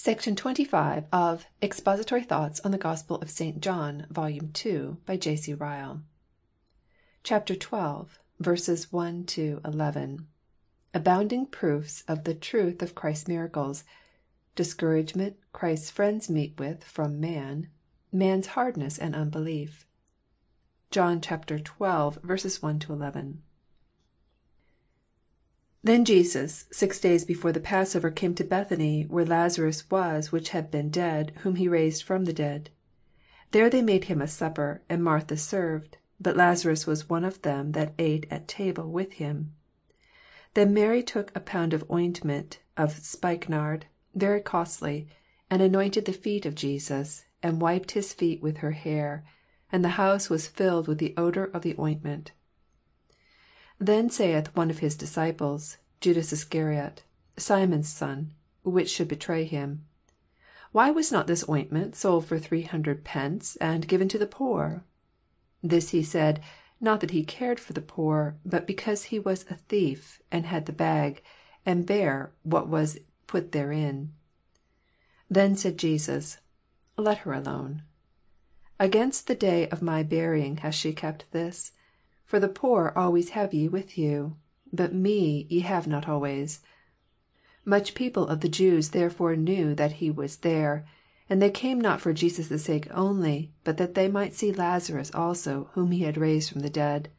Section 25 of Expository Thoughts on the Gospel of St. John, Volume 2, by J.C. Ryle. Chapter 12, verses 1 to 11. Abounding proofs of the truth of Christ's miracles. Discouragement Christ's friends meet with from man. Man's hardness and unbelief. John chapter 12, verses 1 to 11. Then Jesus, six days before the Passover, came to Bethany, where Lazarus was which had been dead, whom he raised from the dead. There they made him a supper, and Martha served: but Lazarus was one of them that ate at table with him. Then Mary took a pound of ointment of spikenard, very costly, and anointed the feet of Jesus, and wiped his feet with her hair: and the house was filled with the odour of the ointment. Then saith one of his disciples, Judas Iscariot, Simon's son, which should betray him, Why was not this ointment sold for three hundred pence, and given to the poor? This he said, not that he cared for the poor, but because he was a thief, and had the bag, and bare what was put therein. Then said Jesus, Let her alone. Against the day of my burying hath she kept this. For the poor always have ye with you: but me ye have not always. Much people of the Jews therefore knew that he was there: and they came not for Jesus' sake only, but that they might see Lazarus also, whom he had raised from the dead.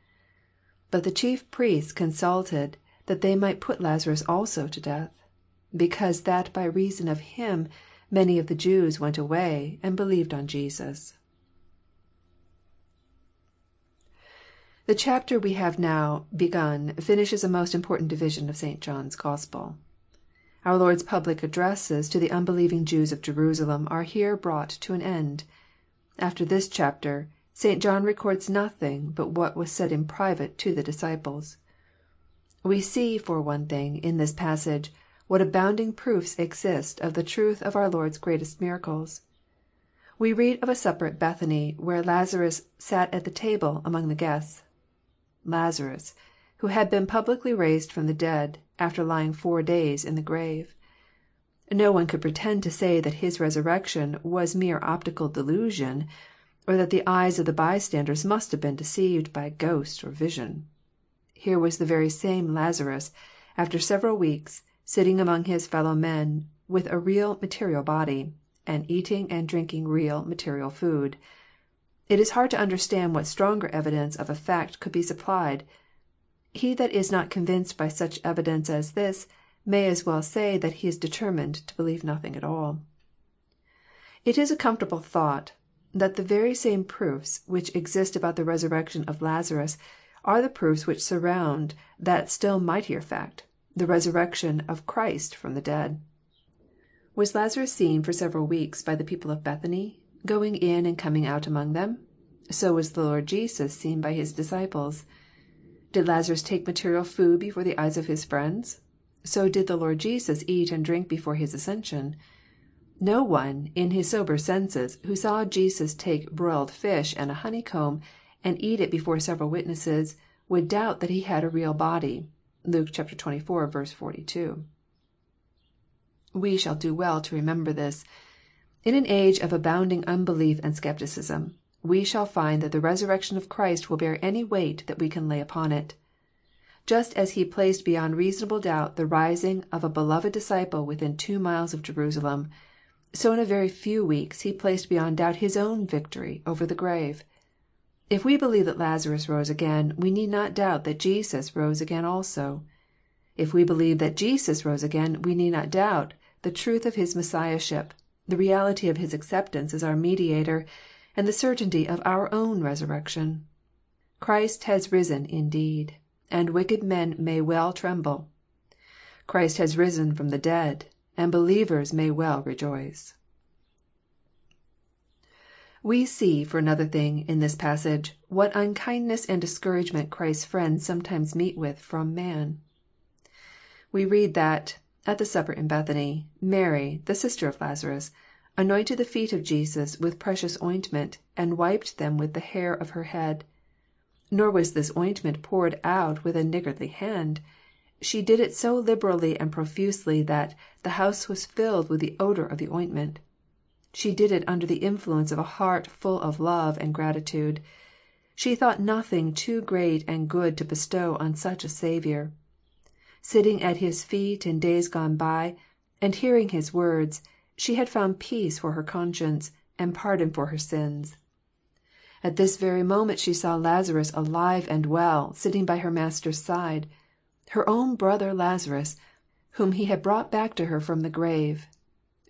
But the chief priests consulted that they might put Lazarus also to death: because that by reason of him many of the Jews went away, and believed on Jesus. The chapter we have now begun finishes a most important division of St. John's Gospel. Our Lord's public addresses to the unbelieving Jews of Jerusalem are here brought to an end. After this chapter, St. John records nothing but what was said in private to the disciples. We see, for one thing, in this passage, what abounding proofs exist of the truth of our Lord's greatest miracles. We read of a supper at Bethany, where Lazarus sat at the table among the guests. Lazarus, who had been publicly raised from the dead, after lying four days in the grave. No one could pretend to say that his resurrection was mere optical delusion, or that the eyes of the bystanders must have been deceived by ghost or vision. Here was the very same Lazarus, after several weeks, sitting among his fellow men, with a real material body, and eating and drinking real material food. It is hard to understand what stronger evidence of a fact could be supplied. He that is not convinced by such evidence as this may as well say that he is determined to believe nothing at all. It is a comfortable thought that the very same proofs which exist about the resurrection of Lazarus are the proofs which surround that still mightier fact, the resurrection of Christ from the dead. Was Lazarus seen for several weeks by the people of Bethany? Going in and coming out among them? So was the Lord Jesus seen by his disciples. Did Lazarus take material food before the eyes of his friends? So did the Lord Jesus eat and drink before his ascension. No one, in his sober senses, who saw Jesus take broiled fish and a honeycomb, and eat it before several witnesses, would doubt that he had a real body. (Luke chapter twenty-four, verse 42.) We shall do well to remember this. In an age of abounding unbelief and skepticism, we shall find that the resurrection of Christ will bear any weight that we can lay upon it. Just as He placed beyond reasonable doubt the rising of a beloved disciple within two miles of Jerusalem, so in a very few weeks He placed beyond doubt His own victory over the grave. If we believe that Lazarus rose again, we need not doubt that Jesus rose again also. If we believe that Jesus rose again, we need not doubt the truth of His Messiahship the reality of His acceptance as our Mediator, and the certainty of our own resurrection. Christ has risen indeed, and wicked men may well tremble. Christ has risen from the dead, and believers may well rejoice. We see, for another thing, in this passage, what unkindness and discouragement Christ's friends sometimes meet with from man. We read that at the supper in Bethany, Mary, the sister of Lazarus, anointed the feet of Jesus with precious ointment, and wiped them with the hair of her head. Nor was this ointment poured out with a niggardly hand. She did it so liberally and profusely that " the house was filled with the odour of the ointment." She did it under the influence of a heart full of love and gratitude. She thought nothing too great and good to bestow on such a Saviour. Sitting at His feet in days gone by, and hearing His words, she had found peace for her conscience, and pardon for her sins. At this very moment she saw Lazarus alive and well, sitting by her Master's side, her own brother Lazarus, whom He had brought back to her from the grave.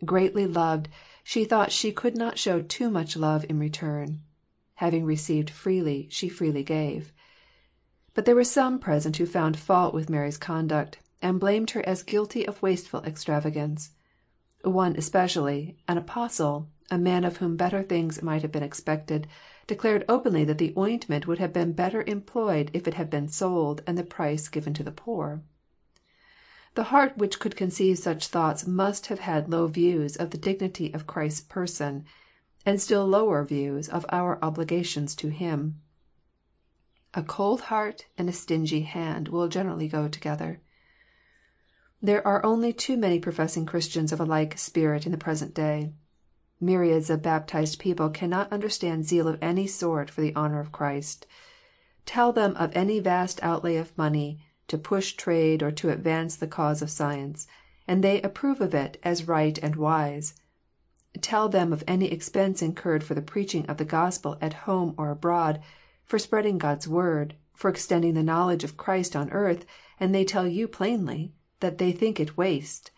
Greatly loved, she thought she could not show too much love in return. Having received freely, she freely gave. But there were some present who found fault with Mary's conduct, and blamed her as guilty of wasteful extravagance. One especially, an Apostle, a man of whom better things might have been expected, declared openly that the ointment would have been better employed if it had been sold, and the price given to the poor. The heart which could conceive such thoughts must have had low views of the dignity of Christ's person, and still lower views of our obligations to Him. A cold heart and a stingy hand will generally go together. There are only too many professing Christians of a like spirit in the present day. Myriads of baptized people cannot understand zeal of any sort for the honour of Christ. Tell them of any vast outlay of money to push trade or to advance the cause of science, and they approve of it as right and wise. Tell them of any expense incurred for the preaching of the Gospel at home or abroad, for spreading God's Word, for extending the knowledge of Christ on earth, and they tell you plainly that they think it waste.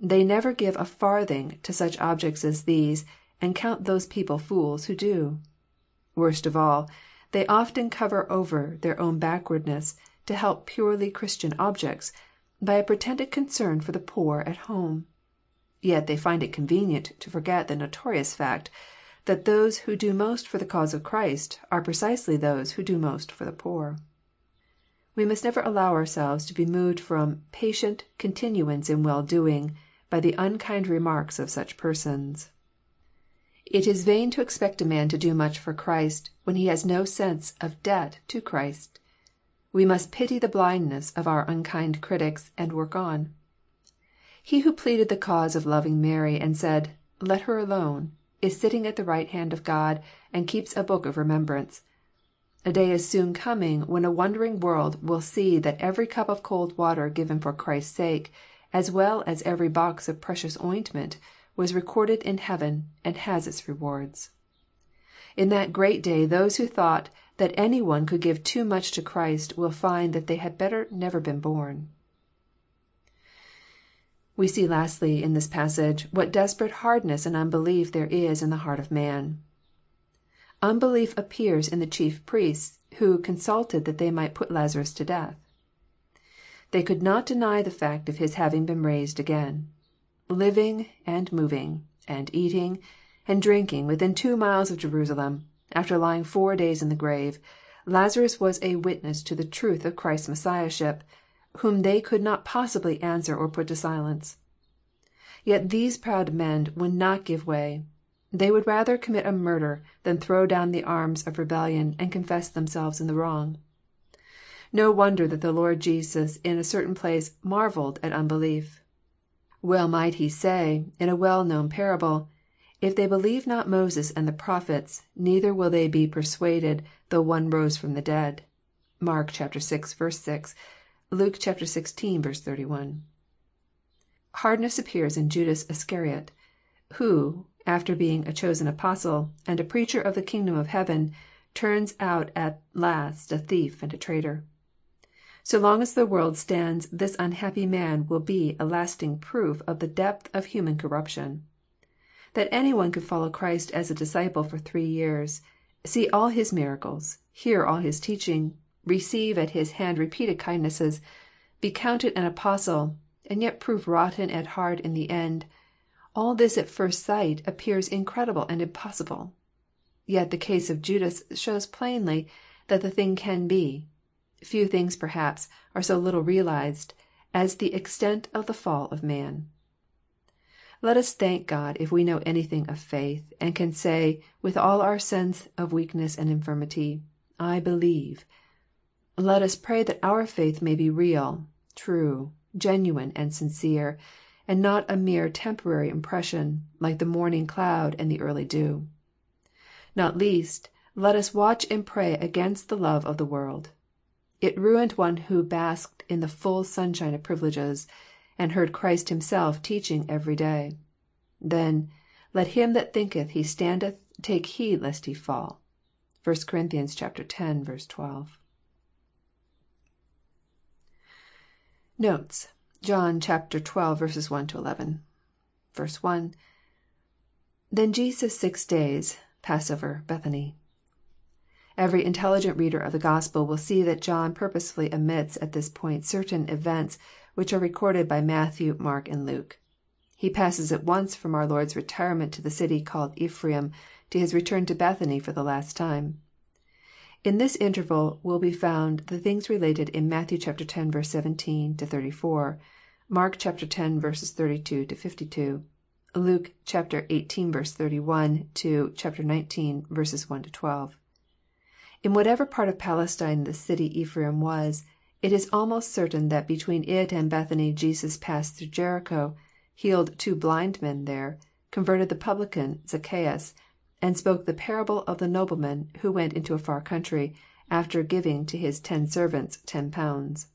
They never give a farthing to such objects as these, and count those people fools who do. Worst of all, they often cover over their own backwardness to help purely Christian objects, by a pretended concern for the poor at home. Yet they find it convenient to forget the notorious fact that those who do most for the cause of Christ are precisely those who do most for the poor. We must never allow ourselves to be moved from patient continuance in well doing by the unkind remarks of such persons. It is vain to expect a man to do much for Christ, when he has no sense of debt to Christ. We must pity the blindness of our unkind critics, and work on. He who pleaded the cause of loving Mary, and said, " Let her alone," is sitting at the right hand of God, and keeps a book of remembrance. A day is soon coming when a wondering world will see that every cup of cold water given for Christ's sake, as well as every box of precious ointment, was recorded in heaven, and has its rewards. In that great day those who thought that any one could give too much to Christ will find that they had better never been born. We see lastly in this passage what desperate hardness and unbelief there is in the heart of man. Unbelief appears in the chief priests, who consulted that they might put Lazarus to death. They could not deny the fact of his having been raised again. Living, and moving, and eating, and drinking within two miles of Jerusalem, after lying four days in the grave, Lazarus was a witness to the truth of Christ's Messiahship, whom they could not possibly answer or put to silence. Yet these proud men would not give way. They would rather commit a murder than throw down the arms of rebellion and confess themselves in the wrong. No wonder that the Lord Jesus in a certain place " marvelled at unbelief." Well might He say, in a well known parable, " If they believe not Moses and the prophets, neither will they be persuaded though one rose from the dead." (Mark vi. 6; Luke xvi. 31.) Hardness appears in Judas Iscariot, who, after being a chosen Apostle, and a preacher of the kingdom of heaven, turns out at last a thief and a traitor. So long as the world stands this unhappy man will be a lasting proof of the depth of human corruption. That any one could follow Christ as a disciple for three years, see all His miracles, hear all His teaching, receive at His hand repeated kindnesses, be counted an Apostle, and yet prove rotten at heart in the end, all this at first sight appears incredible and impossible. Yet the case of Judas shows plainly that the thing can be. Few things perhaps are so little realized as the extent of the fall of man. Let us thank God if we know anything of faith, and can say, with all our sense of weakness and infirmity, " I believe." Let us pray that our faith may be real, true, genuine, and sincere, and not a mere temporary impression, like the morning cloud and the early dew. Not least, let us watch and pray against the love of the world. It ruined one who basked in the full sunshine of privileges, and heard Christ Himself teaching every day. Then, let him that thinketh he standeth take heed lest he fall." (1 Cor. x. 12.) Notes. John xii. 1 11. 1. — [Then Jesus six days... Passover... Bethany.] Every intelligent reader of the Gospel will see that John purposely omits at this point certain events which are recorded by Matthew, Mark, and Luke. He passes at once from our Lord's retirement to the city called Ephraim to His return to Bethany for the last time. In this interval will be found the things related in Matt. x. 17 to 34, Mark x. 32 to 52, Luke xviii. 31 to xix. 1 to 12. In whatever part of Palestine the city Ephraim was, it is almost certain that between it and Bethany Jesus passed through Jericho healed two blind men there, converted the publican Zaccheus, and spoke the parable of the nobleman who went into a far country, after giving to his ten servants ten pounds.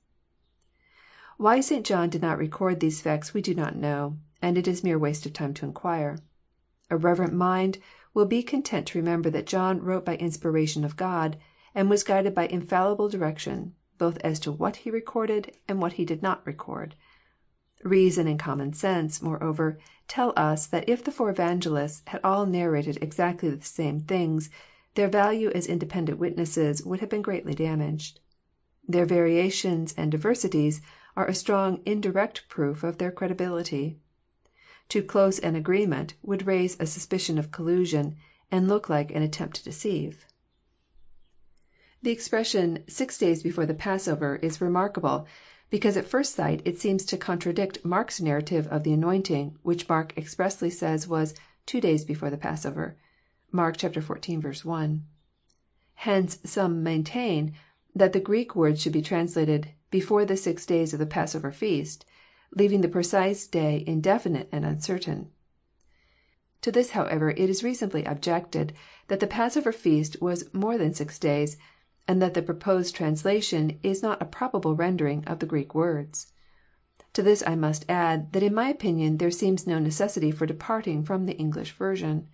Why St. John did not record these facts we do not know, and it is mere waste of time to inquire. A reverent mind will be content to remember that John wrote by inspiration of God, and was guided by infallible direction, both as to what he recorded and what he did not record. Reason and common sense, moreover, tell us that if the four evangelists had all narrated exactly the same things, their value as independent witnesses would have been greatly damaged. Their variations and diversities are a strong indirect proof of their credibility. Too close an agreement would raise a suspicion of collusion, and look like an attempt to deceive. The expression, six days before the Passover," is remarkable because at first sight it seems to contradict Mark's narrative of the anointing, which Mark expressly says was two days before the Passover." (Mark xiv. 1.) Hence some maintain that the Greek words should be translated, before the six days of the Passover feast," leaving the precise day indefinite and uncertain. To this, however, it is reasonably objected that the Passover feast was more than six days, and that the proposed translation is not a probable rendering of the Greek words. To this I must add that in my opinion there seems no necessity for departing from the English version.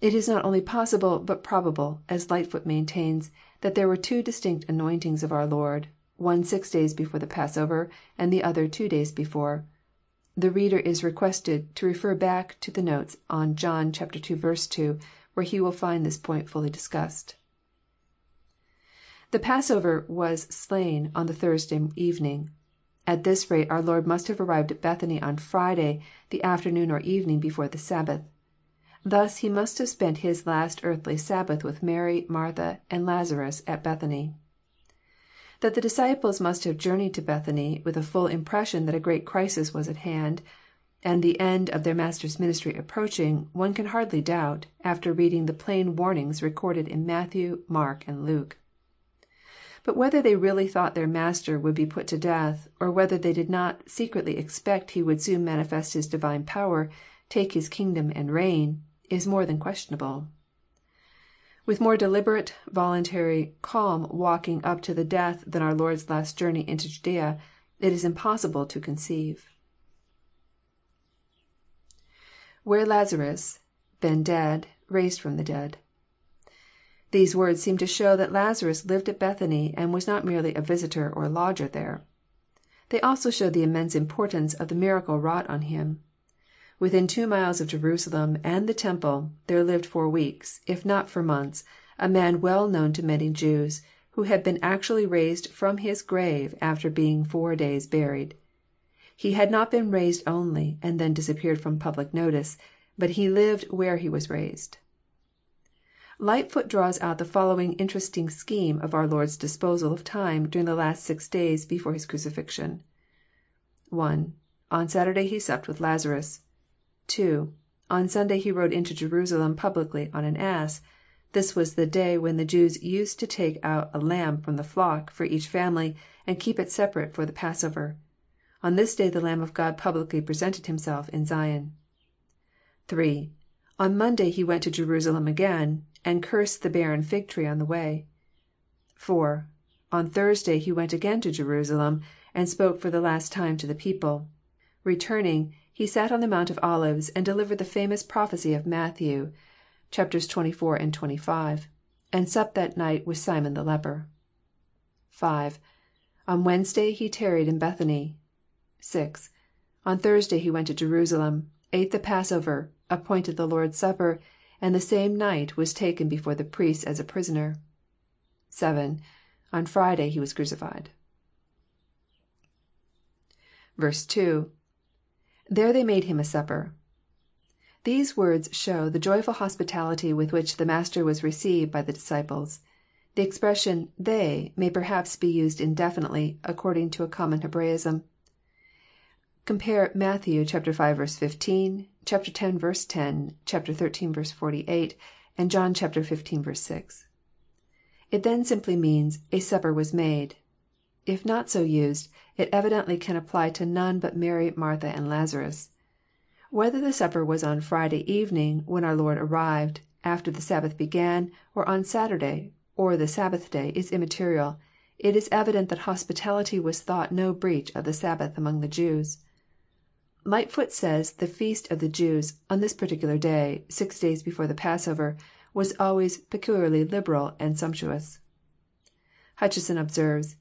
It is not only possible, but probable, as Lightfoot maintains, that there were two distinct anointings of our Lord, one six days before the Passover, and the other two days before. The reader is requested to refer back to the notes on John ii. 2, where he will find this point fully discussed. The Passover was slain on the Thursday evening. At this rate our Lord must have arrived at Bethany on Friday, the afternoon or evening before the Sabbath. Thus He must have spent His last earthly Sabbath with Mary, Martha, and Lazarus at Bethany. That the disciples must have journeyed to Bethany with a full impression that a great crisis was at hand, and the end of their Master's ministry approaching, one can hardly doubt, after reading the plain warnings recorded in Matthew, Mark, and Luke. But whether they really thought their Master would be put to death, or whether they did not secretly expect He would soon manifest His divine power, take His kingdom and reign, is more than questionable. With more deliberate, voluntary, calm walking up to the death than our Lord's last journey into Judaea, it is impossible to conceive. [Where Lazarus... been dead... raised from the dead.] These words seem to show that Lazarus lived at Bethany, and was not merely a visitor or lodger there. They also show the immense importance of the miracle wrought on him. Within two miles of Jerusalem and the temple there lived for weeks, if not for months, a man well known to many Jews, who had been actually raised from his grave after being four days buried. He had not been raised only, and then disappeared from public notice, but he lived where he was raised. Lightfoot draws out the following interesting scheme of our Lord's disposal of time during the last six days before His crucifixion. (1) On Saturday He supped with Lazarus. (2) On Sunday He rode into Jerusalem publicly on an ass. This was the day when the Jews used to take out a lamb from the flock for each family, and keep it separate for the passover. On this day the Lamb of God publicly presented Himself in Zion. (3) On Monday He went to Jerusalem again, and cursed the barren fig tree on the way. (4) On Thursday He went again to Jerusalem, and spoke for the last time to the people. Returning, He sat on the Mount of Olives, and delivered the famous prophecy of Matthew (24, 25), and supped that night with Simon the leper. (5) On Wednesday He tarried in Bethany. (6) On Thursday He went to Jerusalem, ate the passover, appointed the Lord's supper, and the same night was taken before the priests as a prisoner. (7) On Friday He was crucified. 2. — [There they made him a supper.] These words show the joyful hospitality with which the Master was received by the disciples. The expression " they " may perhaps be used indefinitely, according to a common Hebraism. Compare Matt. v. 15; x. 10; xiii. 48; and John xv. 6. It then simply means, " a supper was made." If not so used, it evidently can apply to none but Mary, Martha, and Lazarus. Whether the supper was on Friday evening, when our Lord arrived, after the Sabbath began, or on Saturday, or the Sabbath day, is immaterial. It is evident that hospitality was thought no breach of the Sabbath among the Jews. Lightfoot says the feast of the Jews, on this particular day, six days before the Passover, was always peculiarly liberal and sumptuous. Hutcheson observes :"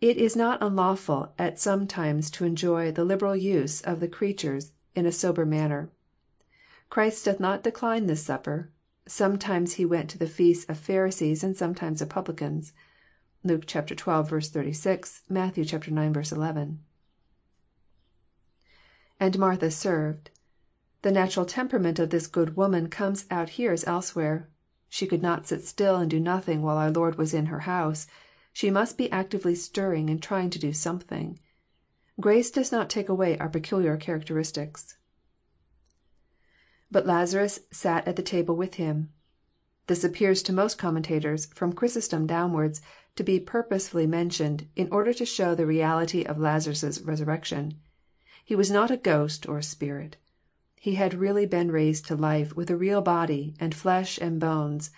It is not unlawful at some times to enjoy the liberal use of the creatures in a sober manner. Christ doth not decline this supper. Sometimes He went to the feasts of Pharisees, and sometimes of publicans." (Luke xii. 36; Matt. ix. 11.) [^And Martha served.] The natural temperament of this good woman comes out here as elsewhere. She could not sit still and do nothing while our Lord was in her house. She must be actively stirring and trying to do something. Grace does not take away our peculiar characteristics. [But Lazarus sat at the table with him.'] This appears to most commentators, from Chrysostom downwards, to be purposely mentioned, in order to show the reality of Lazarus' resurrection. He was not a ghost or a spirit. He had really been raised to life, with a real body, and flesh and bones,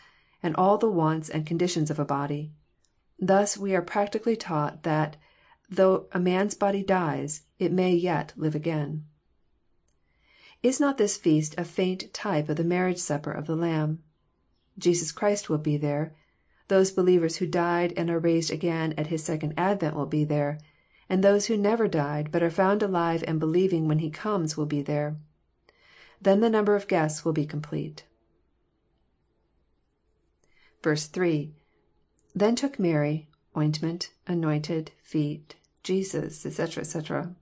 and all the wants and conditions of a body. Thus we are practically taught that though a man's body dies, it may yet live again. Is not this feast a faint type of the marriage supper of the Lamb? Jesus Christ will be there. Those believers who died and are raised again at His second advent will be there and those who never died, but are found alive and believing when He comes, will be there. Then the number of guests will be complete. 3. — [Then took Mary... ointment... anointed... feet... Jesus, etc., etc.']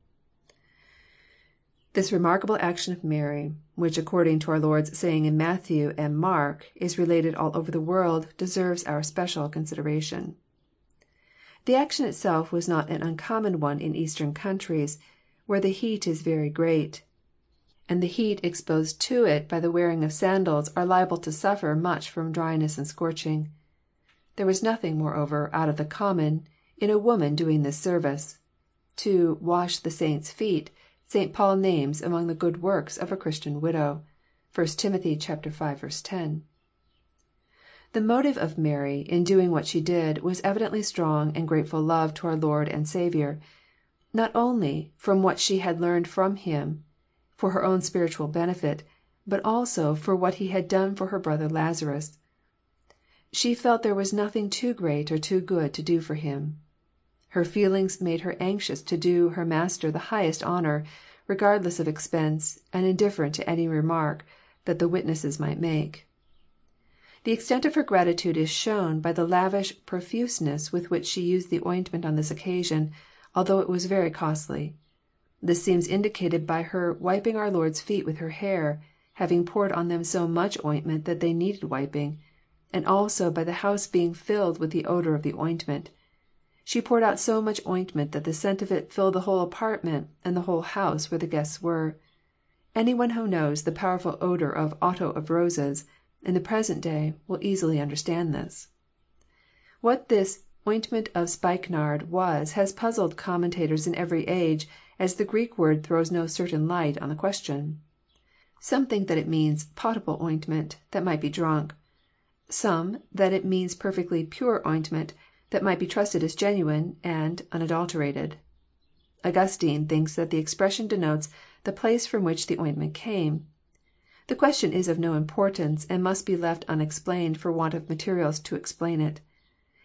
This remarkable action of Mary, which according to our Lord's saying in Matthew and Mark is related all over the world, deserves our special consideration. The action itself was not an uncommon one in Eastern countries, where the heat is very great, and the heat exposed to it by the wearing of sandals are liable to suffer much from dryness and scorching. There was nothing, moreover, out of the common in a woman doing this service. To wash the saints' feet," St. Paul names among the good works of a Christian widow. (1 Tim. v. 10.) The motive of Mary in doing what she did was evidently strong and grateful love to our Lord and Saviour, not only from what she had learned from Him for her own spiritual benefit, but also for what He had done for her brother Lazarus. She felt there was nothing too great or too good to do for him. Her feelings made her anxious to do her Master the highest honour, regardless of expense, and indifferent to any remark that the witnesses might make. The extent of her gratitude is shown by the lavish profuseness with which she used the ointment on this occasion, although it was very costly. This seems indicated by her wiping our Lord's feet with her hair, having poured on them so much ointment that they needed wiping, and also by the house being filled with the odour of the ointment. She poured out so much ointment that the scent of it filled the whole apartment and the whole house where the guests were. Any one who knows the powerful odour of otto of roses in the present day, will easily understand this. What this ointment of spikenard was has puzzled commentators in every age, as the Greek word throws no certain light on the question. Some think that it means potable ointment, that might be drunk. Some that it means perfectly pure ointment, that might be trusted as genuine and unadulterated. Augustine thinks that the expression denotes the place from which the ointment came. The question is of no importance, and must be left unexplained for want of materials to explain it.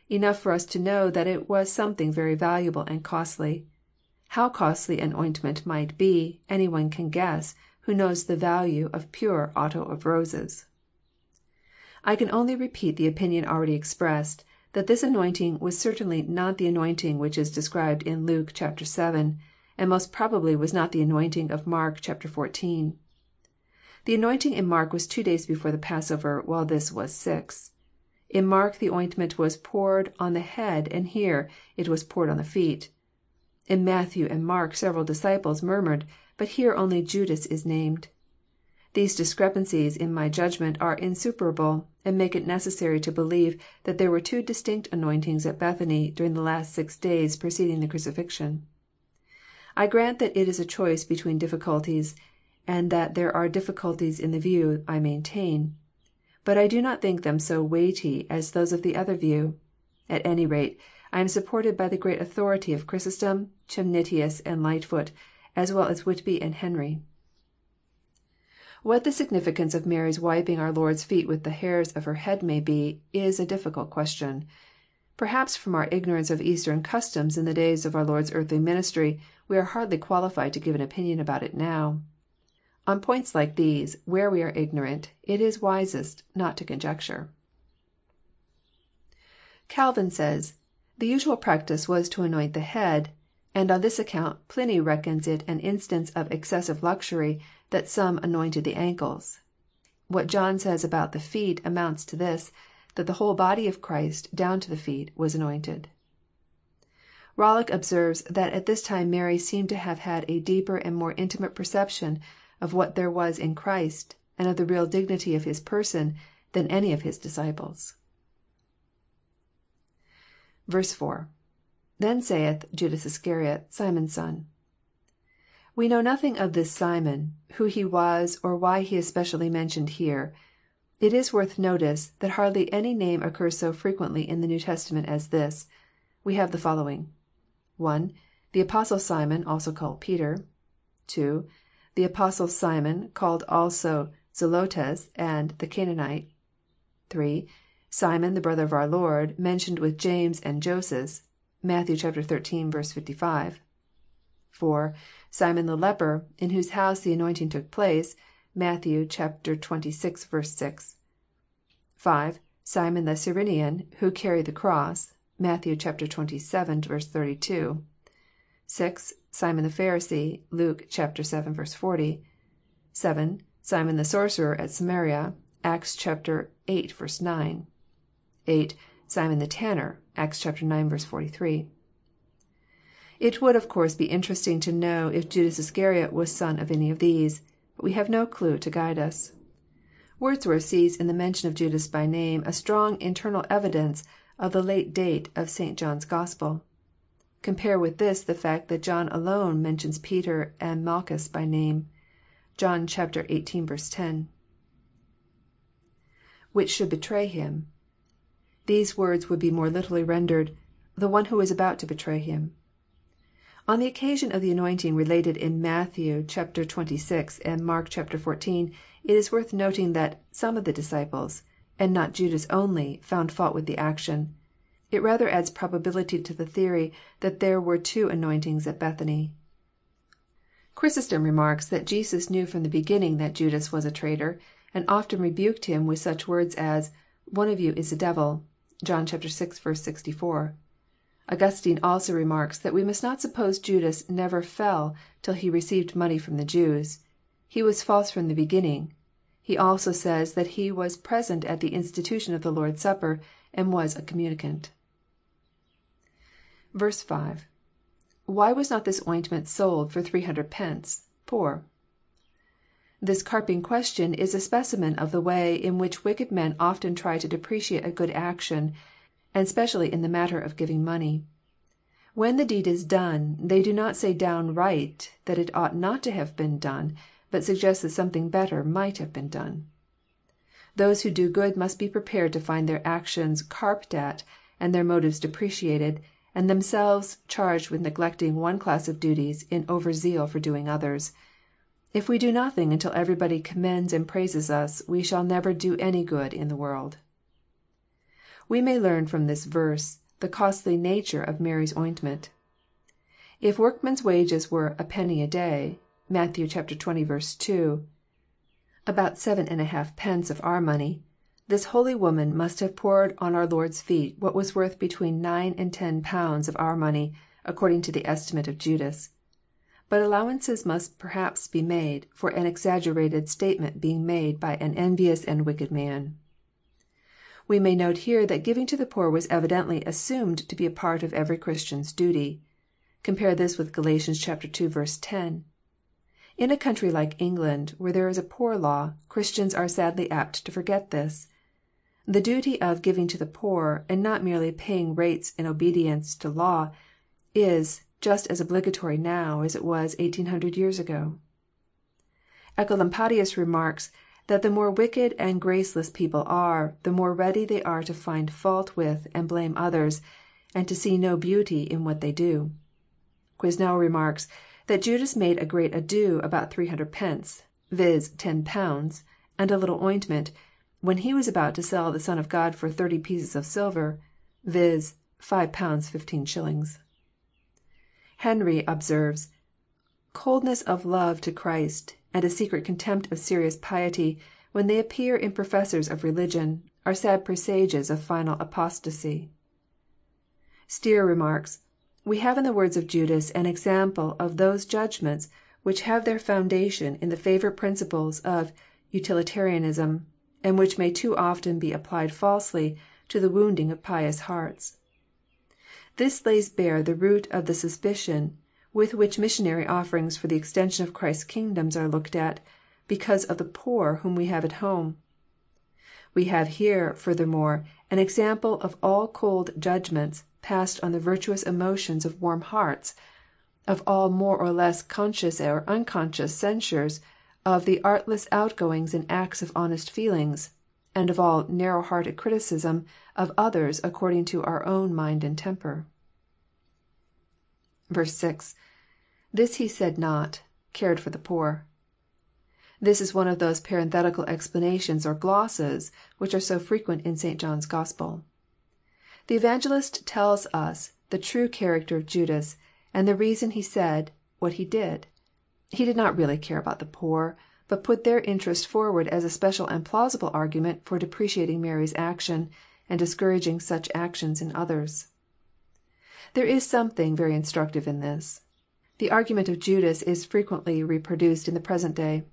Enough for us to know that it was something very valuable and costly. How costly an ointment might be, any one can guess who knows the value of pure otto of roses. I can only repeat the opinion already expressed, that this anointing was certainly not the anointing which is described in Luke vii., and most probably was not the anointing of Mark xiv. The anointing in Mark was two days before the Passover, while this was six. In Mark the ointment was poured on the head, and here it was poured on the feet. In Matthew and Mark several disciples murmured, but here only Judas is named. These discrepancies, in my judgment, are insuperable, and make it necessary to believe that there were two distinct anointings at Bethany during the last six days preceding the crucifixion. I grant that it is a choice between difficulties, and that there are difficulties in the view I maintain. But I do not think them so weighty as those of the other view. At any rate, I am supported by the great authority of Chrysostom, Chemnitius, and Lightfoot, as well as Whitby and Henry. What the significance of Mary's wiping our Lord's feet with the hairs of her head may be, is a difficult question. Perhaps from our ignorance of Eastern customs in the days of our Lord's earthly ministry, we are hardly qualified to give an opinion about it now. On points like these, where we are ignorant, it is wisest not to conjecture. Calvin says, the usual practice was to anoint the head, and on this account Pliny reckons it an instance of excessive luxury that some anointed the ankles. What John says about the feet amounts to this, that the whole body of Christ, down to the feet, was anointed. Rollock observes that at this time Mary seemed to have had a deeper and more intimate perception of what there was in Christ, and of the real dignity of His person, than any of His disciples. 4. — [Then saith Judas Iscariot, Simon's son.] We know nothing of this Simon, who he was, or why he is specially mentioned here. It is worth notice that hardly any name occurs so frequently in the New Testament as this. We have the following :— 1. The Apostle Simon, also called Peter. 2. The Apostle Simon, called also Zelotes and the Canaanite. 3. Simon, the brother of our Lord, mentioned with James and Joses. (Matt. xiii. 55.) 4. Simon the leper, in whose house the anointing took place. (Matt. xxvi. 6.) 5. Simon the Cyrenian, who carried the cross. (Matt. xxvii. 32.) 6. Simon the Pharisee. Luke vii. 40. 7. Simon the sorcerer at Samaria. Acts viii. 9. 8. Simon the tanner. Acts ix. 43. It would of course be interesting to know if Judas Iscariot was son of any of these. But we have no clue to guide us. Wordsworth sees in the mention of Judas by name a strong internal evidence of the late date of St. John's Gospel. Compare with this the fact that John alone mentions Peter and Malchus by name. (John xviii. 10.) [Which should betray him.] These words would be more literally rendered, " the one who is about to betray Him." On the occasion of the anointing related in Matthew xxvi. and Mark xiv., it is worth noting that some of the disciples, and not Judas only, found fault with the action. It rather adds probability to the theory that there were two anointings at Bethany. Chrysostom remarks that Jesus knew from the beginning that Judas was a traitor, and often rebuked him with such words as, One of you is a devil." (John vi. 64.) Augustine also remarks that we must not suppose Judas never fell till he received money from the Jews. He was false from the beginning. He also says that he was present at the institution of the Lord's Supper, and was a communicant. 5. — [Why was not this ointment sold for three hundred pence. .poor?'] This carping question is a specimen of the way in which wicked men often try to depreciate a good action, and specially in the matter of giving money. When the deed is done, they do not say downright that it ought not to have been done, but suggest that something better might have been done. Those who do good must be prepared to find their actions carped at, and their motives depreciated, and themselves charged with neglecting one class of duties in over zeal for doing others. If we do nothing until everybody commends and praises us, we shall never do any good in the world. We may learn from this verse the costly nature of Mary's ointment. If workmen's wages were a penny a day," matthew (Matt. xx. 2,) about seven and a half pence of our money, this holy woman must have poured on our Lord's feet what was worth between nine and ten pounds of our money, according to the estimate of Judas. But allowances must perhaps be made for an exaggerated statement being made by an envious and wicked man. We may note here that giving to the poor was evidently assumed to be a part of every Christian's duty. Compare this with Gal. ii. 10. In a country like England, where there is a poor law, Christians are sadly apt to forget this. The duty of giving to the poor, and not merely paying rates in obedience to law, is just as obligatory now as it was eighteen hundred years ago. Ecolampadius remarks that the more wicked and graceless people are, the more ready they are to find fault with and blame others, and to see no beauty in what they do. Quesnel remarks that Judas made a great ado about three hundred pence, viz., ten pounds, and a little ointment, when he was about to sell the Son of God for thirty pieces of silver, viz., five pounds fifteen shillings. Henry observes, Coldness of love to Christ, and a secret contempt of serious piety, when they appear in professors of religion, are sad presages of final apostasy. Stier remarks, We have in the words of Judas an example of those judgments which have their foundation in the favourite principles of utilitarianism, and which may too often be applied falsely to the wounding of pious hearts. This lays bare the root of the suspicion with which missionary offerings for the extension of Christ's kingdom are looked at, because of the poor whom we have at home. We have here, furthermore, an example of all cold judgments passed on the virtuous emotions of warm hearts, of all more or less conscious or unconscious censures of the artless outgoings and acts of honest feelings, and of all narrow hearted criticism of others according to our own mind and temper. 6. — [This he said not, cared for the poor.] This is one of those parenthetical explanations or glosses which are so frequent in St. John's Gospel. The Evangelist tells us the true character of Judas, and the reason he said what he did. He did not really care about the poor, but put their interest forward as a special and plausible argument for depreciating Mary's action, and discouraging such actions in others. There is something very instructive in this. The argument of Judas is frequently reproduced in the present day.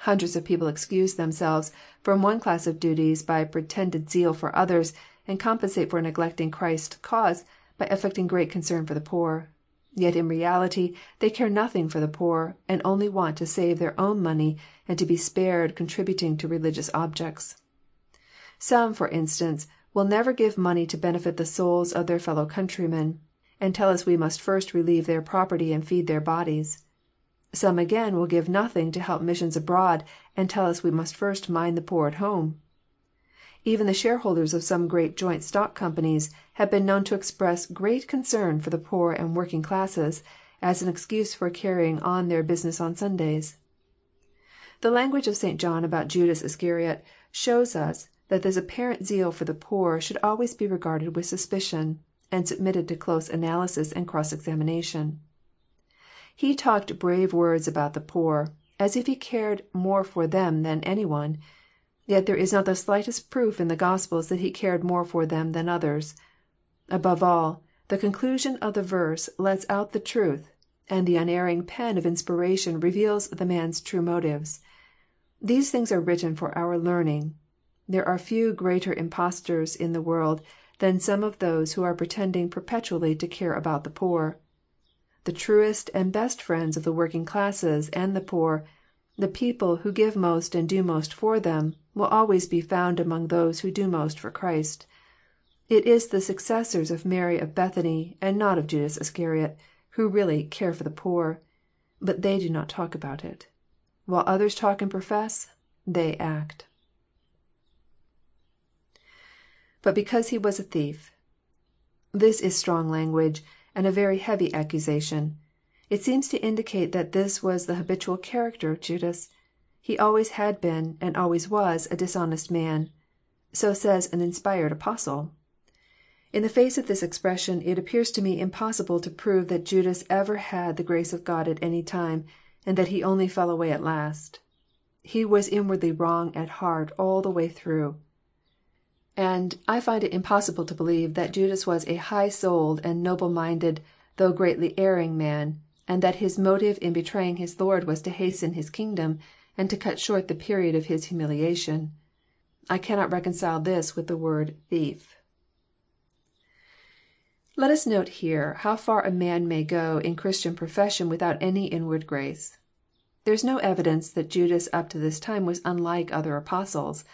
Hundreds of people excuse themselves from one class of duties by pretended zeal for others, and compensate for neglecting Christ's cause by affecting great concern for the poor. Yet in reality they care nothing for the poor, and only want to save their own money, and to be spared contributing to religious objects. Some, for instance, will never give money to benefit the souls of their fellow countrymen, and tell us we must first relieve their property and feed their bodies. Some again will give nothing to help missions abroad, and tell us we must first mind the poor at home. Even the shareholders of some great joint stock companies have been known to express great concern for the poor and working classes, as an excuse for carrying on their business on Sundays. The language of St. John about Judas Iscariot shows us that this apparent zeal for the poor should always be regarded with suspicion, and submitted to close analysis and cross examination. He talked brave words about the poor, as if he cared more for them than any one. Yet there is not the slightest proof in the Gospels that he cared more for them than others. Above all, the conclusion of the verse lets out the truth, and the unerring pen of inspiration reveals the man's true motives. These things are written for our learning. There are few greater impostors in the world than some of those who are pretending perpetually to care about the poor. The truest and best friends of the working classes and the poor The people who give most and do most for them, will always be found among those who do most for Christ. It is the successors of Mary of Bethany, and not of Judas Iscariot, who really " care for the poor." But they do not talk about it. While others talk and profess, they act. [But because he was a thief.'] This is strong language, and a very heavy accusation. It seems to indicate that this was the habitual character of Judas. He always had been, and always was, a dishonest man. So says an inspired Apostle. In the face of this expression it appears to me impossible to prove that Judas ever had the grace of God at any time, and that he only fell away at last. He was inwardly wrong at heart all the way through. And I find it impossible to believe that Judas was a high souled and noble minded, though greatly erring man, and that his motive in betraying his Lord was to hasten His kingdom, and to cut short the period of His humiliation. I cannot reconcile this with the word " thief." Let us note here how far a man may go in Christian profession without any inward grace. There is no evidence that Judas up to this time was unlike other Apostles.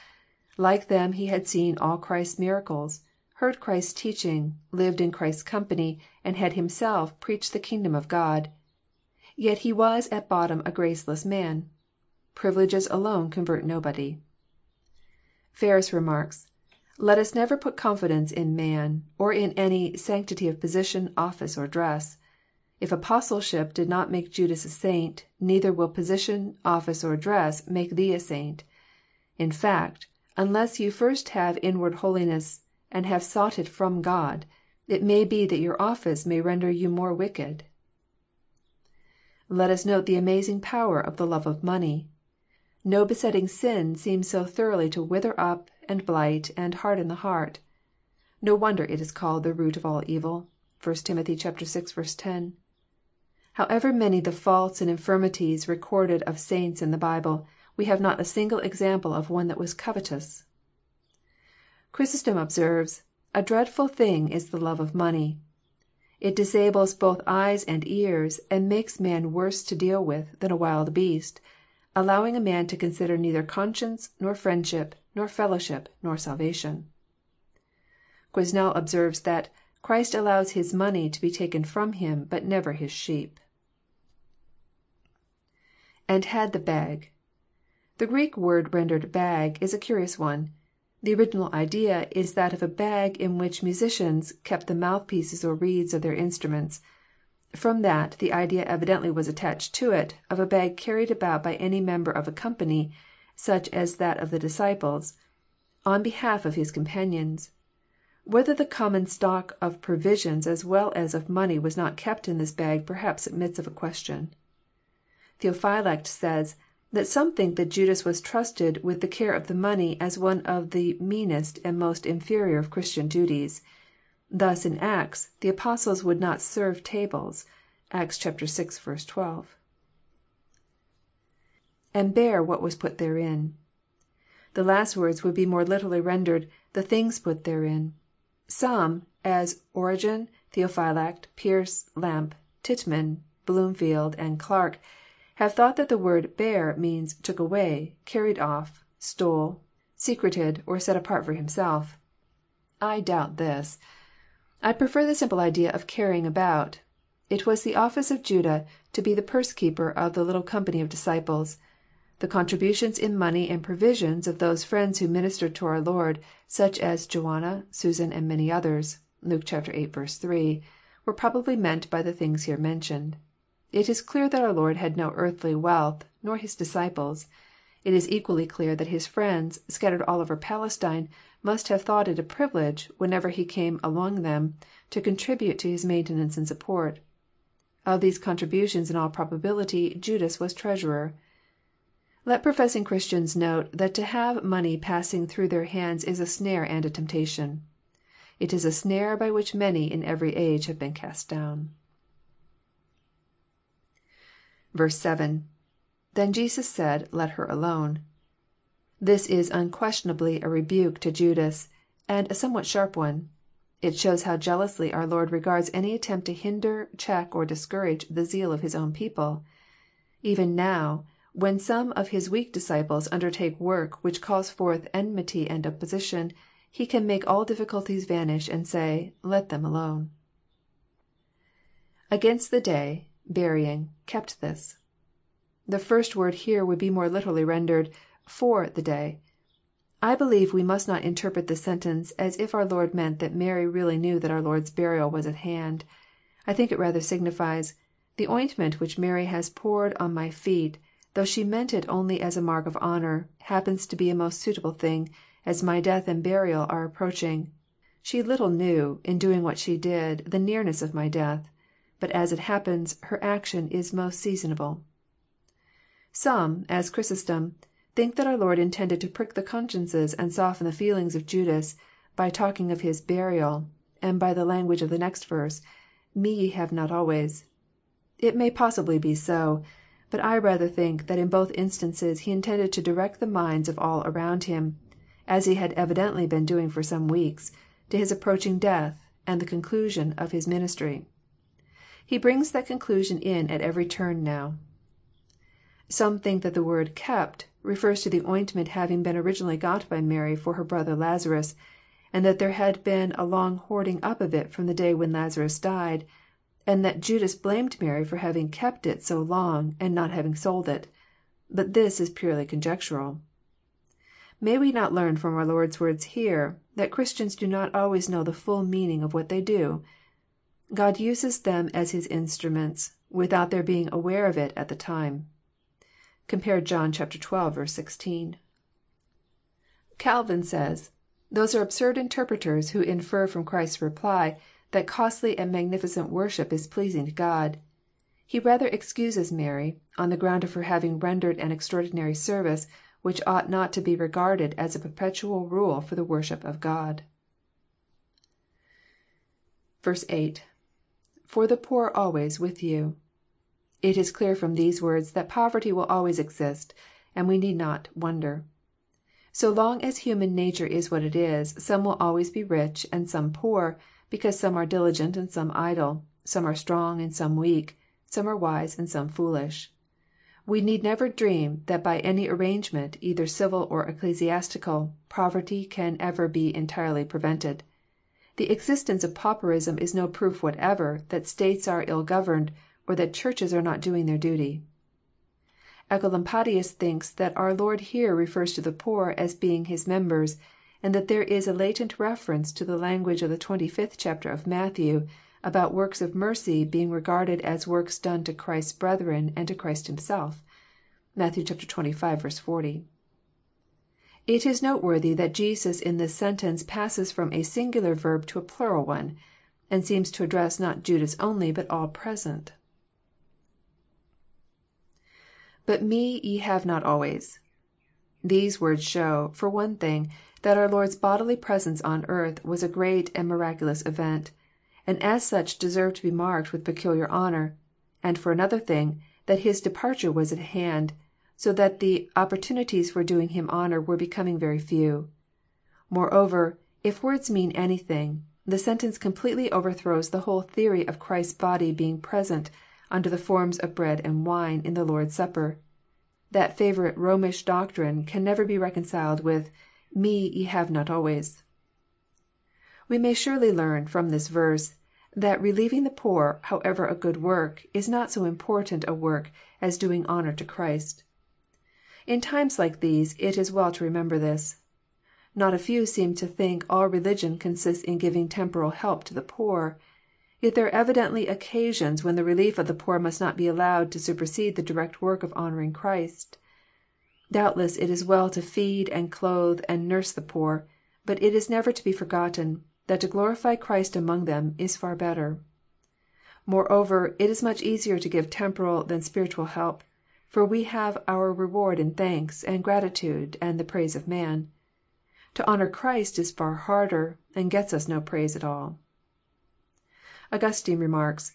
Like them he had seen all Christ's miracles, heard Christ's teaching, lived in Christ's company, and had himself preached the kingdom of God. Yet he was at bottom a graceless man. Privileges alone convert nobody. Ferus remarks :" Let us never put confidence in man, or in any sanctity of position, office, or dress. If Apostleship did not make Judas a saint, neither will position, office, or dress make thee a saint. In fact, unless you first have inward holiness, and have sought it from God, it may be that your office may render you more wicked." Let us note the amazing power of the love of money. No besetting sin seems so thoroughly to wither up, and blight, and harden the heart. No wonder it is called the root of all evil." (1 Tim. vi. 10.) However many the faults and infirmities recorded of saints in the Bible, we have not a single example of one that was covetous. Chrysostom observes :" A dreadful thing is the love of money. It disables both eyes and ears, and makes man worse to deal with than a wild beast, allowing a man to consider neither conscience, nor friendship, nor fellowship, nor salvation." Quesnel observes that " Christ allows His money to be taken from Him, but never His sheep." [^And had the bag.'] The Greek word rendered " bag " is a curious one. The original idea is that of a bag in which musicians kept the mouthpieces or reeds of their instruments. From that the idea evidently was attached to it, of a bag carried about by any member of a company, such as that of the disciples, on behalf of his companions. Whether the common stock of provisions as well as of money was not kept in this bag perhaps admits of a question. Theophylact says that some think that Judas was trusted with the care of the money as one of the meanest and most inferior of Christian duties. Thus in Acts the Apostles would not serve tables. (Acts vi. 12.) [^And bare what was put therein.'] The last words would be more literally rendered, " the things put therein." Some, as Origen, Theophylact, Pearce, Lampe, Tittman, Bloomfield, and Clarke, have thought that the word bare" means took away, carried off, stole, secreted, or set apart for himself. I doubt this. I prefer the simple idea of carrying about. It was the office of Judas to be the purse keeper of the little company of disciples. The contributions in money and provisions of those friends who ministered to our Lord, such as Joanna, Susan, and many others, (Luke viii. 3,) were probably meant by the things here mentioned. It is clear that our Lord had no earthly wealth, nor His disciples. It is equally clear that His friends, scattered all over Palestine, must have thought it a privilege, whenever He came among them, to contribute to His maintenance and support. Of these contributions in all probability Judas was treasurer. Let professing Christians note that to have money passing through their hands is a snare and a temptation. It is a snare by which many in every age have been cast down. 7. — [Then Jesus said. Let her alone.] This is unquestionably a rebuke to Judas, and a somewhat sharp one. It shows how jealously our Lord regards any attempt to hinder, check, or discourage the zeal of His own people. Even now, When some of His weak disciples undertake work which calls forth enmity and opposition, He can make all difficulties vanish, and say, " Let them alone." [Against the day,.. burying,.. kept this.'] The first word here would be more literally rendered, " for the day." I believe we must not interpret this sentence as if our Lord meant that Mary really knew that our Lord's burial was at hand. I think it rather signifies, " The ointment which Mary has poured on my feet, though she meant it only as a mark of honour, happens to be a most suitable thing, as my death and burial are approaching. She little knew, in doing what she did, the nearness of my death. But as it happens, her action is most seasonable." Some, as Chrysostom, think that our Lord intended to prick the consciences and soften the feelings of Judas, by talking of His burial, and by the language of the next verse, " Me ye have not always." It may possibly be so. But I rather think that in both instances He intended to direct the minds of all around Him, as He had evidently been doing for some weeks, to His approaching death, and the conclusion of His ministry. He brings that conclusion in at every turn now. Some think that the word "kept" refers to the ointment having been originally got by Mary for her brother Lazarus, and that there had been a long hoarding up of it from the day when Lazarus died, and that Judas blamed Mary for having kept it so long, and not having sold it. But this is purely conjectural. May we not learn from our Lord's words here, that Christians do not always know the full meaning of what they do? God uses them as His instruments, without their being aware of it at the time. (Compare John xii. 16.) Calvin says, " Those are absurd interpreters who infer from Christ's reply that costly and magnificent worship is pleasing to God. He rather excuses Mary, on the ground of her having rendered an extraordinary service, which ought not to be regarded as a perpetual rule for the worship of God." 8. — [For the poor always with you.] It is clear from these words that poverty will always exist, and we need not wonder. So long as human nature is what it is, some will always be rich, and some poor, because some are diligent and some idle, some are strong and some weak, some are wise and some foolish. We need never dream that by any arrangement, either civil or ecclesiastical, poverty can ever be entirely prevented. The existence of pauperism is no proof whatever that States are ill governed, or that Churches are not doing their duty. Oecolampadius thinks that our Lord here refers to the poor as being His members, and that there is a latent reference to the language of the 25th chapter of Matthew, about works of mercy being regarded as works done to Christ's brethren and to Christ Himself. (Matt. xxv. 40.) It is noteworthy that Jesus in this sentence passes from a singular verb to a plural one, and seems to address not Judas only, but all present. IBut me ye have not always.'] These words show, for one thing, that our Lord's bodily presence on earth was a great and miraculous event, and as such deserved to be marked with peculiar honour; and for another thing, that His departure was at hand, so that the opportunities for doing Him honour were becoming very few. Moreover, if words mean anything, the sentence completely overthrows the whole theory of Christ's body being present, under the forms of bread and wine, in the Lord's Supper. That favourite Romish doctrine can never be reconciled with " Me ye have not always." We may surely learn, from this verse, that relieving the poor, however a good work, is not so important a work as doing honour to Christ. In times like these it is well to remember this. Not a few seem to think all religion consists in giving temporal help to the poor. Yet there are evidently occasions when the relief of the poor must not be allowed to supersede the direct work of honouring Christ. Doubtless it is well to feed and clothe and nurse the poor, but it is never to be forgotten that to glorify Christ among them is far better. Moreover, it is much easier to give temporal than spiritual help, for we have our reward in thanks, and gratitude, and the praise of man. To honour Christ is far harder, and gets us no praise at all. Augustine remarks :"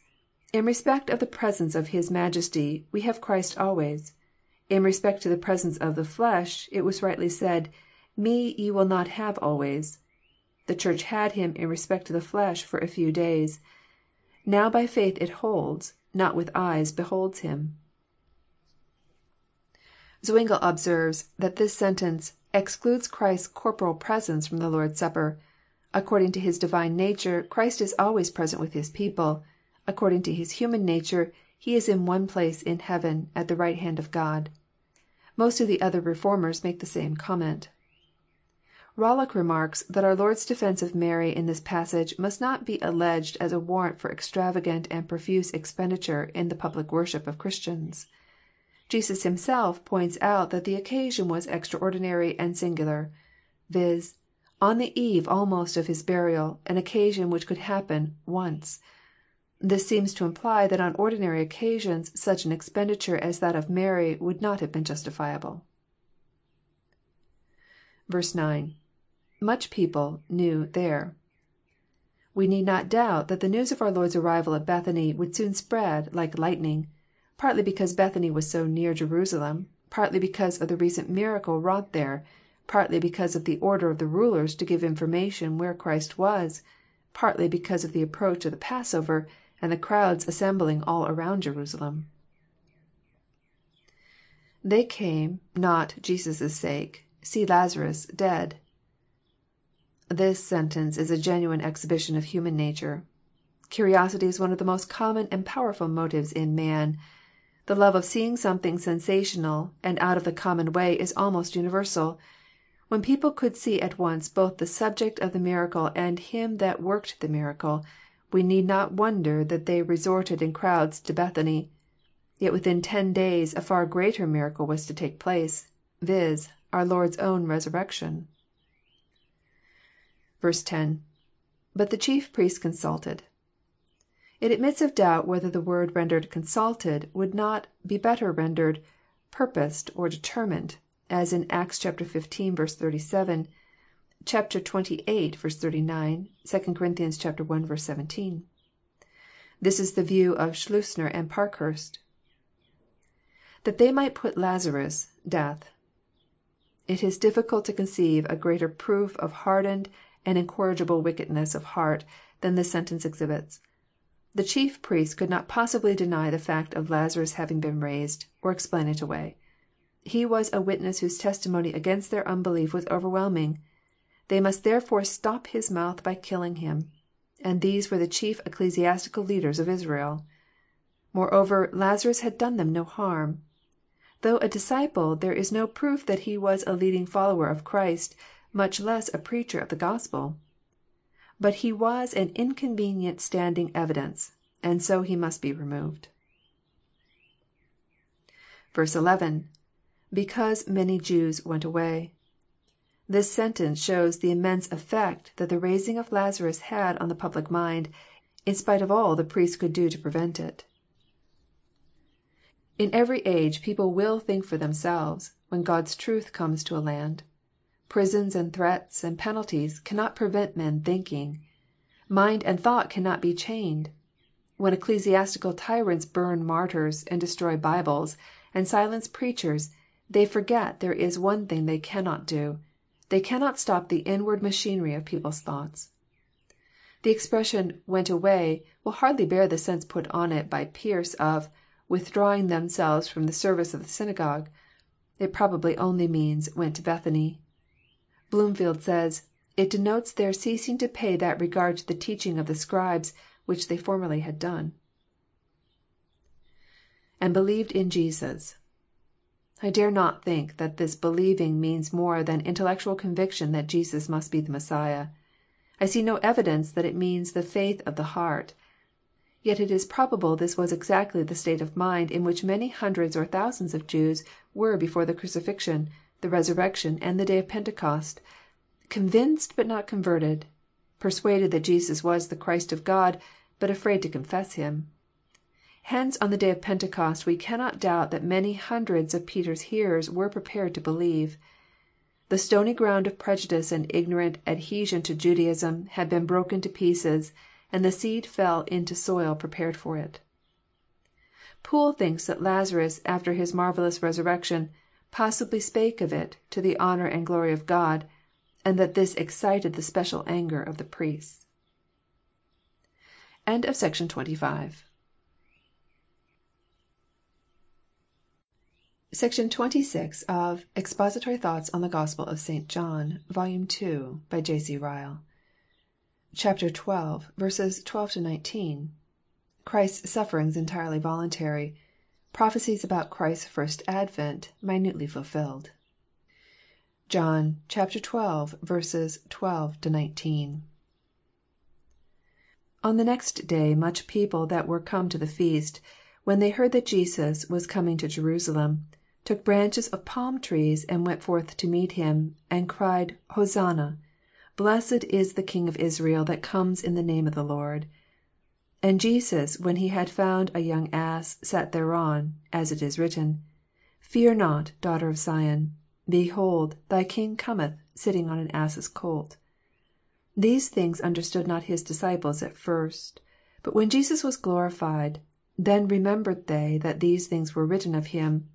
In respect of the presence of His Majesty, we have Christ always. In respect to the presence of the flesh, it was rightly said, Me ye will not have always. The Church had Him in respect to the flesh for a few days. Now by faith it holds, not with eyes beholds Him." Zwingle observes that this sentence " excludes Christ's corporal presence from the Lord's Supper. According to His Divine nature, Christ is always present with His people: according to His human nature, He is in one place in heaven, at the right hand of God." Most of the other Reformers make the same comment. Rollock remarks that our Lord's defence of Mary in this passage must not be alleged as a warrant for extravagant and profuse expenditure in the public worship of Christians. Jesus Himself points out that the occasion was extraordinary and singular, viz., on the eve almost of His burial, an occasion which could happen once. This seems to imply that on ordinary occasions such an expenditure as that of Mary would not have been justifiable. 9. — [Much people knew people,.,knew,..there.'] We need not doubt that the news of our Lord's arrival at Bethany would soon spread, like lightning, partly because Bethany was so near Jerusalem, partly because of the recent miracle wrought there, partly because of the order of the rulers to give information where Christ was, partly because of the approach of the Passover, and the crowds assembling all around Jerusalem. [They came, not Jesus' sake,.. see Lazarus. .dead.'] This sentence is a genuine exhibition of human nature. Curiosity is one of the most common and powerful motives in man. The love of seeing something sensational and out of the common way is almost universal. When people could see at once both the subject of the miracle and Him that worked the miracle, we need not wonder that they resorted in crowds to Bethany. Yet within ten days a far greater miracle was to take place, viz., our Lord's own resurrection. 10. — [But the chief priests consulted.] It admits of doubt whether the word rendered consulted" would not be better rendered purposed or determined, as in Acts xv. 37, ch. xxviii. 39, 2 Cor. i. 17. This is the view of Schleusner and Parkhurst. [That they might put Lazarus... death.] It is difficult to conceive a greater proof of hardened and incorrigible wickedness of heart than this sentence exhibits. The chief priests could not possibly deny the fact of Lazarus having been raised, or explain it away. He was a witness whose testimony against their unbelief was overwhelming. They must therefore stop his mouth by killing him. And these were the chief ecclesiastical leaders of Israel. Moreover, Lazarus had done them no harm. Though a disciple, there is no proof that he was a leading follower of Christ, much less a preacher of the Gospel. But he was an inconvenient standing evidence, and so he must be removed. 11. — [Because many Jews went away.] This sentence shows the immense effect that the raising of Lazarus had on the public mind, in spite of all the priests could do to prevent it. In every age people will think for themselves, when God's truth comes to a land. Prisons and threats and penalties cannot prevent men thinking. Mind and thought cannot be chained. When ecclesiastical tyrants burn martyrs, and destroy Bibles, and silence preachers, they forget there is one thing they cannot do. They cannot stop the inward machinery of people's thoughts. The expression went away will hardly bear the sense put on it by Pearce of withdrawing themselves from the service of the synagogue." It probably only means went to Bethany." Bloomfield says, It denotes their ceasing to pay that regard to the teaching of the Scribes which they formerly had done. [^And believed in Jesus.'] I dare not think that this believing means more than intellectual conviction that Jesus must be the Messiah. I see no evidence that it means the faith of the heart. Yet it is probable this was exactly the state of mind in which many hundreds or thousands of Jews were before the crucifixion, the resurrection, and the day of Pentecost, convinced but not converted, persuaded that Jesus was the Christ of God, but afraid to confess Him. Hence on the day of Pentecost we cannot doubt that many hundreds of Peter's hearers were prepared to believe. The stony ground of prejudice and ignorant adhesion to Judaism had been broken to pieces, and the seed fell into soil prepared for it. Poole thinks that Lazarus, after his marvellous resurrection, possibly spake of it to the honour and glory of God, and that this excited the special anger of the priests. End of section 25. Section 26 of Expository Thoughts on the Gospel of St. John, Volume 2, by J. C. Ryle. Chapter 12, verses 12 to 19. Christ's sufferings entirely voluntary. Prophecies about Christ's first advent minutely fulfilled. John chapter 12, verses 12 to 19. On the next day much people that were come to the feast, when they heard that Jesus was coming to Jerusalem, took branches of palm trees, and went forth to meet him, and cried, Hosanna: Blessed is the King of Israel that comes in the name of the Lord. And Jesus, when he had found a young ass, sat thereon, as it is written, Fear not, daughter of Sion: behold, thy King cometh, sitting on an ass's colt. These things understood not his disciples at first. But when Jesus was glorified, then remembered they that these things were written of him,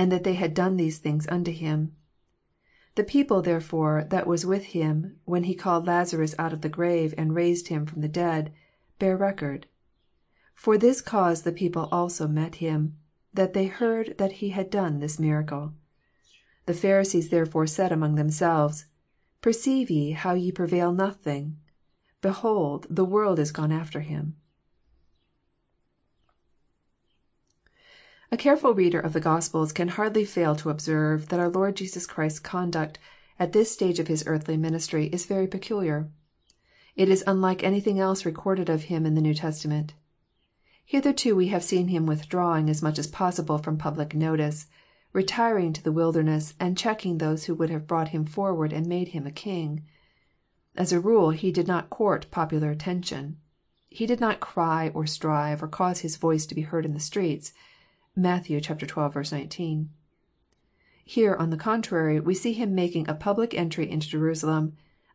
and that they had done these things unto him. The people therefore that was with him, when he called Lazarus out of the grave, and raised him from the dead, bear record. For this cause the people also met him, that they heard that he had done this miracle. The Pharisees therefore said among themselves, Perceive ye how ye prevail nothing? behold, the world is gone after him. A careful reader of the Gospels can hardly fail to observe that our Lord Jesus Christ's conduct at this stage of His earthly ministry is very peculiar. It is unlike anything else recorded of Him in the New Testament. Hitherto we have seen Him withdrawing as much as possible from public notice, retiring to the wilderness, and checking those who would have brought Him forward and made Him a king. As a rule He did not court popular attention. He did not cry or strive or cause His voice to be heard in the streets. (Matt. xii. 19.) Here, on the contrary, we see Him making a public entry into Jerusalem,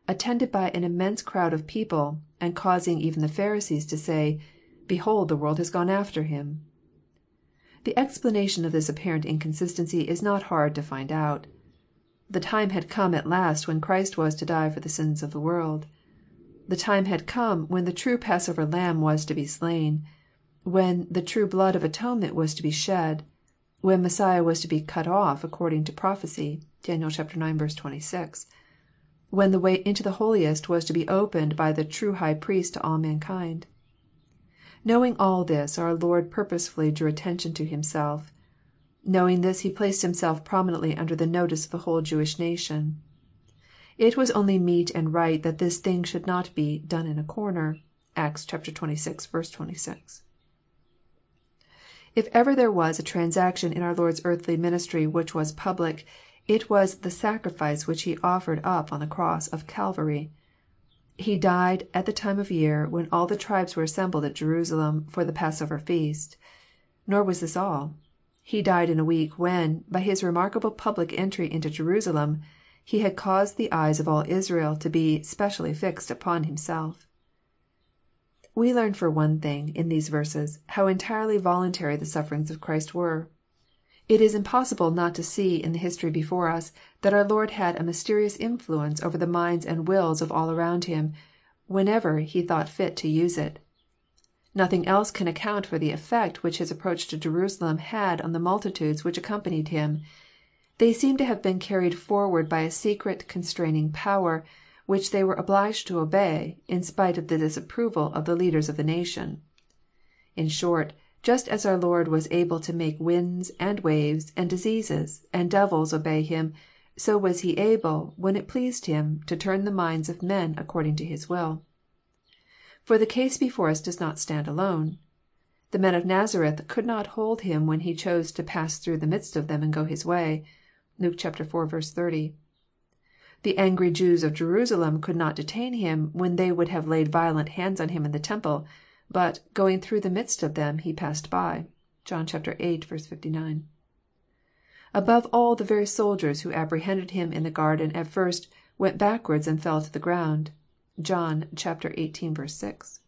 attended by an immense crowd of people, and causing even the Pharisees to say, " Behold, the world has gone after him." The explanation of this apparent inconsistency is not hard to find out. The time had come at last when Christ was to die for the sins of the world. The time had come when the true Passover lamb was to be slain when the true blood of atonement was to be shed, when Messiah was to be cut off according to prophecy, (Dan. ix. 26,) when the way into the holiest was to be opened by the true High Priest to all mankind. Knowing all this, our Lord purposely drew attention to Himself. Knowing this, He placed Himself prominently under the notice of the whole Jewish nation. It was only meet and right that this thing should not be " done in a corner." (Acts xxvi. 26.) If ever there was a transaction in our Lord's earthly ministry which was public, it was the sacrifice which He offered up on the cross of Calvary. He died at the time of year when all the tribes were assembled at Jerusalem for the Passover feast. Nor was this all. He died in a week when, by His remarkable public entry into Jerusalem, He had caused the eyes of all Israel to be specially fixed upon Himself. We learn for one thing, in these verses, how entirely voluntary the sufferings of Christ were. It is impossible not to see in the history before us that our Lord had a mysterious influence over the minds and wills of all around Him, whenever He thought fit to use it. Nothing else can account for the effect which His approach to Jerusalem had on the multitudes which accompanied Him. They seem to have been carried forward by a secret constraining power which they were obliged to obey, in spite of the disapproval of the leaders of the nation. In short, just as our Lord was able to make winds, and waves, and diseases, and devils obey Him, so was He able, when it pleased Him, to turn the minds of men according to His will. For the case before us does not stand alone. The men of Nazareth could not hold Him when He chose to pass through the midst of them and go His way. (Luke iv. 30.) The angry Jews of Jerusalem could not detain Him when they would have laid violent hands on Him in the temple, but, going through the midst of them, He passed by." (John viii. 59.) Above all the very soldiers who apprehended Him in the garden at first went backwards and fell to the ground." (John xviii. 6.)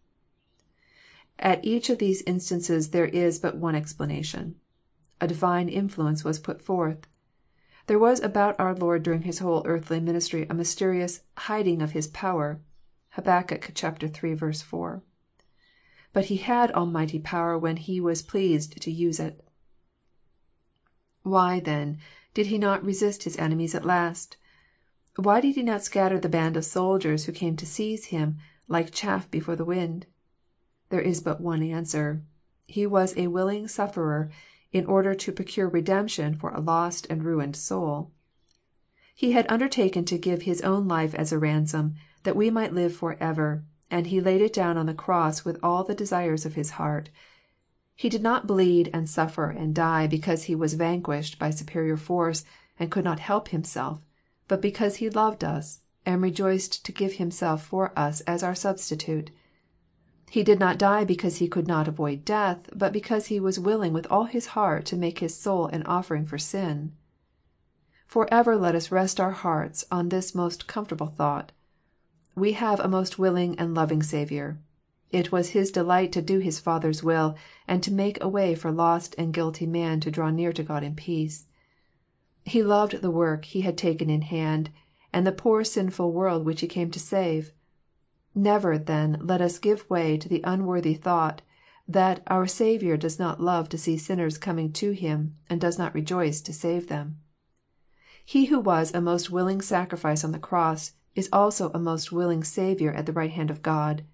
At each of these instances there is but one explanation. A Divine influence was put forth. There was about our Lord during His whole earthly ministry a mysterious " hiding of His power." (Hab. iii. 4.) But He had almighty power when He was pleased to use it. Why, then, did He not resist His enemies at last? Why did He not scatter the band of soldiers who came to seize Him, like chaff before the wind? There is but one answer. He was a willing sufferer in order to procure redemption for a lost and ruined soul. He had undertaken to give His own life as a ransom, that we might live forever, and He laid it down on the cross with all the desires of His heart. He did not bleed and suffer and die because He was vanquished by superior force and could not help Himself, but because He loved us, and rejoiced to give Himself for us as our substitute. He did not die because He could not avoid death, but because He was willing with all His heart to make His soul an offering for sin. Forever let us rest our hearts on this most comfortable thought. We have a most willing and loving Saviour. It was His delight to do His Father's will, and to make a way for lost and guilty man to draw near to God in peace. He loved the work He had taken in hand, and the poor sinful world which He came to save. Never, then, let us give way to the unworthy thought that our Saviour does not love to see sinners coming to Him, and does not rejoice to save them. He who was a most willing sacrifice on the cross is also a most willing Saviour at the right hand of God.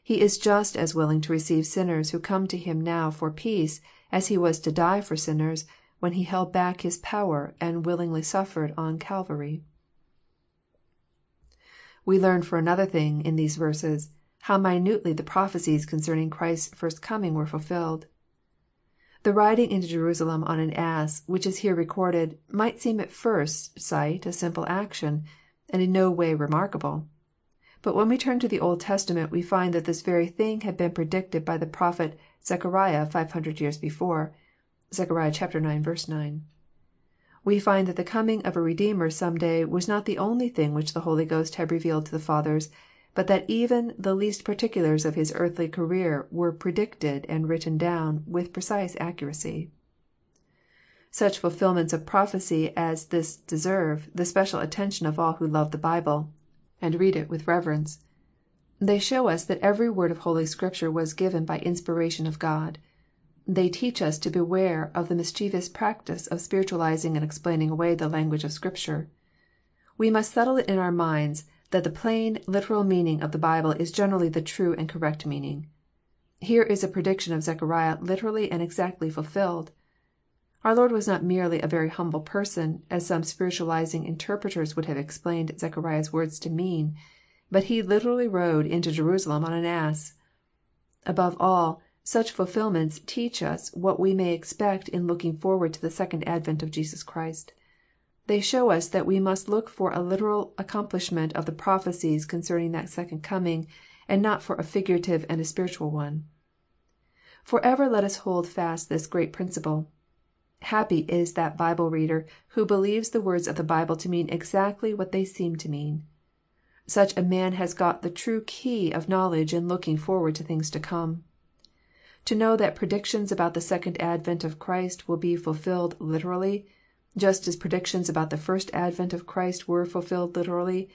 He is just as willing to receive sinners who come to Him now for peace as He was to die for sinners when He held back His power and willingly suffered on Calvary. We learn, for another thing, in these verses, how minutely the prophecies concerning Christ's first coming were fulfilled. The riding into Jerusalem on an ass, which is here recorded, might seem at first sight a simple action, and in no way remarkable. But when we turn to the Old Testament we find that this very thing had been predicted by the prophet Zechariah five hundred years before. (Zech. ix. 9.) We find that the coming of a Redeemer some day was not the only thing which the Holy Ghost had revealed to the fathers, but that even the least particulars of His earthly career were predicted and written down with precise accuracy. Such fulfilments of prophecy as this deserve the special attention of all who love the Bible, and read it with reverence. They show us that every word of Holy Scripture was given by inspiration of God. They teach us to beware of the mischievous practice of spiritualizing and explaining away the language of Scripture. We must settle it in our minds that the plain, literal meaning of the Bible is generally the true and correct meaning. Here is a prediction of Zechariah literally and exactly fulfilled. Our Lord was not merely a very humble person, as some spiritualizing interpreters would have explained Zechariah's words to mean, but He literally rode into Jerusalem on an ass. Above all, such fulfilments teach us what we may expect in looking forward to the second advent of Jesus Christ. They show us that we must look for a literal accomplishment of the prophecies concerning that second coming, and not for a figurative and a spiritual one. Forever let us hold fast this great principle. Happy is that Bible reader who believes the words of the Bible to mean exactly what they seem to mean. Such a man has got the true key of knowledge in looking forward to things to come. To know that predictions about the second advent of Christ will be fulfilled literally, just as predictions about the first advent of Christ were fulfilled literally,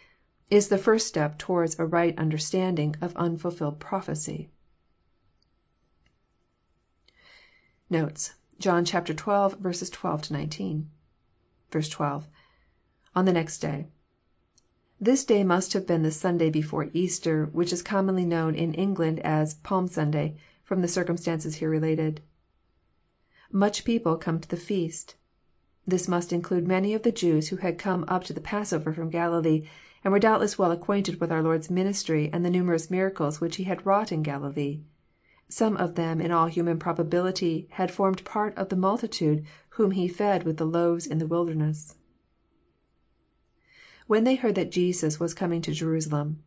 is the first step towards a right understanding of unfulfilled prophecy. Notes. John chapter 12, verses 12 to 19. Verse 12. On the next day. This day must have been the Sunday before Easter, which is commonly known in England as Palm Sunday, from the circumstances here related. Much people come to the feast. This must include many of the Jews who had come up to the Passover from Galilee, and were doubtless well acquainted with our Lord's ministry and the numerous miracles which He had wrought in Galilee. Some of them in all human probability had formed part of the multitude whom He fed with the loaves in the wilderness. When they heard that Jesus was coming to Jerusalem,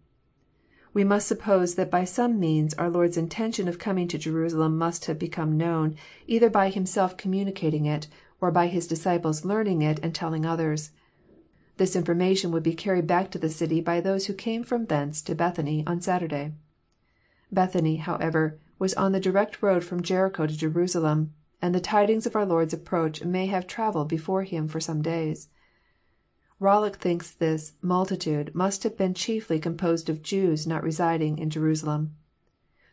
we must suppose that by some means our Lord's intention of coming to Jerusalem must have become known, either by Himself communicating it, or by His disciples learning it and telling others. This information would be carried back to the city by those who came from thence to Bethany on Saturday. Bethany, however, was on the direct road from Jericho to Jerusalem, and the tidings of our Lord's approach may have travelled before Him for some days. Rollock thinks this " multitude " must have been chiefly composed of Jews not residing in Jerusalem.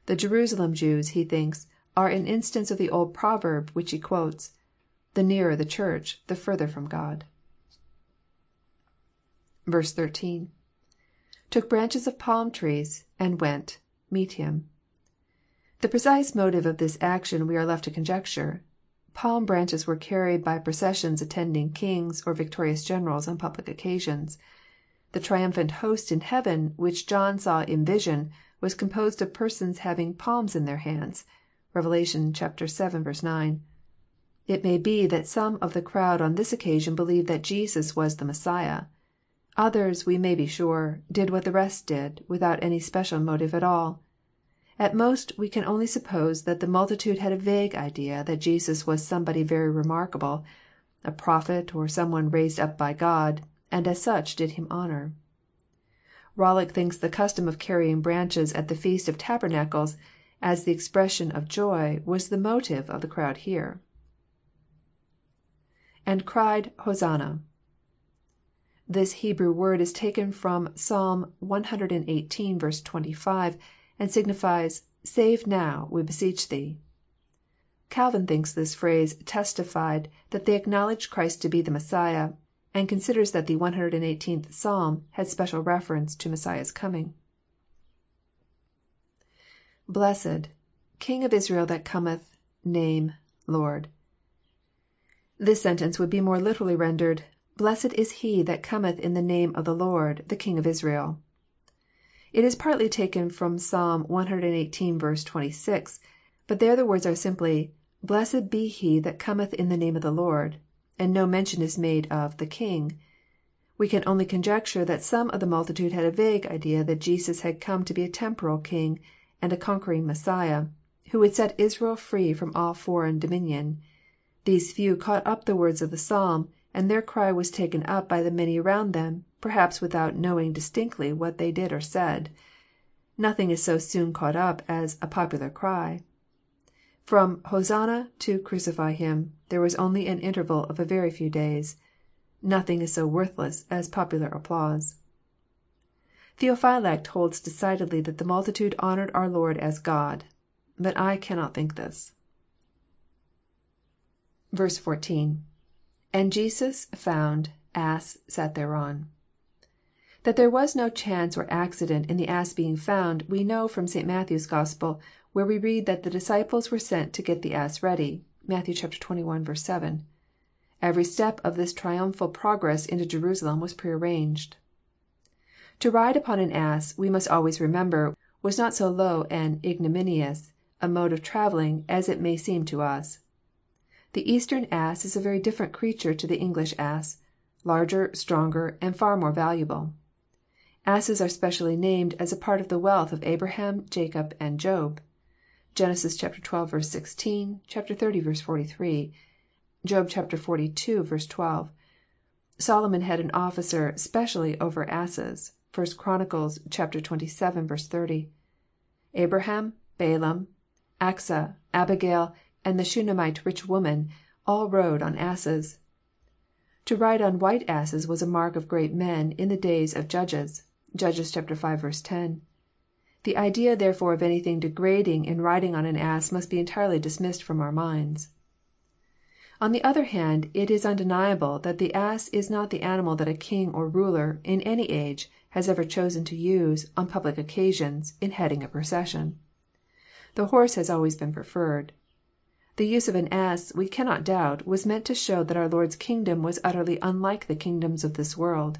The Jerusalem Jews, he thinks, are an instance of the old proverb which he quotes. The nearer the Church, the further from God. 13. — [Took branches of palm trees, and went... meet him.] The precise motive of this action we are left to conjecture. Palm branches were carried by processions attending kings or victorious generals on public occasions. The triumphant host in heaven which John saw in vision was composed of persons having palms in their hands. (Rev. vii. 9.) It may be that some of the crowd on this occasion believed that Jesus was the Messiah. Others, we may be sure, did what the rest did, without any special motive at all. At most we can only suppose that the multitude had a vague idea that Jesus was somebody very remarkable, a prophet, or some one raised up by God, and as such did Him honour. Rollock thinks the custom of carrying branches at the feast of tabernacles, as the expression of joy, was the motive of the crowd here. [^And cried, Hosanna.'] This Hebrew word is taken from Psalm cxviii. 25, and signifies, " Save now, we beseech Thee." Calvin thinks this phrase testified that they acknowledged Christ to be the Messiah, and considers that the 118th Psalm had special reference to Messiah's coming. lBlessed...King of Israel that cometh...name...Lord.'] This sentence would be more literally rendered, " Blessed is he that cometh in the name of the Lord, the King of Israel." It is partly taken from Psalm cxviii. 26, but there the words are simply, " Blessed be he that cometh in the name of the Lord," and no mention is made of the King." We can only conjecture that some of the multitude had a vague idea that Jesus had come to be a temporal King and a conquering Messiah, who would set Israel free from all foreign dominion. These few caught up the words of the Psalm, and their cry was taken up by the many around them, perhaps without knowing distinctly what they did or said. Nothing is so soon caught up as a popular cry. From Hosanna to Crucify Him there was only an interval of a very few days. Nothing is so worthless as popular applause. Theophylact holds decidedly that the multitude honoured our Lord as God. But I cannot think this. 14. — [And Jesus... found ass sat thereon.'] That there was no chance or accident in the ass being found, we know from St. Matthew's Gospel, where we read that the disciples were sent to get the ass ready. (Matt. xxi. 7.) Every step of this triumphal progress into Jerusalem was prearranged. To ride upon an ass, we must always remember, was not so low and ignominious a mode of travelling as it may seem to us. The Eastern ass is a very different creature to the English ass, larger, stronger, and far more valuable. Asses are specially named as a part of the wealth of Abraham, Jacob, and Job. (Gen. xii. 16; xxx. 43; Job xlii. 12.) Solomon had an officer specially over asses. (1 Chron. xxvii. 30.) Abraham, Balaam, Achsah, Abigail, and the Shunammite rich woman, all rode on asses. To ride on white asses was a mark of great men in the days of Judges. (Judges v. 10.) The idea therefore of anything degrading in riding on an ass must be entirely dismissed from our minds. On the other hand, it is undeniable that the ass is not the animal that a king or ruler, in any age, has ever chosen to use, on public occasions, in heading a procession. The horse has always been preferred. The use of an ass, we cannot doubt, was meant to show that our Lord's kingdom was utterly unlike the kingdoms of this world.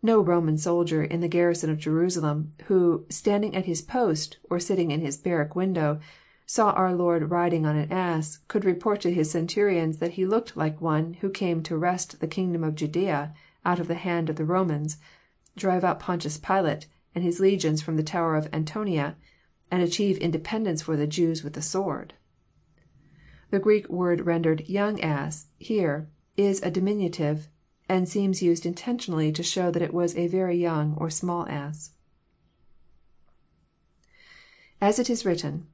No Roman soldier in the garrison of Jerusalem, who, standing at his post, or sitting in his barrack window, saw our Lord riding on an ass, could report to his centurions that he looked like one who came to wrest the kingdom of Judaea out of the hand of the Romans, drive out Pontius Pilate and his legions from the tower of Antonia, and achieve independence for the Jews with the sword. The Greek word rendered young ass," here, is a diminutive, and seems used intentionally to show that it was a very young or small ass. [^As it is written.']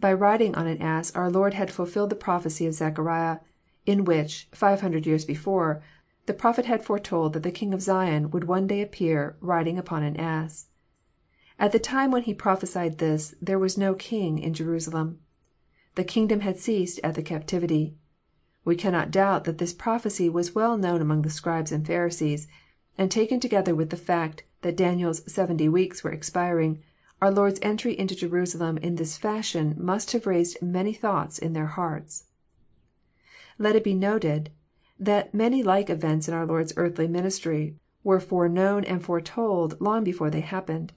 By riding on an ass our Lord had fulfilled the prophecy of Zechariah, in which, five hundred years before, the prophet had foretold that the King of Zion would one day appear, riding upon an ass. At the time when he prophesied this, there was no king in Jerusalem. The kingdom had ceased at the captivity. We cannot doubt that this prophecy was well known among the Scribes and Pharisees, and taken together with the fact that Daniel's seventy weeks were expiring, our Lord's entry into Jerusalem in this fashion must have raised many thoughts in their hearts. Let it be noted that many like events in our Lord's earthly ministry were foreknown and foretold long before they happened,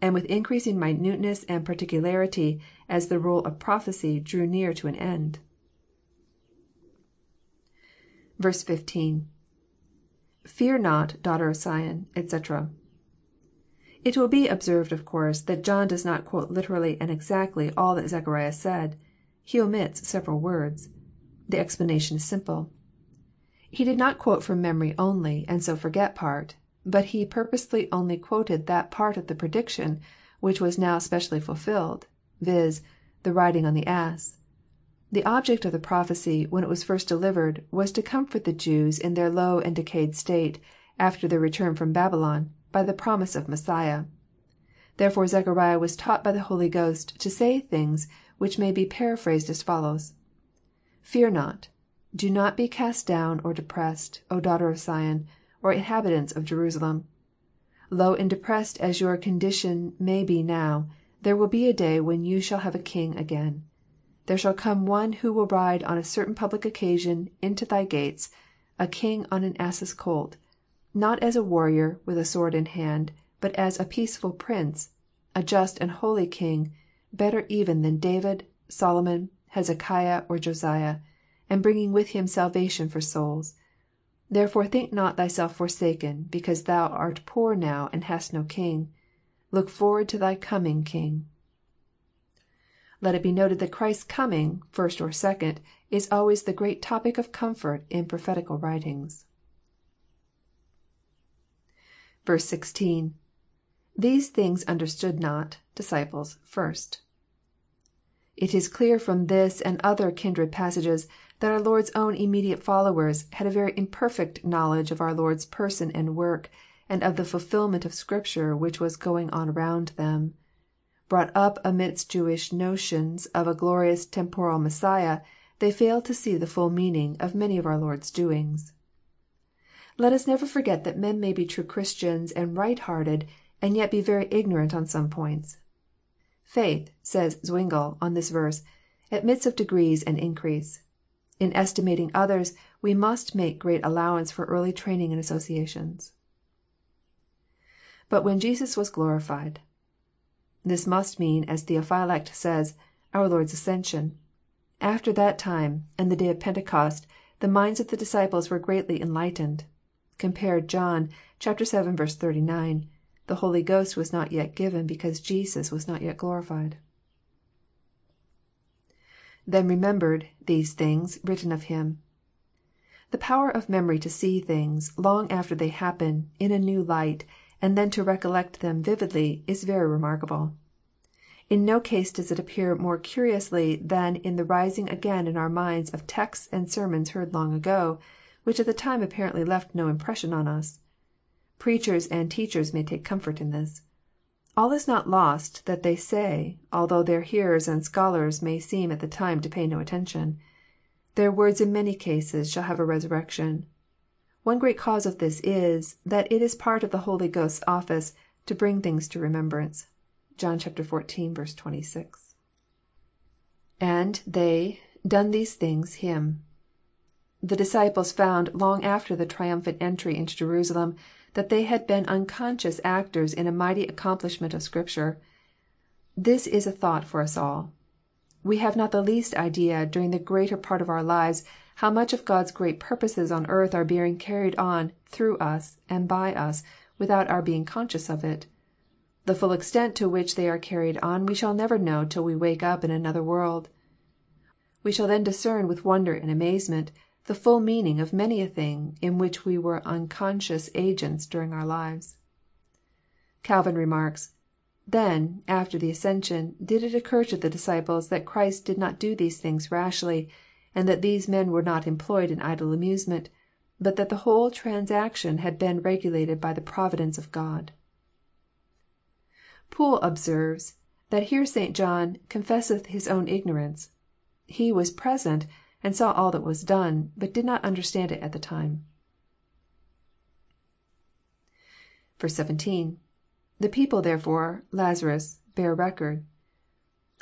and with increasing minuteness and particularity as the roll of prophecy drew near to an end. 15. — [Fear not, daughter of Sion, etc.'] It will be observed, of course, that John does not quote literally and exactly all that Zechariah said. He omits several words. The explanation is simple. He did not quote from memory only, and so forget part, but he purposely only quoted that part of the prediction which was now specially fulfilled, viz., the riding on the ass. The object of the prophecy, when it was first delivered, was to comfort the Jews in their low and decayed state, after their return from Babylon, by the promise of Messiah. Therefore Zechariah was taught by the Holy Ghost to say things which may be paraphrased as follows :— Fear not, do not be cast down or depressed, O daughter of Sion, or inhabitants of Jerusalem. Low and depressed as your condition may be now, there will be a day when you shall have a king again. There shall come one who will ride on a certain public occasion into thy gates, a king on an ass's colt, not as a warrior with a sword in hand, but as a peaceful prince, a just and holy king, better even than David, Solomon, Hezekiah, or Josiah, and bringing with him salvation for souls. Therefore think not thyself forsaken, because thou art poor now and hast no king. Look forward to thy coming King. Let it be noted that Christ's coming, first or second, is always the great topic of comfort in prophetical writings. 16. — [These things understood not... disciples,.. first.] It is clear from this and other kindred passages that our Lord's own immediate followers had a very imperfect knowledge of our Lord's person and work, and of the fulfilment of Scripture which was going on around them. Brought up amidst Jewish notions of a glorious temporal Messiah, they failed to see the full meaning of many of our Lord's doings. Let us never forget that men may be true Christians and right hearted, and yet be very ignorant on some points. Faith, says Zwingle on this verse, admits of degrees and increase. In estimating others, we must make great allowance for early training and associations. [But when Jesus was glorified.] This must mean, as Theophylact says, our Lord's ascension. After that time, and the day of Pentecost, the minds of the disciples were greatly enlightened. Compare John vii. 39. The Holy Ghost was not yet given, because Jesus was not yet glorified. [Then remembered... these things... written of him.] The power of memory to see things, long after they happen, in a new light, and then to recollect them vividly, is very remarkable. In no case does it appear more curiously than in the rising again in our minds of texts and sermons heard long ago, which at the time apparently left no impression on us. Preachers and teachers may take comfort in this. All is not lost that they say, although their hearers and scholars may seem at the time to pay no attention. Their words in many cases shall have a resurrection. One great cause of this is, that it is part of the Holy Ghost's office to bring things to remembrance." (John xiv. 26.) [And they... done these things... him.] The disciples found long after the triumphant entry into Jerusalem that they had been unconscious actors in a mighty accomplishment of Scripture. This is a thought for us all. We have not the least idea during the greater part of our lives how much of God's great purposes on earth are being carried on through us and by us without our being conscious of it. The full extent to which they are carried on we shall never know till we wake up in another world. We shall then discern with wonder and amazement the full meaning of many a thing in which we were unconscious agents during our lives. Calvin remarks, Then, after the ascension, did it occur to the disciples that Christ did not do these things rashly, and that these men were not employed in idle amusement, but that the whole transaction had been regulated by the providence of God." Poole observes that here St. John " confesseth his own ignorance." He was present, and saw all that was done, but did not understand it at the time. 17. — [The people therefore... Lazarus... bear record.]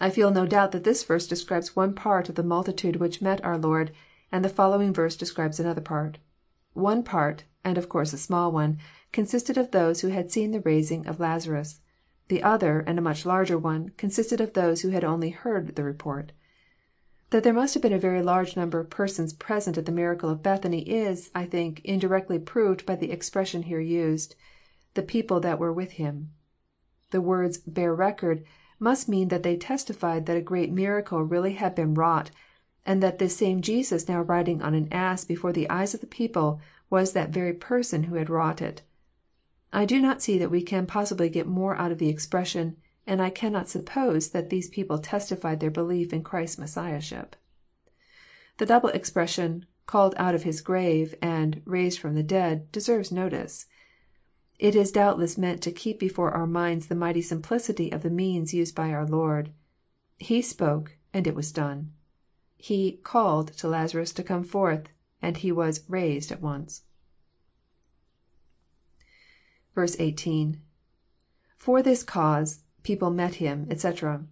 I feel no doubt that this verse describes one part of the multitude which met our Lord, and the following verse describes another part. One part, and of course a small one, consisted of those who had seen the raising of Lazarus. The other, and a much larger one, consisted of those who had only heard the report. That there must have been a very large number of persons present at the miracle of Bethany is, I think, indirectly proved by the expression here used, — the people that were with him." The words " bear record " must mean that they testified that a great miracle really had been wrought, and that this same Jesus now riding on an ass before the eyes of the people was that very person who had wrought it. I do not see that we can possibly get more out of the expression, and I cannot suppose that these people testified their belief in Christ's Messiahship. The double expression, " called out of his grave," and " raised from the dead," deserves notice. It is doubtless meant to keep before our minds the mighty simplicity of the means used by our Lord. He spoke, and it was done. He " called " to Lazarus to come forth, and he was " raised " at once. 18. — [For this cause,.,people met him, etc.']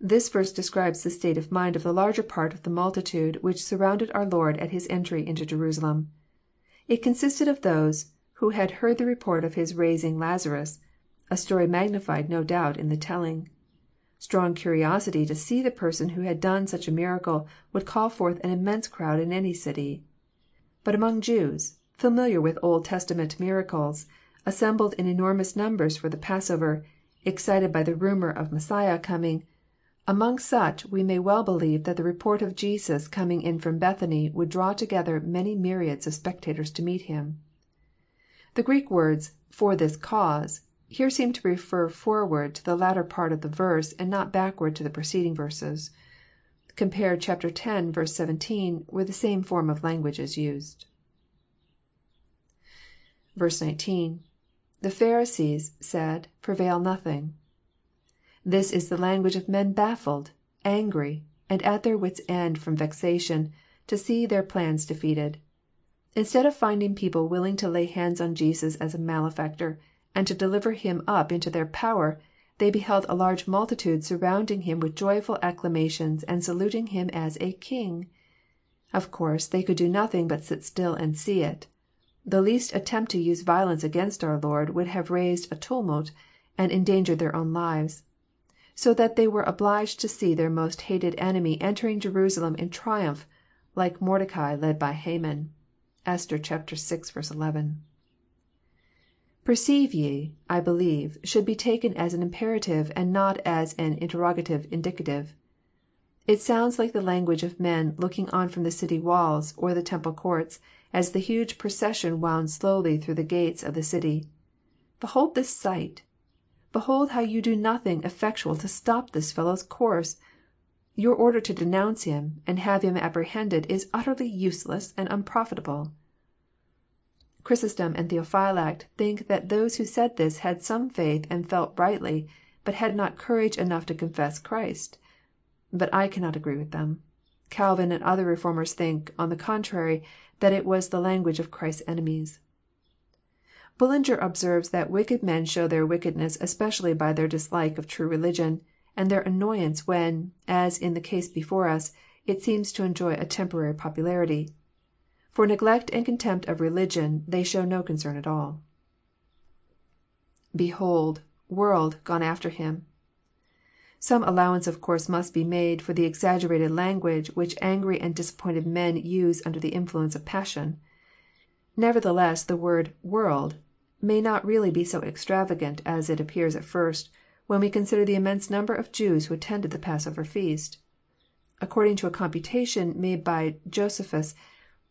This verse describes the state of mind of the larger part of the multitude which surrounded our Lord at His entry into Jerusalem. It consisted of those who had heard the report of His raising Lazarus, a story magnified no doubt in the telling. Strong curiosity to see the person who had done such a miracle would call forth an immense crowd in any city. But among Jews, familiar with Old Testament miracles, assembled in enormous numbers for the Passover, excited by the rumour of Messiah coming, among such we may well believe that the report of Jesus coming in from Bethany would draw together many myriads of spectators to meet Him. The Greek words, " for this cause," here seem to refer forward to the latter part of the verse, and not backward to the preceding verses. Compare ch. x. 17, where the same form of language is used. 19. — [The Pharisees... said. Prevail nothing.] This is the language of men baffled, angry, and at their wits' end from vexation, to see their plans defeated. Instead of finding people willing to lay hands on Jesus as a malefactor, and to deliver Him up into their power, they beheld a large multitude surrounding Him with joyful acclamations, and saluting Him as a King. Of course they could do nothing but sit still and see it. The least attempt to use violence against our Lord would have raised a tumult, and endangered their own lives. So that they were obliged to see their most hated enemy entering Jerusalem in triumph, like Mordecai led by Haman. (Esther vi. 11.) Perceive ye, I believe, should be taken as an imperative, and not as an interrogative indicative. It sounds like the language of men looking on from the city walls, or the temple courts, as the huge procession wound slowly through the gates of the city. Behold this sight! Behold how you do nothing effectual to stop this fellow's course! Your order to denounce him, and have him apprehended, is utterly useless and unprofitable." Chrysostom and Theophylact think that those who said this had some faith and felt rightly, but had not courage enough to confess Christ. But I cannot agree with them. Calvin and other Reformers think, on the contrary, that it was the language of Christ's enemies. Bullinger observes that wicked men show their wickedness especially by their dislike of true religion, and their annoyance when, as in the case before us, it seems to enjoy a temporary popularity. For neglect and contempt of religion they show no concern at all. [Behold, world, gone after him.] Some allowance of course must be made for the exaggerated language which angry and disappointed men use under the influence of passion. Nevertheless the word " world " may not really be so extravagant as it appears at first, when we consider the immense number of Jews who attended the Passover feast. According to a computation made by Josephus,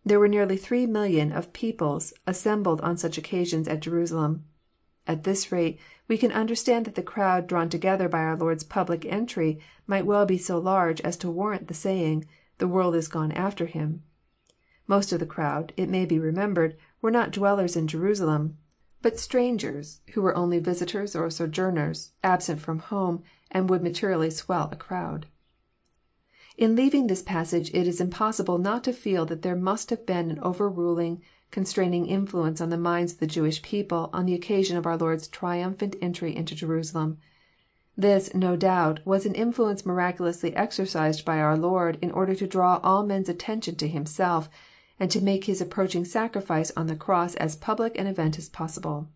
there were nearly three millions of peoples assembled on such occasions at Jerusalem. At this rate we can understand that the crowd drawn together by our Lord's public entry might well be so large as to warrant the saying, " The world is gone after him." Most of the crowd, it may be remembered, were not dwellers in Jerusalem, but strangers, who were only visitors or sojourners, absent from home, and would materially swell a crowd. In leaving this passage it is impossible not to feel that there must have been an overruling, constraining influence on the minds of the Jewish people on the occasion of our Lord's triumphant entry into Jerusalem. This, no doubt, was an influence miraculously exercised by our Lord in order to draw all men's attention to Himself, and to make His approaching sacrifice on the cross as public an event as possible.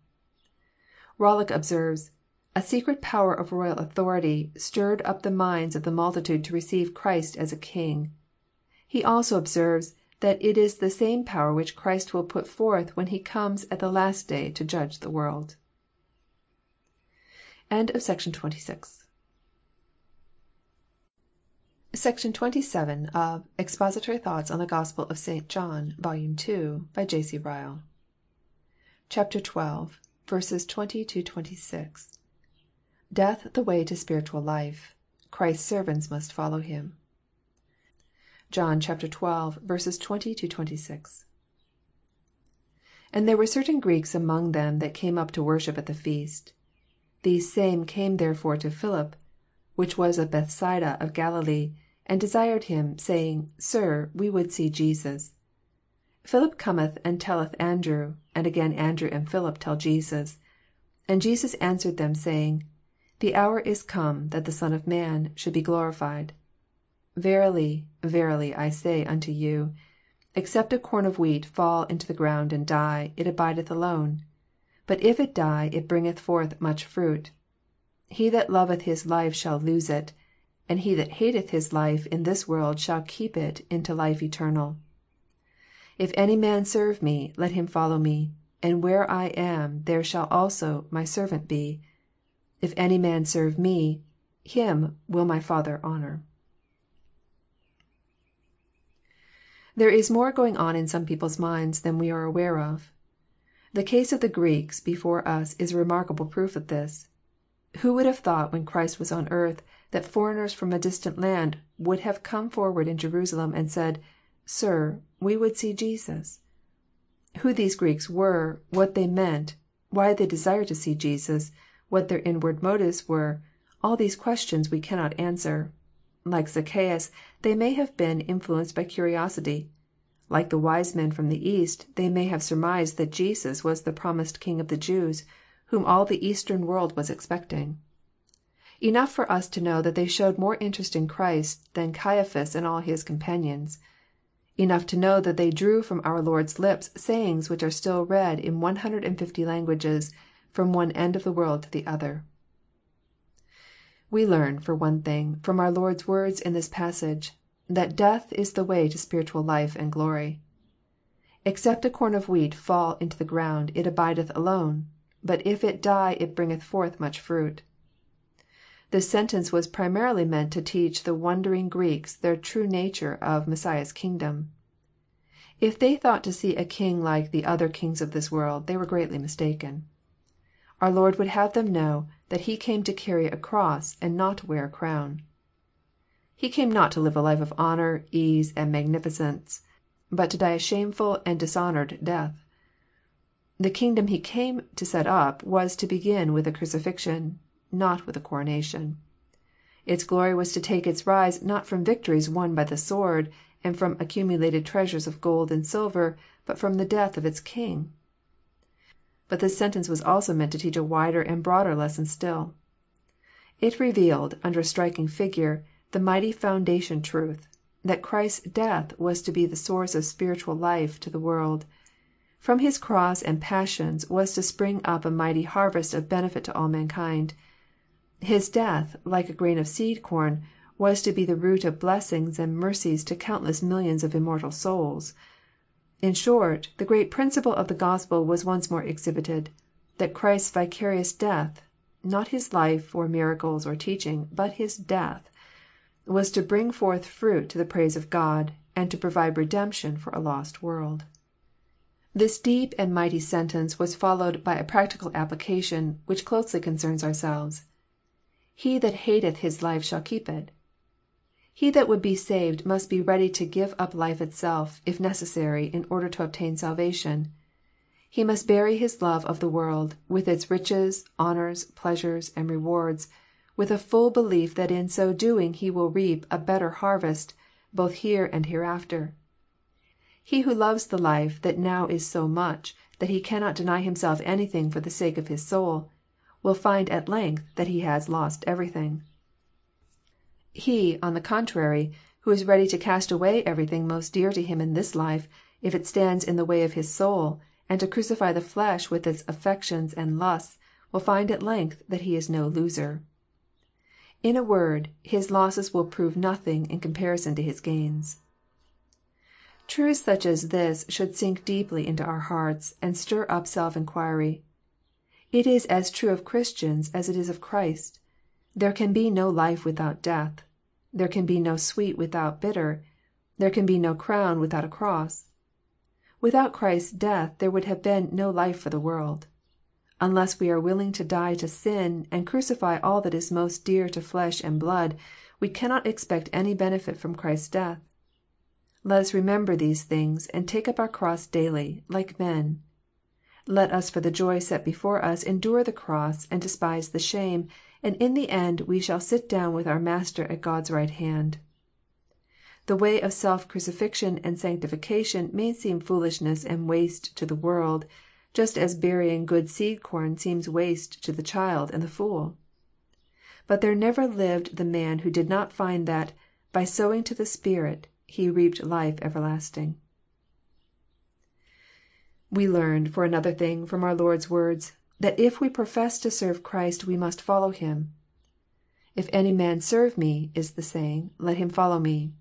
Rollock observes, "A secret power of royal authority stirred up the minds of the multitude to receive Christ as a King." He also observes that it is the same power which Christ will put forth when He comes at the last day to judge the world. End of Section 26. Section 27 of Expository Thoughts on the Gospel of St. John, Volume 2, by J. C. Ryle. Chapter 12, verses 20 to 26. Death the way to spiritual life. Christ's servants must follow him. John chapter 12, verses 20 to 26. And there were certain Greeks among them that came up to worship at the feast. These same came therefore to Philip, which was of Bethsaida of Galilee, and desired him, saying, Sir, we would see Jesus. Philip cometh and telleth Andrew, and again Andrew and Philip tell Jesus. And Jesus answered them, saying, The hour is come that the Son of man should be glorified. Verily, verily, I say unto you, Except a corn of wheat fall into the ground and die, it abideth alone: but if it die, it bringeth forth much fruit. He that loveth his life shall lose it: and he that hateth his life in this world shall keep it into life eternal. If any man serve me, let him follow me: and where I am, there shall also my servant be. If any man serve me, him will my Father honour. There is more going on in some people's minds than we are aware of. The case of the Greeks before us is a remarkable proof of this. Who would have thought when Christ was on earth that foreigners from a distant land would have come forward in Jerusalem and said, Sir, we would see Jesus? Who these Greeks were, what they meant, why they desired to see Jesus, what their inward motives were, all these questions we cannot answer. Like Zacchaeus, they may have been influenced by curiosity. Like the wise men from the East, they may have surmised that Jesus was the promised King of the Jews, whom all the Eastern world was expecting. Enough for us to know that they showed more interest in Christ than Caiaphas and all his companions. Enough to know that they drew from our Lord's lips sayings which are still read in one hundred and fifty languages, from one end of the world to the other. We learn, for one thing, from our Lord's words in this passage, that death is the way to spiritual life and glory. Except a corn of wheat fall into the ground, it abideth alone: but if it die, it bringeth forth much fruit. This sentence was primarily meant to teach the wondering Greeks the true nature of Messiah's kingdom. If they thought to see a king like the other kings of this world, they were greatly mistaken. Our Lord would have them know that He came to carry a cross, and not wear a crown. He came not to live a life of honour, ease, and magnificence, but to die a shameful and dishonoured death. The kingdom He came to set up was to begin with a crucifixion, not with a coronation. Its glory was to take its rise not from victories won by the sword, and from accumulated treasures of gold and silver, but from the death of its King. But this sentence was also meant to teach a wider and broader lesson still. It revealed, under a striking figure, the mighty foundation truth, that Christ's death was to be the source of spiritual life to the world. From His cross and passions was to spring up a mighty harvest of benefit to all mankind. His death, like a grain of seed corn, was to be the root of blessings and mercies to countless millions of immortal souls. In short, the great principle of the Gospel was once more exhibited, that Christ's vicarious death, not His life, or miracles, or teaching, but His death, was to bring forth fruit to the praise of God, and to provide redemption for a lost world. This deep and mighty sentence was followed by a practical application which closely concerns ourselves. He that hateth his life shall keep it. He that would be saved must be ready to give up life itself, if necessary, in order to obtain salvation. He must bury his love of the world, with its riches, honours, pleasures, and rewards, with a full belief that in so doing he will reap a better harvest, both here and hereafter. He who loves the life that now is so much that he cannot deny himself anything for the sake of his soul, will find at length that he has lost everything. He, on the contrary, who is ready to cast away everything most dear to him in this life, if it stands in the way of his soul, and to crucify the flesh with its affections and lusts, will find at length that he is no loser. In a word, his losses will prove nothing in comparison to his gains. Truths such as this should sink deeply into our hearts, and stir up self inquiry. It is as true of Christians as it is of Christ. There can be no life without death. There can be no sweet without bitter. There can be no crown without a cross. Without Christ's death there would have been no life for the world. Unless we are willing to die to sin, and crucify all that is most dear to flesh and blood, we cannot expect any benefit from Christ's death. Let us remember these things, and take up our cross daily, like men. Let us for the joy set before us endure the cross, and despise the shame, and in the end we shall sit down with our Master at God's right hand. The way of self crucifixion and sanctification may seem foolishness and waste to the world, just as burying good seed corn seems waste to the child and the fool. But there never lived the man who did not find that, by sowing to the Spirit, he reaped life everlasting. We learn, for another thing, from our Lord's words, that if we profess to serve Christ we must follow Him. If any man serve me, is the saying, let him follow me.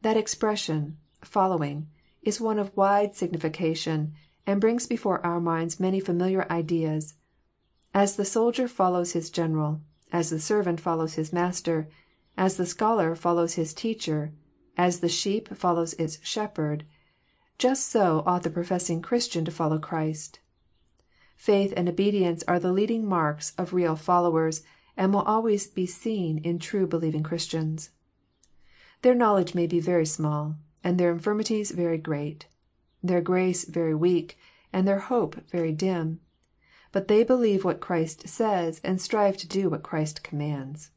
That expression, following, is one of wide signification, and brings before our minds many familiar ideas. As the soldier follows his general, as the servant follows his master, as the scholar follows his teacher, as the sheep follows its shepherd, just so ought the professing Christian to follow Christ. Faith and obedience are the leading marks of real followers, and will always be seen in true believing Christians. Their knowledge may be very small, and their infirmities very great, their grace very weak, and their hope very dim. But they believe what Christ says, and strive to do what Christ commands.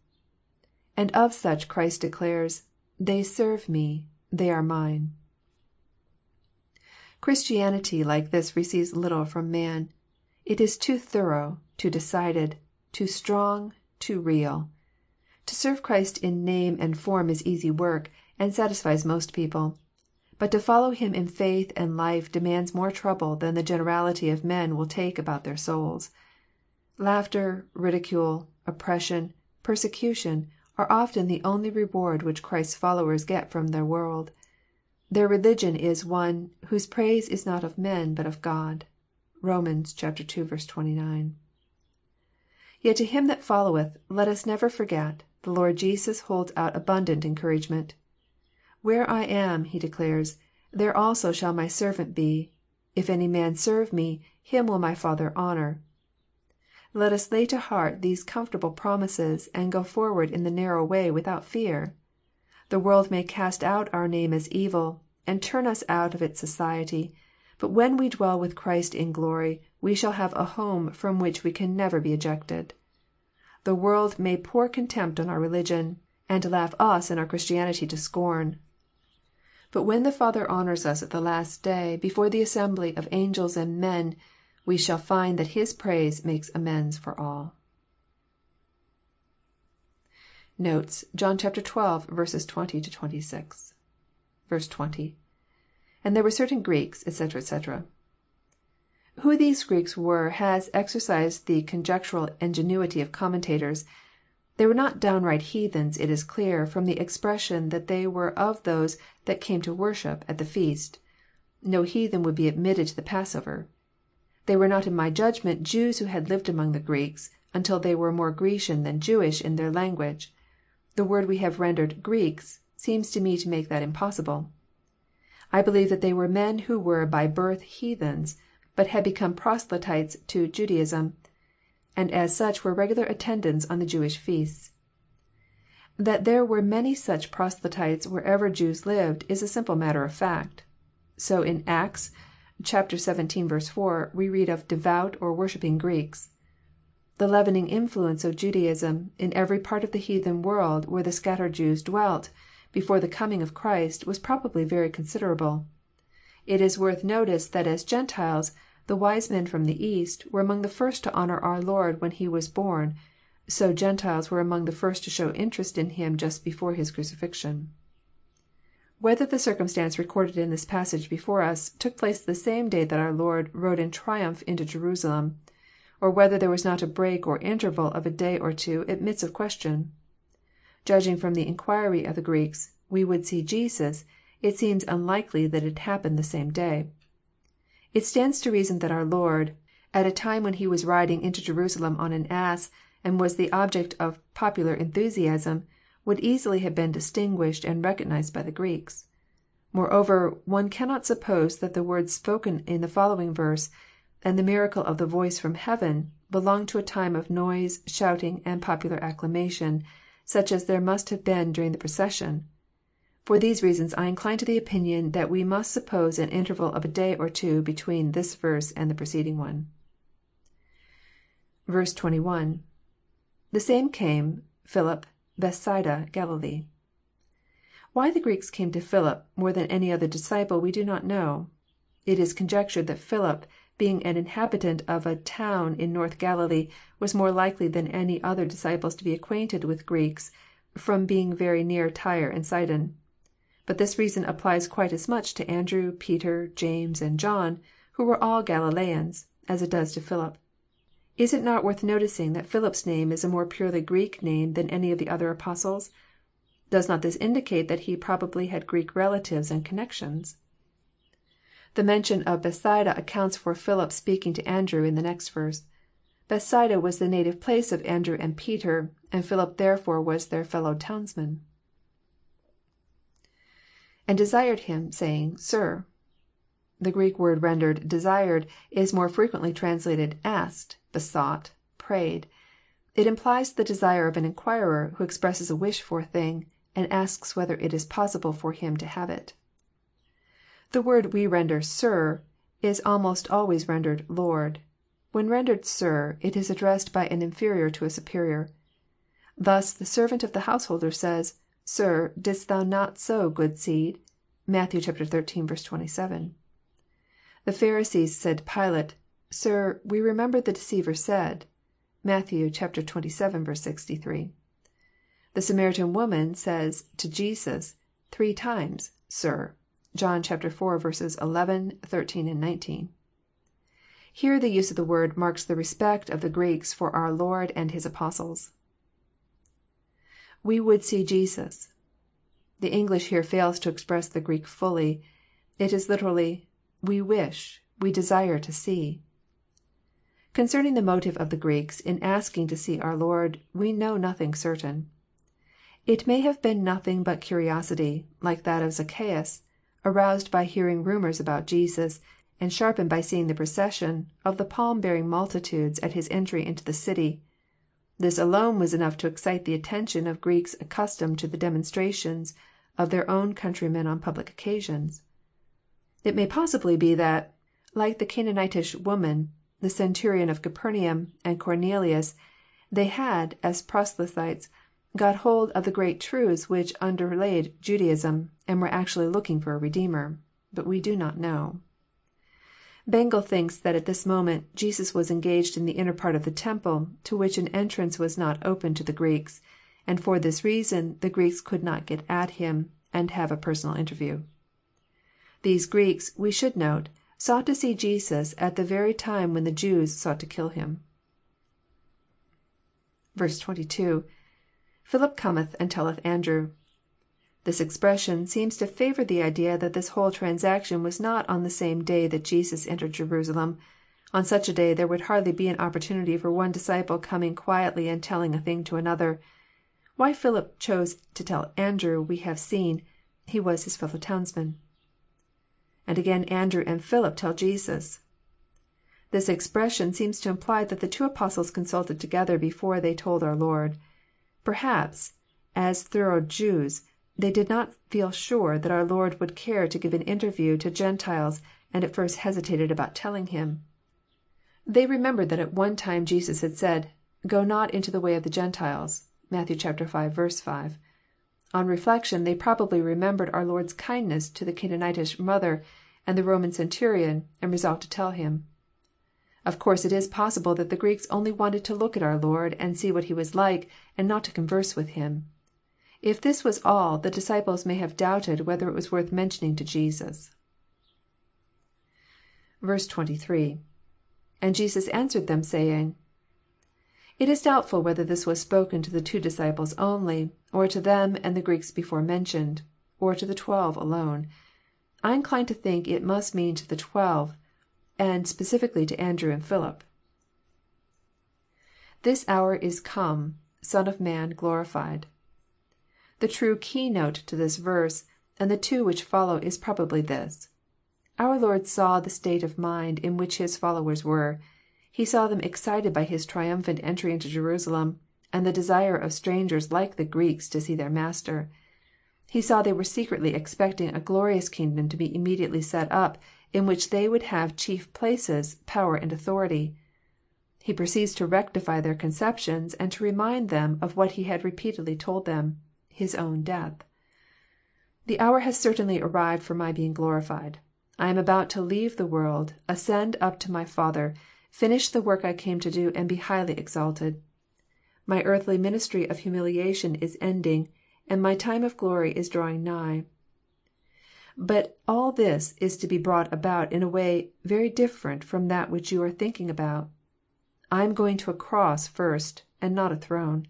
And of such Christ declares, They serve me, they are mine. Christianity like this receives little from man. It is too thorough, too decided, too strong, too real. To serve Christ in name and form is easy work, and satisfies most people. But to follow Him in faith and life demands more trouble than the generality of men will take about their souls. Laughter, ridicule, oppression, persecution, are often the only reward which Christ's followers get from the world. Their religion is one " whose praise is not of men, but of God." (Rom. ii. 29.) Yet to him that followeth, let us never forget, the Lord Jesus holds out abundant encouragement. Where I am," He declares, there also shall my servant be. If any man serve Me, him will my Father honour." Let us lay to heart these comfortable promises, and go forward in the narrow way without fear. The world may cast out our name as evil, and turn us out of its society; but when we dwell with Christ in glory, we shall have a home from which we can never be ejected. The world may pour contempt on our religion, and laugh us and our Christianity to scorn. But when the Father honours us at the last day before the assembly of angels and men, we shall find that His praise makes amends for all. Notes. John XII. 20 26. 20. — And there were certain Greeks, etc., etc.'] Who these Greeks were has exercised the conjectural ingenuity of commentators. They were not downright heathens, it is clear, from the expression that they were of those that came to worship at the feast. No heathen would be admitted to the Passover. They were not in my judgment Jews who had lived among the Greeks, until they were more Grecian than Jewish in their language. The word we have rendered Greeks seems to me to make that impossible. I believe that they were men who were by birth heathens, but had become proselytes to Judaism, and as such were regular attendants on the Jewish feasts. That there were many such proselytes wherever Jews lived is a simple matter of fact. So in Acts xvii. 4 we read of devout or worshipping Greeks. The leavening influence of Judaism, in every part of the heathen world where the scattered Jews dwelt, before the coming of Christ, was probably very considerable. It is worth notice that as Gentiles, the wise men from the East were among the first to honour our Lord when He was born, so Gentiles were among the first to show interest in Him just before His crucifixion. Whether the circumstance recorded in this passage before us took place the same day that our Lord rode in triumph into Jerusalem, or whether there was not a break or interval of a day or two, admits of question. Judging from the inquiry of the Greeks, " We would see Jesus," it seems unlikely that it happened the same day. It stands to reason that our Lord, at a time when He was riding into Jerusalem on an ass, and was the object of popular enthusiasm, would easily have been distinguished and recognized by the Greeks. Moreover, one cannot suppose that the words spoken in the following verse, and the miracle of the voice from heaven, belong to a time of noise, shouting, and popular acclamation, such as there must have been during the procession. For these reasons I incline to the opinion that we must suppose an interval of a day or two between this verse and the preceding one. 21. — [The same came... Philip... Bethsaida... Galilee.] Why the Greeks came to Philip more than any other disciple we do not know. It is conjectured that Philip, being an inhabitant of a town in North Galilee, was more likely than any other disciples to be acquainted with Greeks, from being very near Tyre and Sidon. But this reason applies quite as much to Andrew, Peter, James, and John, who were all Galileans, as it does to Philip. Is it not worth noticing that Philip's name is a more purely Greek name than any of the other Apostles'? Does not this indicate that he probably had Greek relatives and connections? The mention of Bethsaida accounts for Philip speaking to Andrew in the next verse. Bethsaida was the native place of Andrew and Peter, and Philip therefore was their fellow townsman. And desired him, saying, Sir. The Greek word rendered desired is more frequently translated asked, besought, prayed. It implies the desire of an inquirer who expresses a wish for a thing, and asks whether it is possible for him to have it. The word we render Sir is almost always rendered Lord. When rendered Sir, it is addressed by an inferior to a superior. Thus the servant of the householder says, Sir, didst thou not sow good seed? (Matt. xiii. 27.) The Pharisees said to Pilate, Sir, we remember the deceiver said. (Matt. xxvii. 63.) The Samaritan woman says to Jesus, three times, Sir. (John iv. 11, 13, 19.) Here the use of the word marks the respect of the Greeks for our Lord and His Apostles. [We would see Jesus.] The English here fails to express the Greek fully. It is literally, " We wish, we desire to see." Concerning the motive of the Greeks in asking to see our Lord, we know nothing certain. It may have been nothing but curiosity, like that of Zacchaeus, aroused by hearing rumours about Jesus, and sharpened by seeing the procession of the palm bearing multitudes at His entry into the city. This alone was enough to excite the attention of Greeks accustomed to the demonstrations of their own countrymen on public occasions. It may possibly be that, like the Canaanitish woman, the centurion of Capernaum, and Cornelius, they had, as proselytes, got hold of the great truths which underlaid Judaism, and were actually looking for a Redeemer. But we do not know. Bengel thinks that at this moment Jesus was engaged in the inner part of the temple, to which an entrance was not open to the Greeks, and for this reason the Greeks could not get at Him, and have a personal interview. These Greeks, we should note, sought to see Jesus at the very time when the Jews sought to kill Him. 22. — [Philip cometh and telleth Andrew.] This expression seems to favour the idea that this whole transaction was not on the same day that Jesus entered Jerusalem. On such a day there would hardly be an opportunity for one disciple coming quietly and telling a thing to another. Why Philip chose to tell Andrew we have seen. He was his fellow townsman. And again Andrew and Philip tell Jesus. This expression seems to imply that the two Apostles consulted together before they told our Lord. Perhaps, as thorough Jews, they did not feel sure that our Lord would care to give an interview to Gentiles, and at first hesitated about telling Him. They remembered that at one time Jesus had said, Go not into the way of the Gentiles." (Matt. v. 5.) On reflection they probably remembered our Lord's kindness to the Canaanitish mother and the Roman centurion, and resolved to tell Him. Of course it is possible that the Greeks only wanted to look at our Lord and see what He was like, and not to converse with Him. If this was all, the disciples may have doubted whether it was worth mentioning to Jesus. 23. — [And Jesus answered them, saying.'] It is doubtful whether this was spoken to the two disciples only, or to them and the Greeks before mentioned, or to the twelve alone. I incline to think it must mean to the twelve, and specially to Andrew and Philip. [This hour is come. Son of man glorified.] The true key note to this verse, and the two which follow is probably this. Our Lord saw the state of mind in which His followers were. He saw them excited by His triumphant entry into Jerusalem, and the desire of strangers like the Greeks to see their Master. He saw they were secretly expecting a glorious kingdom to be immediately set up, in which they would have chief places, power, and authority. He proceeds to rectify their conceptions, and to remind them of what He had repeatedly told them, — His own death. The hour has certainly arrived for my being glorified. I am about to leave the world, ascend up to my Father, finish the work I came to do, and be highly exalted. My earthly ministry of humiliation is ending, and my time of glory is drawing nigh. But all this is to be brought about in a way very different from that which you are thinking about. I am going to a cross first, and not a throne.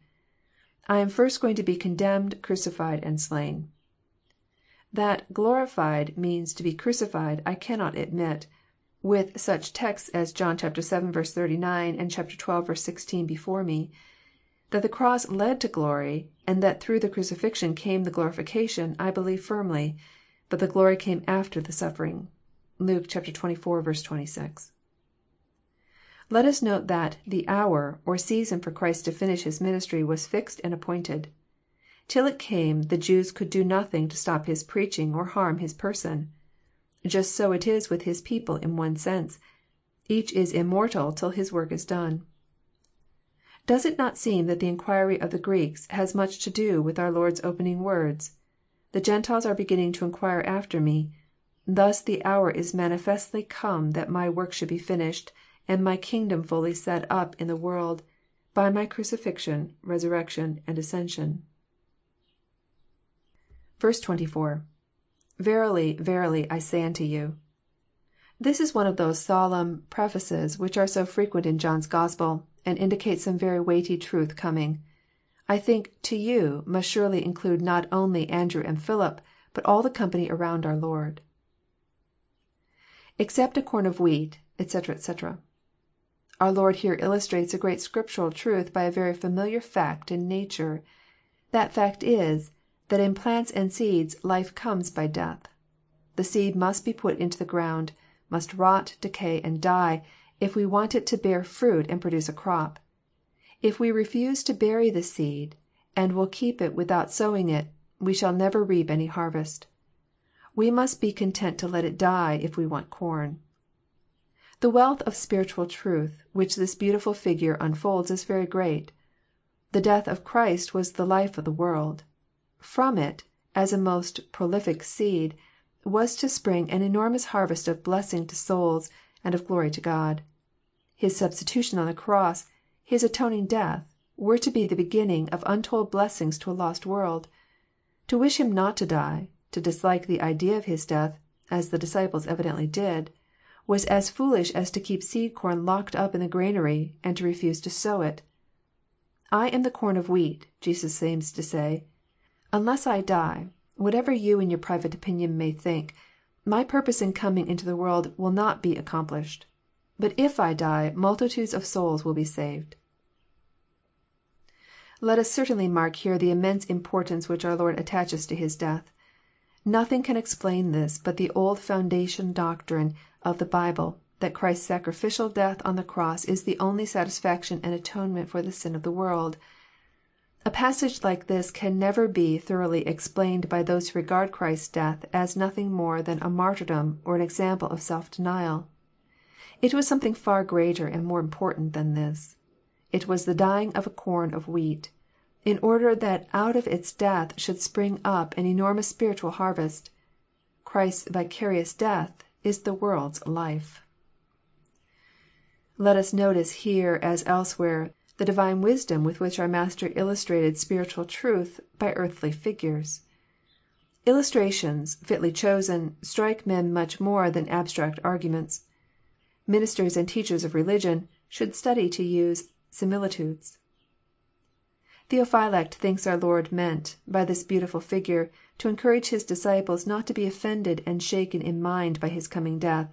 I am first going to be condemned, crucified, and slain. That glorified" means to be crucified, I cannot admit, with such texts as John vii. 39, and xii. 16 before me. That the cross led to glory, and that through the crucifixion came the glorification, I believe firmly. But the glory came after the suffering. (Luke xxiv. 26.) Let us note that the " hour," or season for Christ to finish His ministry was fixed and appointed. Till it came the Jews could do nothing to stop His preaching or harm His person. Just so it is with His people in one sense. Each is immortal till His work is done. Does it not seem that the inquiry of the Greeks has much to do with our Lord's opening words? " The Gentiles are beginning to inquire after Me. Thus the hour is manifestly come that My work should be finished, and My kingdom fully set up in the world, by My crucifixion, resurrection, and ascension." 24. — [Verily, verily, I say unto you.] This is one of those solemn prefaces which are so frequent in John's Gospel, and indicate some very weighty truth coming. I think " to you " must surely include not only Andrew and Philip, but all the company around our Lord. [Except a corn of wheat, etc., etc.'] Our Lord here illustrates a great Scriptural truth by a very familiar fact in nature. That fact is, that in plants and seeds life comes by death. The seed must be put into the ground, must rot, decay, and die, if we want it to bear fruit and produce a crop. If we refuse to bury the seed, and will keep it without sowing it, we shall never reap any harvest. We must be content to let it die if we want corn. The wealth of spiritual truth which this beautiful figure unfolds is very great. The death of Christ was the life of the world. From it, as a most prolific seed, was to spring an enormous harvest of blessing to souls, and of glory to God. His substitution on the cross, His atoning death, were to be the beginning of untold blessings to a lost world. To wish Him not to die, to dislike the idea of His death, as the disciples evidently did, was as foolish as to keep seed corn locked up in the granary, and to refuse to sow it. " I am the corn of wheat," Jesus seems to say. Unless I die, whatever you in your private opinion may think, my purpose in coming into the world will not be accomplished. But if I die, multitudes of souls will be saved." Let us certainly mark here the immense importance which our Lord attaches to His death. Nothing can explain this but the old foundation doctrine of the Bible, that Christ's sacrificial death on the cross is the only satisfaction and atonement for the sin of the world. A passage like this can never be thoroughly explained by those who regard Christ's death as nothing more than a martyrdom or an example of self denial. It was something far greater and more important than this. It was the dying of a corn of wheat, in order that out of its death should spring up an enormous spiritual harvest. Christ's vicarious death is the world's life. Let us notice here, as elsewhere, the Divine wisdom with which our Master illustrated spiritual truth by earthly figures. Illustrations, fitly chosen, strike men much more than abstract arguments. Ministers and teachers of religion should study to use similitudes. Theophylact thinks our Lord meant, by this beautiful figure, to encourage His disciples not to be offended and shaken in mind by His coming death.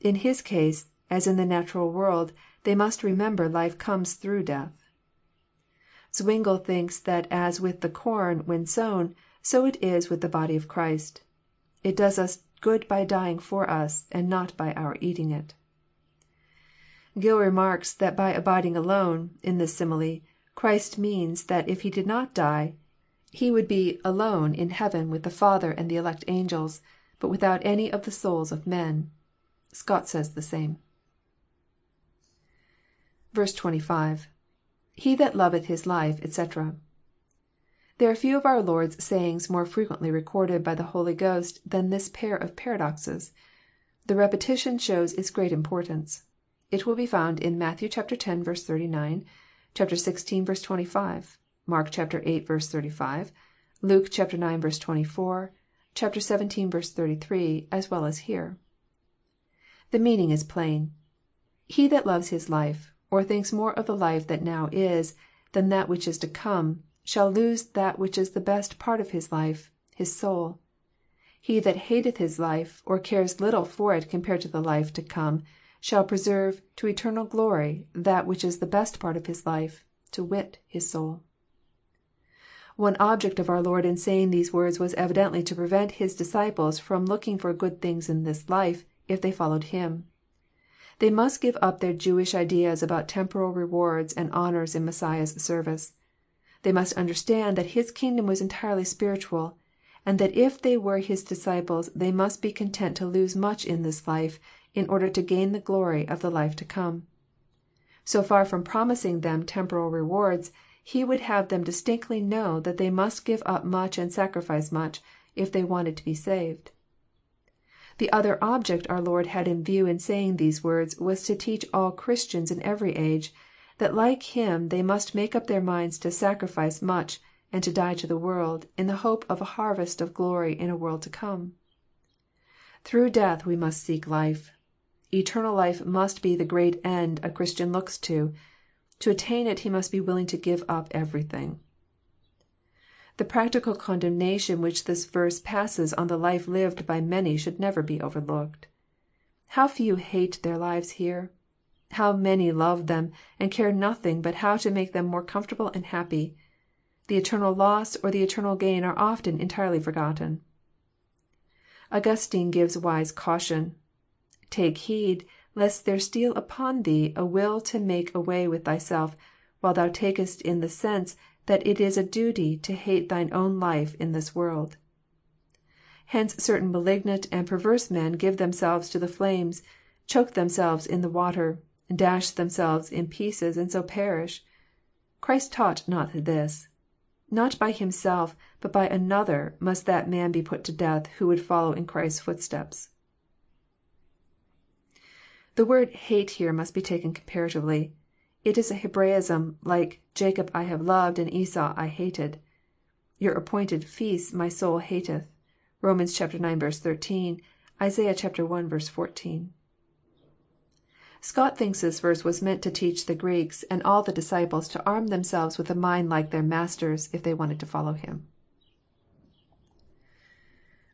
In His case, as in the natural world, they must remember life comes through death. Zwingle thinks that as with the corn when sown, so it is with the body of Christ. It does us good by dying for us, and not by our eating it. Gill remarks that by abiding alone, in this simile, Christ means that if He did not die, He would be alone in heaven with the Father and the elect angels, but without any of the souls of men. Scott says the same. 25. — [He that loveth his life, etc.'] There are few of our Lord's sayings more frequently recorded by the Holy Ghost than this pair of paradoxes. The repetition shows its great importance. It will be found in Matt. x. 39, xvi. 25, Mark viii. 35, Luke ix. 24, xvii. 33, as well as here. The meaning is plain. He that loves his life, or thinks more of the life that now is, than that which is to come, shall lose that which is the best part of his life, his soul. He that hateth his life, or cares little for it compared to the life to come, shall preserve to eternal glory that which is the best part of his life, to wit, his soul. One object of our Lord in saying these words was evidently to prevent His disciples from looking for good things in this life, if they followed Him. They must give up their Jewish ideas about temporal rewards and honours in Messiah's service. They must understand that His kingdom was entirely spiritual, and that if they were His disciples they must be content to lose much in this life, in order to gain the glory of the life to come. So far from promising them temporal rewards, He would have them distinctly know that they must give up much and sacrifice much, if they wanted to be saved. The other object our Lord had in view in saying these words was to teach all Christians in every age, that like Him they must make up their minds to sacrifice much and to die to the world, in the hope of a harvest of glory in a world to come. Through death we must seek life. Eternal life must be the great end a Christian looks to. To attain it he must be willing to give up everything. The practical condemnation which this verse passes on the life lived by many should never be overlooked. How few hate their lives here How many love them, and care nothing but how to make them more comfortable and happy The eternal loss or the eternal gain are often entirely forgotten. Augustine gives wise caution. " Take heed lest there steal upon thee a will to make away with thyself, while thou takest in the sense that it is a duty to hate thine own life in this world." Hence certain malignant and perverse men give themselves to the flames, choke themselves in the water, dash themselves in pieces, and so perish. Christ taught not this. Not by himself, but by another, must that man be put to death who would follow in Christ's footsteps. The word " hate " here must be taken comparatively. It is a Hebraism, like Jacob I have loved, and Esau I hated." Your appointed feasts my soul hateth." (Rom. ix. 13; Isa. i. 14.) Scott thinks this verse was meant to teach the Greeks and all the disciples to arm themselves with a mind like their Master's, if they wanted to follow Him.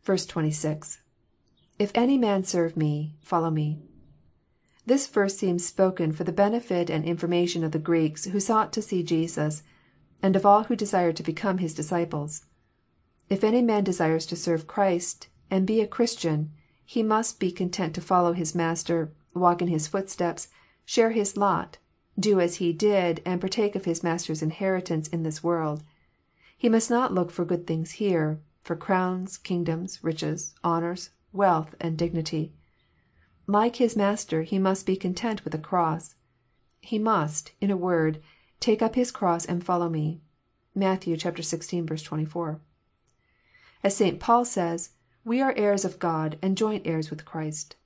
26. — [If any man serve me, follow me.] This verse seems spoken for the benefit and information of the Greeks who sought to see Jesus, and of all who desired to become His disciples. If any man desires to serve Christ, and be a Christian, he must be content to follow his Master, walk in His footsteps, share His lot, do as He did, and partake of His Master's inheritance in this world. He must not look for good things here, for crowns, kingdoms, riches, honours, wealth, and dignity. Like his Master he must be content with a cross. He must, in a word, take up his cross and follow Me." (Matt. xvi. 24.) As St. Paul says, we are heirs of God, and joint heirs with Christ.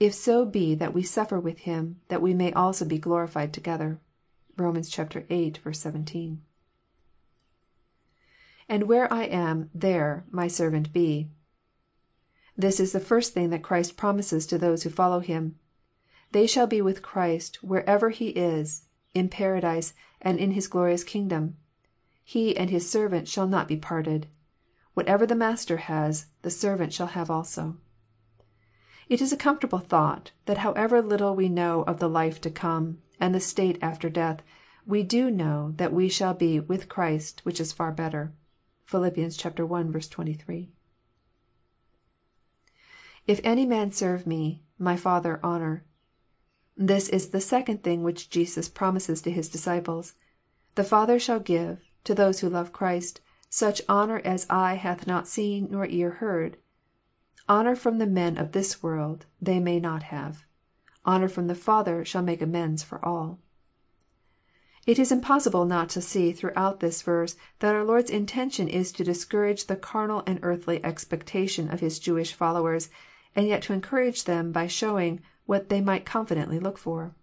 If so be that we suffer with Him, that we may also be glorified together." (Rom. viii. 17.) [^And where I am, there my servant be.'] This is the first thing that Christ promises to those who follow Him. They shall be with Christ wherever He is, in Paradise, and in His glorious kingdom. He and His servant shall not be parted. Whatever the Master has, the servant shall have also. It is a comfortable thought, that however little we know of the life to come, and the state after death, we do know that we shall be with Christ, which is far better." (Phil. i. 23.) [If any man serve Me, my Father honour.] This is the second thing which Jesus promises to His disciples. The Father shall give, to those who love Christ, such honour as eye hath not seen nor ear heard. Honour from the men of this world they may not have. Honour from the Father shall make amends for all. It is impossible not to see throughout this verse that our Lord's intention is to discourage the carnal and earthly expectation of His Jewish followers, and yet to encourage them by showing what they might confidently look for.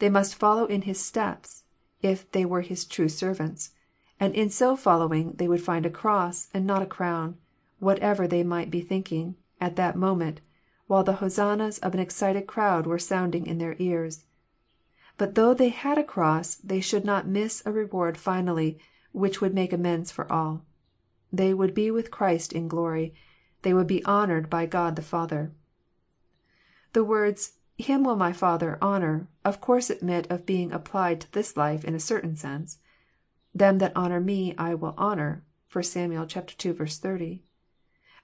They must follow in His steps, if they were His true servants, and in so following they would find a cross, and not a crown, whatever they might be thinking, at that moment, while the hosannas of an excited crowd were sounding in their ears. But though they had a cross, they should not miss a reward finally, which would make amends for all. They would be with Christ in glory. They would be honoured by God the Father. The words, " Him will my Father honour," of course admit of being applied to this life in a certain sense. "Them that honour Me I will honour." (1 Sam. ii. 30.)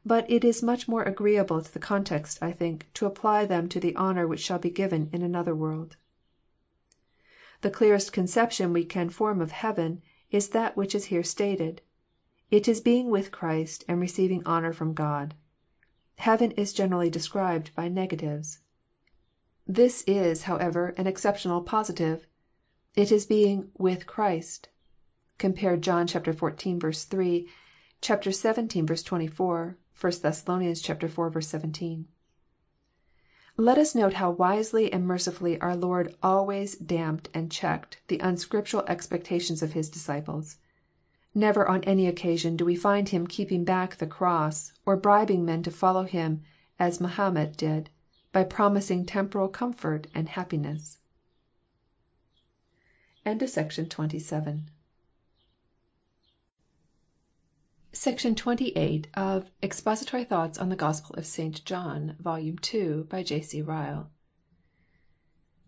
But it is much more agreeable to the context, I think, to apply them to the honour which shall be given in another world. The clearest conception we can form of heaven is that which is here stated. It is being with Christ, and receiving honour from God. Heaven is generally described by negatives. This is, however, an exceptional positive. It is being with Christ." (Compare John xiv. 3, ch. xvii. 24, 1 Thess. iv. 17.) Let us note how wisely and mercifully our Lord always damped and checked the unscriptural expectations of His disciples. Never on any occasion do we find Him keeping back the cross, or bribing men to follow Him, as Mahomet did, by promising temporal comfort and happiness. Section 28 of Expository Thoughts on the Gospel of St. John, Vol. 2, by J. C. Ryle.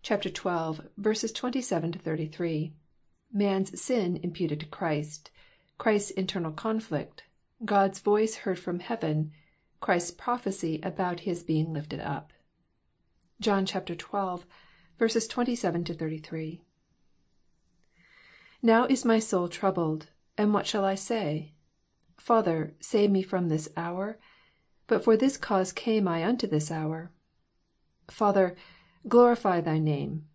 CHAPTER XII. 27 33. Man's sin imputed to Christ. Christ's internal conflict. God's voice heard from heaven. Christ's prophecy about His being lifted up. John xii. 27 33. Now is my soul troubled: and what shall I say? Father, save me from this hour: but for this cause came I unto this hour. Father, glorify thy name.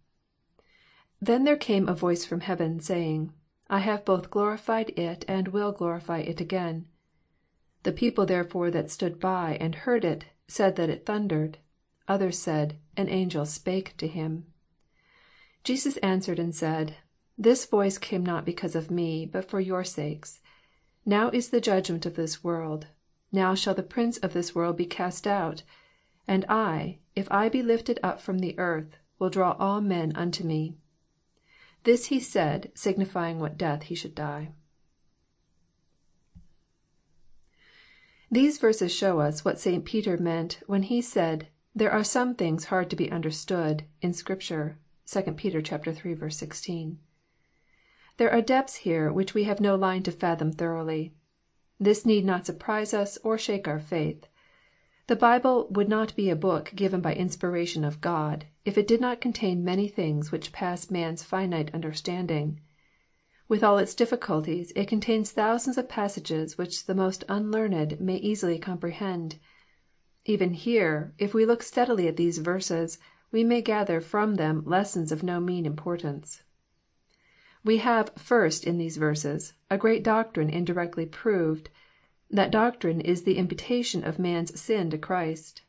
Then there came a voice from heaven, saying, I have both glorified it, and will glorify it again. The people therefore that stood by, and heard it, said that it thundered. Others said, An angel spake to him. Jesus answered and said, This voice came not because of me, but for your sakes. Now is the judgment of this world: now shall the prince of this world be cast out. And I, if I be lifted up from the earth, will draw all men unto me. This he said, signifying what death he should die. These verses show us what St. Peter meant when he said, There are some things hard to be understood in Scripture. (2 Peter iii. 16.) There are depths here which we have no line to fathom thoroughly. This need not surprise us, or shake our faith. The Bible would not be a book given by inspiration of God, if it did not contain many things which pass man's finite understanding. With all its difficulties, it contains thousands of passages which the most unlearned may easily comprehend. Even here, if we look steadily at these verses, we may gather from them lessons of no mean importance. We have, first, in these verses, a great doctrine indirectly proved. That doctrine is the imputation of man's sin to Christ.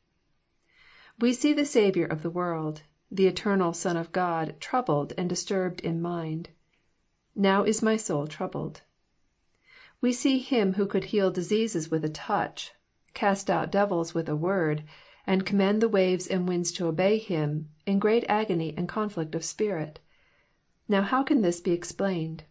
We see the Saviour of the world, the eternal Son of God troubled and disturbed in mind. Now is my soul troubled. We see Him who could heal diseases with a touch, cast out devils with a word, and command the waves and winds to obey Him, in great agony and conflict of spirit. Now how can this be explained?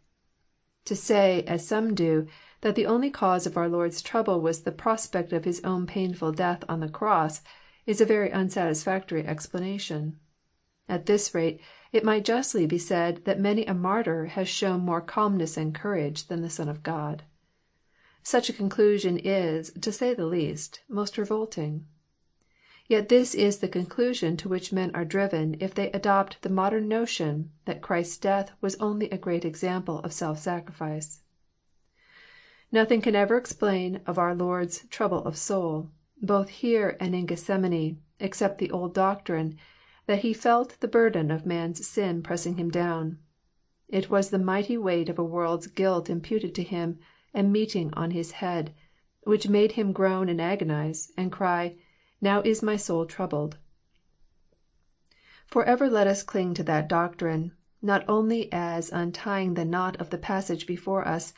To say, as some do, that the only cause of our Lord's trouble was the prospect of His own painful death on the cross, is a very unsatisfactory explanation. At this rate, it might justly be said that many a martyr has shown more calmness and courage than the Son of God. Such a conclusion is, to say the least, most revolting. Yet this is the conclusion to which men are driven if they adopt the modern notion that Christ's death was only a great example of self sacrifice. Nothing can ever explain of our Lord's trouble of soul, both here and in Gethsemane, except the old doctrine that He felt the burden of man's sin pressing Him down. It was the mighty weight of a world's guilt imputed to Him and meeting on His head, which made Him groan and agonize, and cry, Now is my soul troubled." Forever let us cling to that doctrine, not only as untying the knot of the passage before us,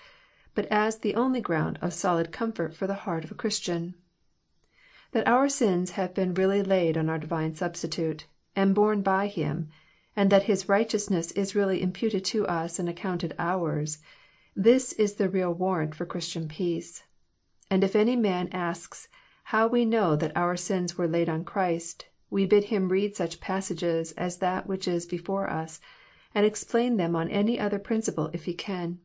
but as the only ground of solid comfort for the heart of a Christian. That our sins have been really laid on our divine Substitute, and borne by Him, and that His righteousness is really imputed to us and accounted ours, this is the real warrant for Christian peace. And if any man asks how we know that our sins were laid on Christ, we bid him read such passages as that which is before us, and explain them on any other principle if he can.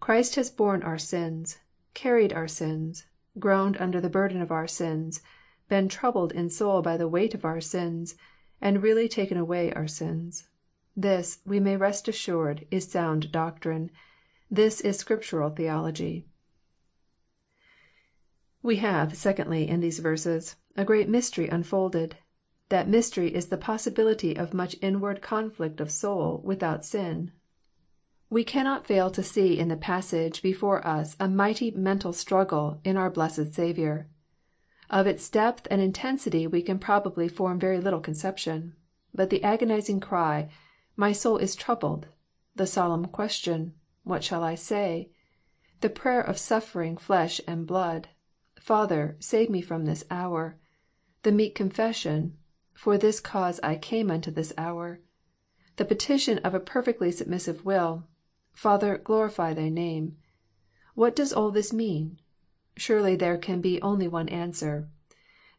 Christ has borne our sins, carried our sins, groaned under the burden of our sins, been troubled in soul by the weight of our sins, and really taken away our sins. This, we may rest assured, is sound doctrine. This is scriptural theology. We have, secondly, in these verses, a great mystery unfolded. That mystery is the possibility of much inward conflict of soul without sin. We cannot fail to see in the passage before us a mighty mental struggle in our blessed Saviour. Of its depth and intensity we can probably form very little conception. But the agonizing cry, My soul is troubled," the solemn question, What shall I say?" the prayer of suffering flesh and blood, Father, save me from this hour," the meek confession, For this cause I came unto this hour," the petition of a perfectly submissive will, Father, glorify thy name," what does all this mean? Surely there can be only one answer.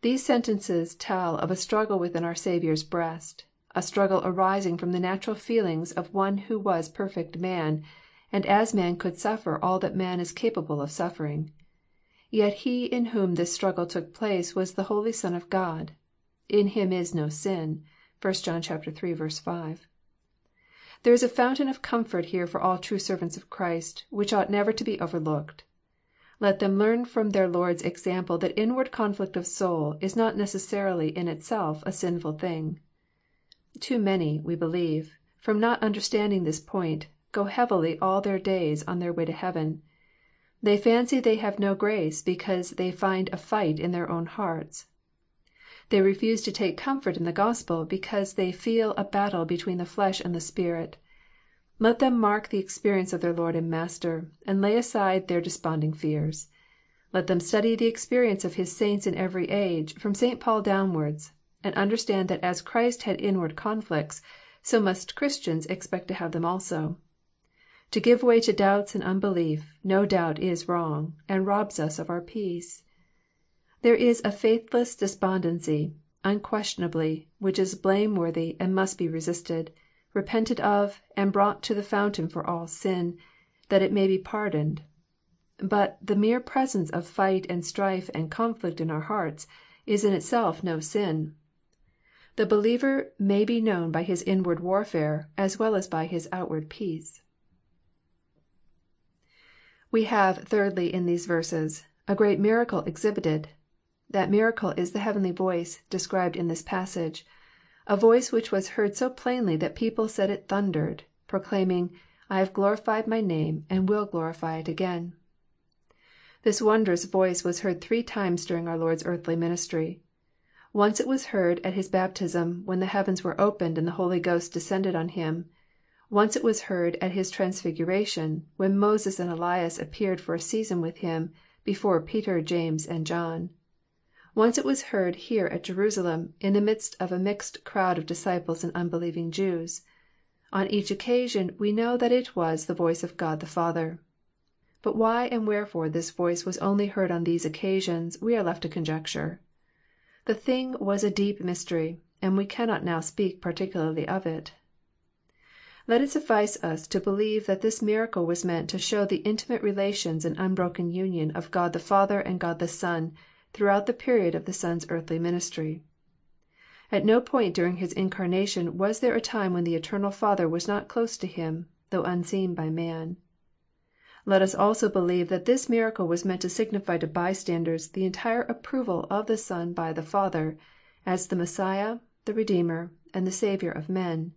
These sentences tell of a struggle within our Saviour's breast, a struggle arising from the natural feelings of one who was perfect man, and as man could suffer all that man is capable of suffering. Yet He in whom this struggle took place was the holy Son of God. In Him is no sin." (1 John iii. 5.) There is a fountain of comfort here for all true servants of Christ, which ought never to be overlooked. Let them learn from their Lord's example that inward conflict of soul is not necessarily in itself a sinful thing. Too many, we believe, from not understanding this point, go heavily all their days on their way to heaven. They fancy they have no grace because they find a fight in their own hearts. They refuse to take comfort in the Gospel because they feel a battle between the flesh and the spirit. Let them mark the experience of their Lord and Master, and lay aside their desponding fears. Let them study the experience of His saints in every age, from St. Paul downwards, and understand that as Christ had inward conflicts, so must Christians expect to have them also. To give way to doubts and unbelief, no doubt is wrong, and robs us of our peace. There is a faithless despondency, unquestionably, which is blameworthy and must be resisted repented of, and brought to the fountain for all sin, that it may be pardoned. But the mere presence of fight and strife and conflict in our hearts is in itself no sin. The believer may be known by his inward warfare as well as by his outward peace. We have, thirdly, in these verses, a great miracle exhibited. That miracle is the heavenly voice, described in this passage a voice which was heard so plainly that people said it thundered, proclaiming, I have glorified my name, and will glorify it again." This wondrous voice was heard three times during our Lord's earthly ministry. Once it was heard at His baptism, when the heavens were opened and the Holy Ghost descended on Him. Once it was heard at His transfiguration, when Moses and Elias appeared for a season with Him, before Peter, James, and John. Once it was heard here at Jerusalem, in the midst of a mixed crowd of disciples and unbelieving Jews. On each occasion we know that it was the voice of God the Father. But why and wherefore this voice was only heard on these occasions we are left to conjecture. The thing was a deep mystery, and we cannot now speak particularly of it. Let it suffice us to believe that this miracle was meant to show the intimate relations and unbroken union of God the Father and God the Son throughout the period of the Son's earthly ministry. At no point during His incarnation was there a time when the eternal Father was not close to Him, though unseen by man. Let us also believe that this miracle was meant to signify to bystanders the entire approval of the Son by the Father, as the Messiah, the Redeemer, and the Saviour of men.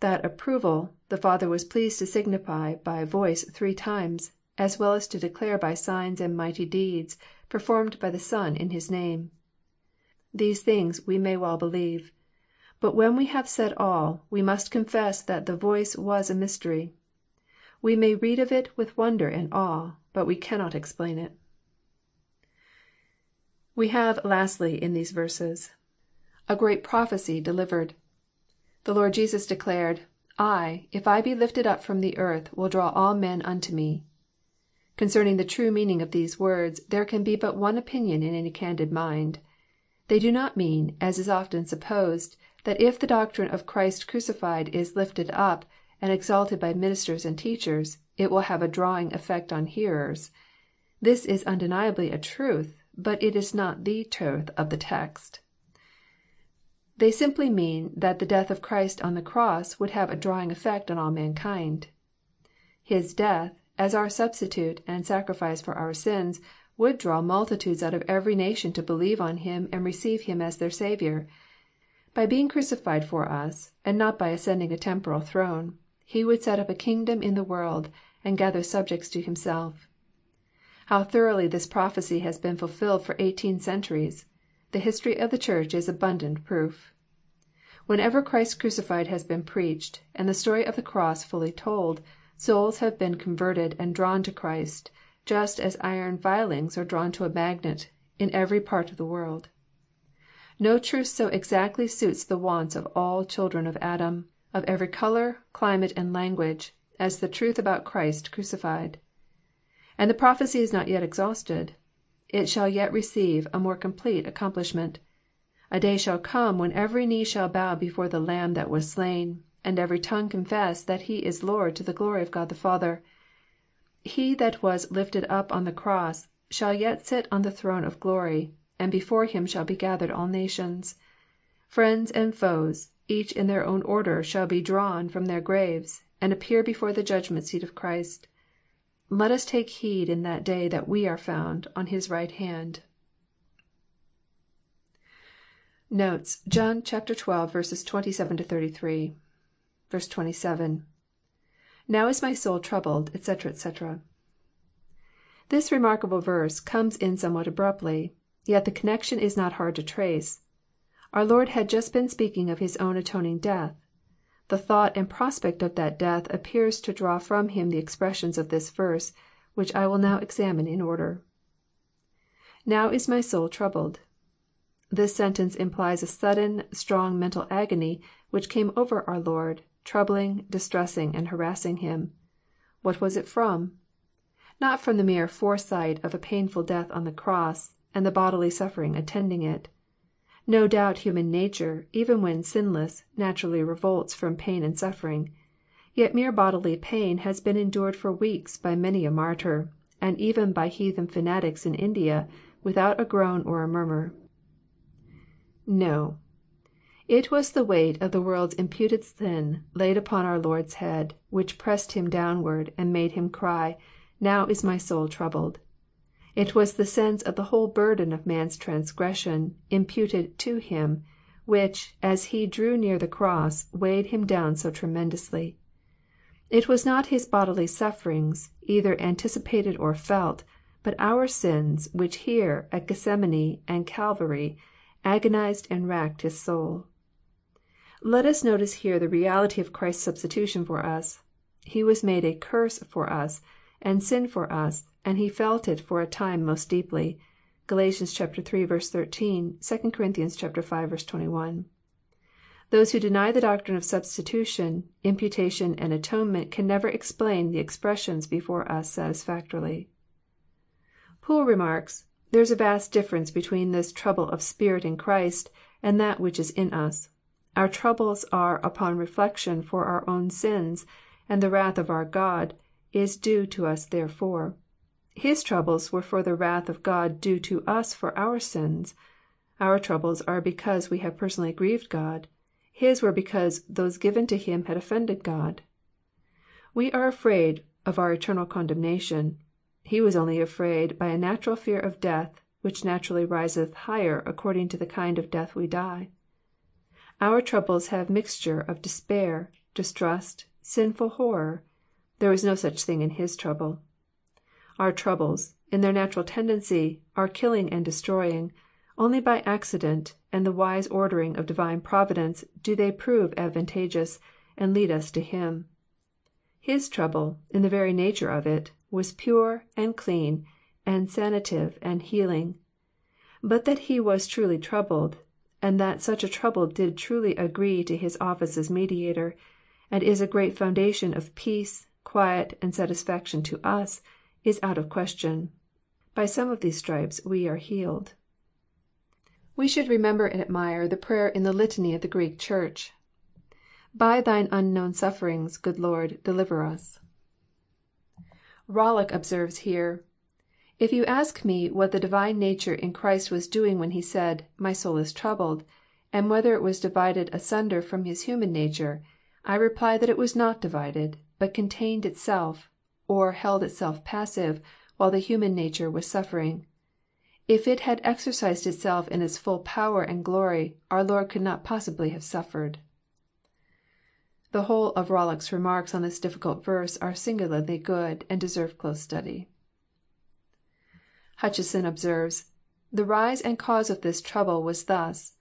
That approval the Father was pleased to signify by voice three times, as well as to declare by signs and mighty deeds performed by the Son in His name. These things we may well believe. But when we have said all, we must confess that the voice was a mystery. We may read of it with wonder and awe, but we cannot explain it. We have, lastly, in these verses, a great prophecy delivered. The Lord Jesus declared, I, if I be lifted up from the earth, will draw all men unto me." Concerning the true meaning of these words there can be but one opinion in any candid mind. They do not mean, as is often supposed, that if the doctrine of Christ crucified is lifted up and exalted by ministers and teachers, it will have a drawing effect on hearers. This is undeniably a truth, but it is not the truth of the text. They simply mean that the death of Christ on the cross would have a drawing effect on all mankind. His death, as our substitute and sacrifice for our sins, would draw multitudes out of every nation to believe on Him and receive Him as their Saviour. By being crucified for us, and not by ascending a temporal throne, He would set up a kingdom in the world, and gather subjects to Himself. How thoroughly this prophecy has been fulfilled for eighteen centuries, the history of the Church is abundant proof. Whenever Christ crucified has been preached, and the story of the cross fully told, souls have been converted and drawn to Christ, just as iron filings are drawn to a magnet, in every part of the world. No truth so exactly suits the wants of all children of Adam, of every color, climate, and language, as the truth about Christ crucified. And the prophecy is not yet exhausted. It shall yet receive a more complete accomplishment. A day shall come when every knee shall bow before the Lamb that was slain, and every tongue confess that He is Lord to the glory of God the Father. He that was lifted up on the cross shall yet sit on the throne of glory, and before Him shall be gathered all nations. Friends and foes, each in their own order, shall be drawn from their graves, and appear before the judgment seat of Christ. Let us take heed in that day that we are found on His right hand. Notes. John chapter 12, verses 27 to 33. Verse 27. Now is my soul troubled, etc., etc. This remarkable verse comes in somewhat abruptly, yet the connection is not hard to trace. Our Lord had just been speaking of His own atoning death. The thought and prospect of that death appears to draw from Him the expressions of this verse, which I will now examine in order. Now is my soul troubled. This sentence implies a sudden, strong mental agony which came over our Lord, troubling, distressing, and harassing Him. What was it from? Not from the mere foresight of a painful death on the cross, and the bodily suffering attending it. No doubt human nature, even when sinless, naturally revolts from pain and suffering. Yet mere bodily pain has been endured for weeks by many a martyr, and even by heathen fanatics in India, without a groan or a murmur. No. It was the weight of the world's imputed sin laid upon our Lord's head, which pressed Him downward, and made Him cry, Now is my soul troubled." It was the sense of the whole burden of man's transgression imputed to Him, which, as He drew near the cross, weighed Him down so tremendously. It was not His bodily sufferings, either anticipated or felt, but our sins which here, at Gethsemane and Calvary, agonized and racked His soul. Let us notice here the reality of Christ's substitution for us. He was made a curse for us, and sin for us, and He felt it for a time most deeply. (Gal. iii. 13; 2 Cor. v. 21.) Those who deny the doctrine of substitution, imputation, and atonement can never explain the expressions before us satisfactorily. Poole remarks :" There is a vast difference between this trouble of spirit in Christ, and that which is in us. Our troubles are upon reflection for our own sins, and the wrath of our God is due to us therefor. His troubles were for the wrath of God due to us for our sins. Our troubles are because we have personally grieved God. His were because those given to Him had offended God. We are afraid of our eternal condemnation. He was only afraid by a natural fear of death, which naturally riseth higher according to the kind of death we die. Our troubles have mixture of despair, distrust, sinful horror. There was no such thing in His trouble. Our troubles, in their natural tendency, are killing and destroying. Only by accident, and the wise ordering of divine providence, do they prove advantageous, and lead us to Him. His trouble, in the very nature of it, was pure, and clean, and sanative, and healing. But that He was truly troubled, and that such a trouble did truly agree to His office as Mediator, and is a great foundation of peace, quiet, and satisfaction to us, is out of question. By some of these stripes we are healed. We should remember and admire the prayer in the Litany of the Greek Church, — By Thine unknown sufferings, good Lord, deliver us." Rollock observes here, " If you ask me what the Divine nature in Christ was doing when He said, * My soul is troubled,' and whether it was divided asunder from His human nature, I reply that it was not divided, but contained itself, or held itself passive, while the human nature was suffering. If it had exercised itself in its full power and glory, our Lord could not possibly have suffered." The whole of Rollock's remarks on this difficult verse are singularly good, and deserve close study. Hutcheson observes :" The rise and cause of this trouble was thus: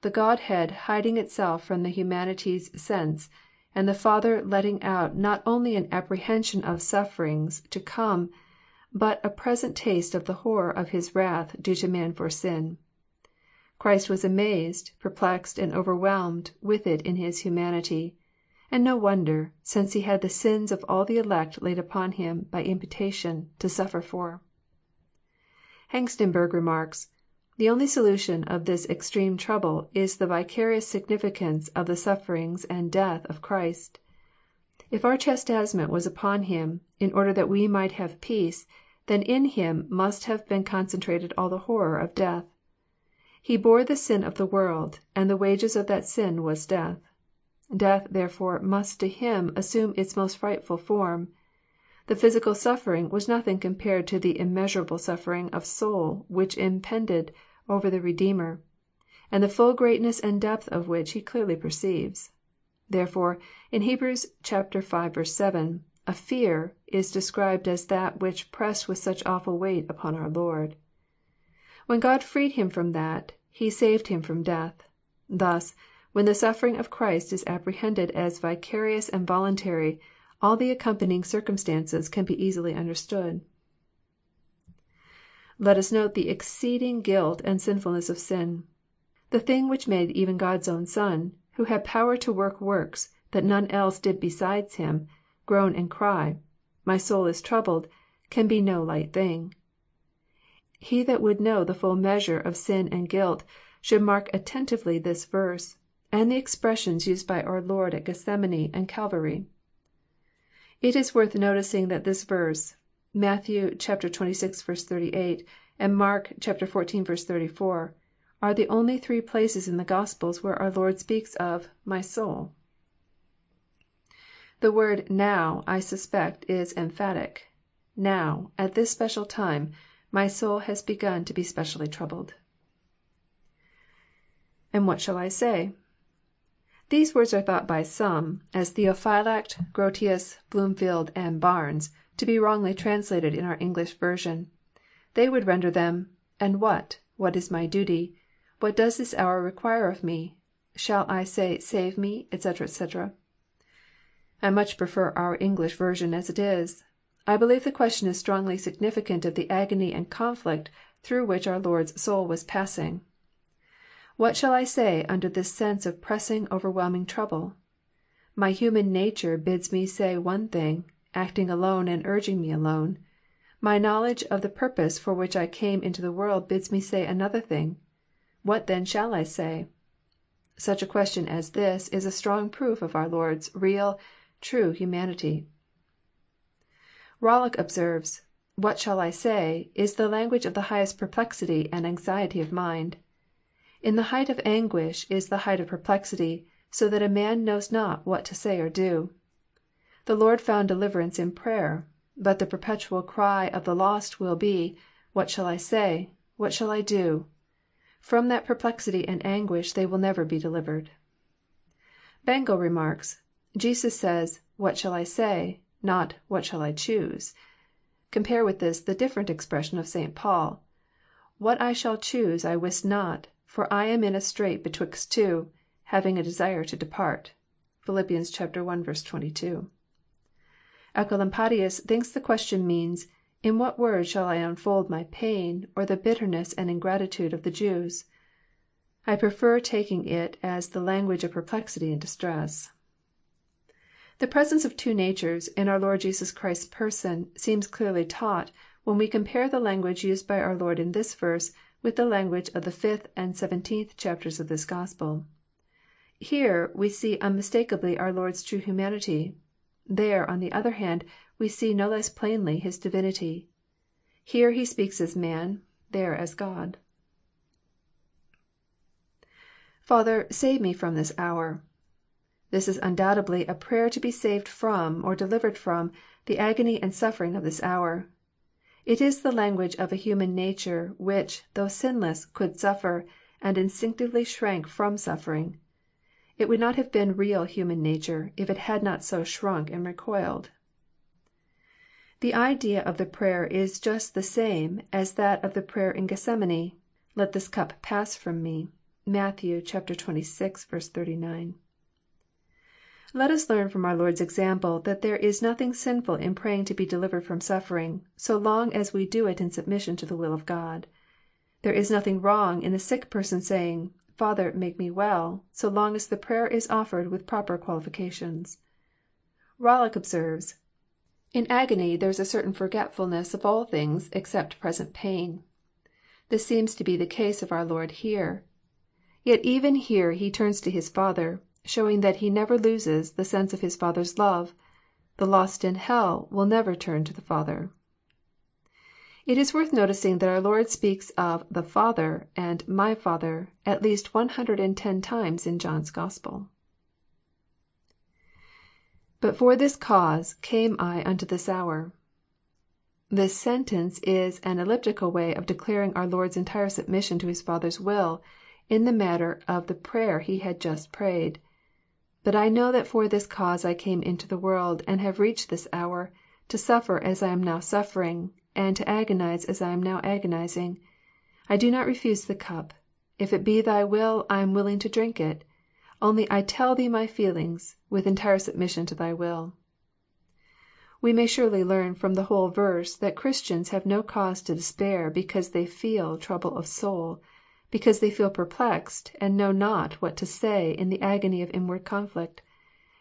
the Godhead hiding itself from the humanity's sense, and the Father letting out not only an apprehension of sufferings to come, but a present taste of the horror of His wrath due to man for sin. Christ was amazed, perplexed, and overwhelmed with it in His humanity. And no wonder, since He had the sins of all the elect laid upon Him by imputation, to suffer for. Hengstenberg remarks :" The only solution of this extreme trouble is the vicarious significance of the sufferings and death of Christ. If our chastisement was upon Him, in order that we might have peace, then in Him must have been concentrated all the horror of death. He bore the sin of the world, and the wages of that sin was death. Death therefore must to Him assume its most frightful form. The physical suffering was nothing compared to the immeasurable suffering of soul which impended over the Redeemer, and the full greatness and depth of which He clearly perceives. Therefore, in Heb. v. 7, a fear is described as that which pressed with such awful weight upon our Lord. When God freed Him from that, He saved Him from death. Thus, when the suffering of Christ is apprehended as vicarious and voluntary, all the accompanying circumstances can be easily understood. Let us note the exceeding guilt and sinfulness of sin. The thing which made even God's own Son, who had power to work works that none else did besides Him, groan and cry, " My soul is troubled," can be no light thing. He that would know the full measure of sin and guilt should mark attentively this verse, and the expressions used by our Lord at Gethsemane and Calvary. It is worth noticing that this verse, Matt. xxvi. 38, and Mark xiv. 34, are the only three places in the Gospels where our Lord speaks of " my soul." The word now," I suspect, is emphatic. Now, at this special time, my soul has begun to be specially troubled. And what shall I say? These words are thought by some, as Theophylact, Grotius, Bloomfield, and Barnes, to be wrongly translated in our English version. They would render them, "And what? What is my duty? What does this hour require of me? Shall I say, Save me, etc., etc." I much prefer our English version as it is. I believe the question is strongly significant of the agony and conflict through which our Lord's soul was passing. What shall I say under this sense of pressing overwhelming trouble? My human nature bids me say one thing, acting alone and urging me alone. My knowledge of the purpose for which I came into the world bids me say another thing. What then shall I say? Such a question as this is a strong proof of our Lord's real, true humanity. Rollock observes, "What shall I say? is the language of the highest perplexity and anxiety of mind. In the height of anguish is the height of perplexity, so that a man knows not what to say or do. The Lord found deliverance in prayer, but the perpetual cry of the lost will be, What shall I say? What shall I do? From that perplexity and anguish they will never be delivered. Bengel remarks, Jesus says, What shall I say? not What shall I choose? Compare with this the different expression of St. Paul, What I shall choose I wist not, for I am in a strait betwixt two, having a desire to depart." (Phil. i. 22.) Oecolampadius thinks the question means, In what words shall I unfold my pain, or the bitterness and ingratitude of the Jews? I prefer taking it as the language of perplexity and distress. The presence of two natures in our Lord Jesus Christ's person seems clearly taught when we compare the language used by our Lord in this verse with the language of the fifth and seventeenth chapters of this Gospel. Here we see unmistakably our Lord's true humanity. There, on the other hand, we see no less plainly His divinity. Here He speaks as man, there as God. Father, save me from this hour. This is undoubtedly a prayer to be saved from, or delivered from, the agony and suffering of this hour. It is the language of a human nature which, though sinless, could suffer, and instinctively shrank from suffering. It would not have been real human nature if it had not so shrunk and recoiled. The idea of the prayer is just the same as that of the prayer in Gethsemane, Let this cup pass from me." (Matt. xxvi. 39.) Let us learn from our Lord's example that there is nothing sinful in praying to be delivered from suffering, so long as we do it in submission to the will of God. There is nothing wrong in a sick person saying, Father, make me well," so long as the prayer is offered with proper qualifications. Rollock observes, In agony there is a certain forgetfulness of all things except present pain. This seems to be the case of our Lord here. Yet even here He turns to His Father, showing that He never loses the sense of His Father's love. The lost in hell will never turn to the Father. It is worth noticing that our Lord speaks of the Father and My Father at least one hundred and ten times in John's Gospel. But for this cause came I unto this hour. This sentence is an elliptical way of declaring our Lord's entire submission to His Father's will in the matter of the prayer He had just prayed. But I know that for this cause I came into the world, and have reached this hour, to suffer as I am now suffering, and to agonize as I am now agonizing. I do not refuse the cup. If it be Thy will, I am willing to drink it. Only I tell Thee my feelings, with entire submission to Thy will." We may surely learn from the whole verse that Christians have no cause to despair because they feel trouble of soul because they feel perplexed, and know not what to say in the agony of inward conflict,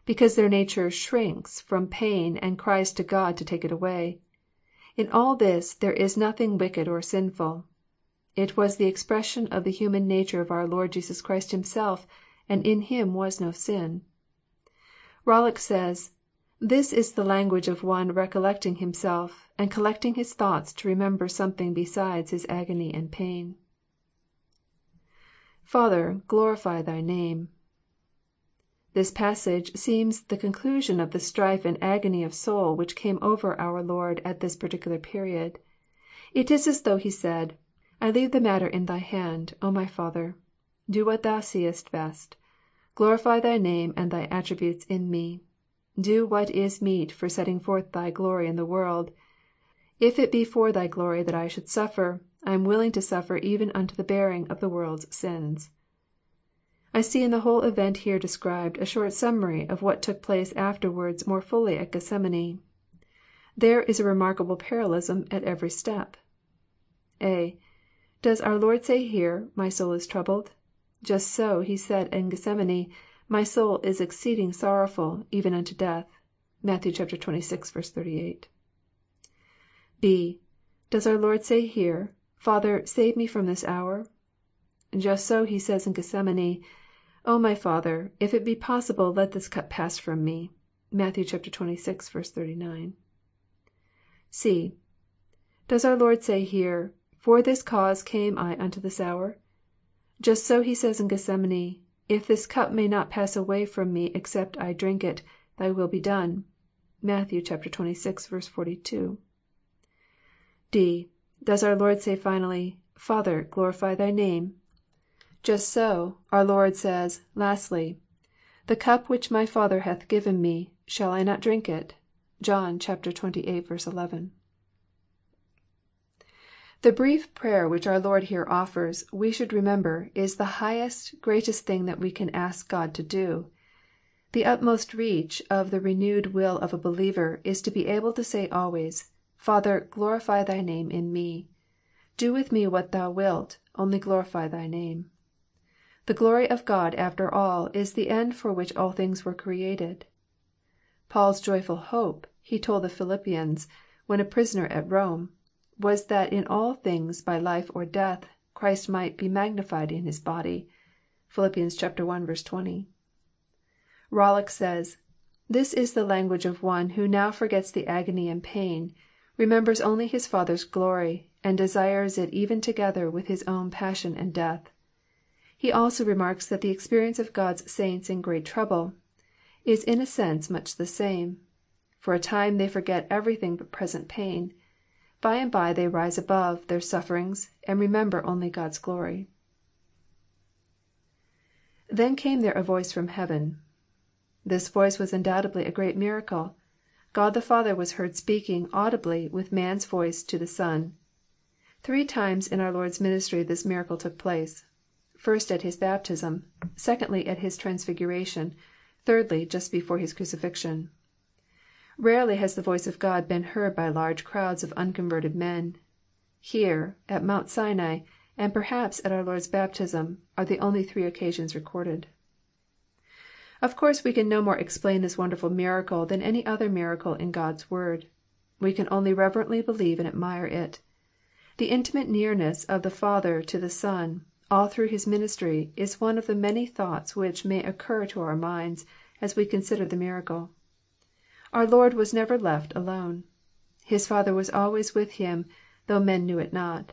because their nature shrinks from pain and cries to God to take it away. In all this there is nothing wicked or sinful. It was the expression of the human nature of our Lord Jesus Christ Himself, and in Him was no sin. Rollock says, This is the language of one recollecting himself, and collecting his thoughts to remember something besides his agony and pain. Father, glorify Thy name." This passage seems the conclusion of the strife and agony of soul which came over our Lord at this particular period. It is as though He said, I leave the matter in Thy hand, O my Father. Do what thou seest best. Glorify thy name and thy attributes in me. Do what is meet for setting forth thy glory in the world. If it be for thy glory that I should suffer, I am willing to suffer even unto the bearing of the world's sins." I see in the whole event here described a short summary of what took place afterwards more fully at Gethsemane. There is a remarkable parallelism at every step. (a) Does our Lord say here, My soul is troubled? Just so He said in Gethsemane, My soul is exceeding sorrowful, even unto death." (Matt. xxvi. 38.) (b) Does our Lord say here, Father, save Me from this hour? Just so He says in Gethsemane, O my Father, if it be possible, let this cup pass from Me." (Matt. xxvi. 39.) (c) Does our Lord say here, For this cause came I unto this hour? Just so He says in Gethsemane, If this cup may not pass away from Me except I drink it, Thy will be done." (Matt. xxvi. 42.) (d) Does our Lord say finally, Father, glorify Thy name? Just so our Lord says, lastly, The cup which My Father hath given Me, shall I not drink it? (John xxviii. 11.) The brief prayer which our Lord here offers, we should remember, is the highest, greatest thing that we can ask God to do. The utmost reach of the renewed will of a believer is to be able to say always, Father, glorify Thy name in me. Do with me what Thou wilt, only glorify Thy name." The glory of God, after all, is the end for which all things were created. Paul's joyful hope, he told the Philippians, when a prisoner at Rome, was that in all things by life or death Christ might be magnified in his body." (Philip. i. 20.) Rollock says, This is the language of one who now forgets the agony and pain, remembers only his Father's glory, and desires it even together with his own passion and death. He also remarks that the experience of God's saints in great trouble is in a sense much the same. For a time they forget everything but present pain. By and by they rise above their sufferings, and remember only God's glory. [^Then came there a voice from heaven.'] This voice was undoubtedly a great miracle. God the Father was heard speaking audibly with man's voice to the Son. Three times in our Lord's ministry this miracle took place. First at His baptism, secondly at His transfiguration, thirdly just before His crucifixion. Rarely has the voice of God been heard by large crowds of unconverted men. Here, at Mount Sinai, and perhaps at our Lord's baptism, are the only three occasions recorded. Of course we can no more explain this wonderful miracle than any other miracle in God's Word. We can only reverently believe and admire it. The intimate nearness of the Father to the Son, all through His ministry, is one of the many thoughts which may occur to our minds as we consider the miracle. Our Lord was never left alone. His Father was always with Him, though men knew it not.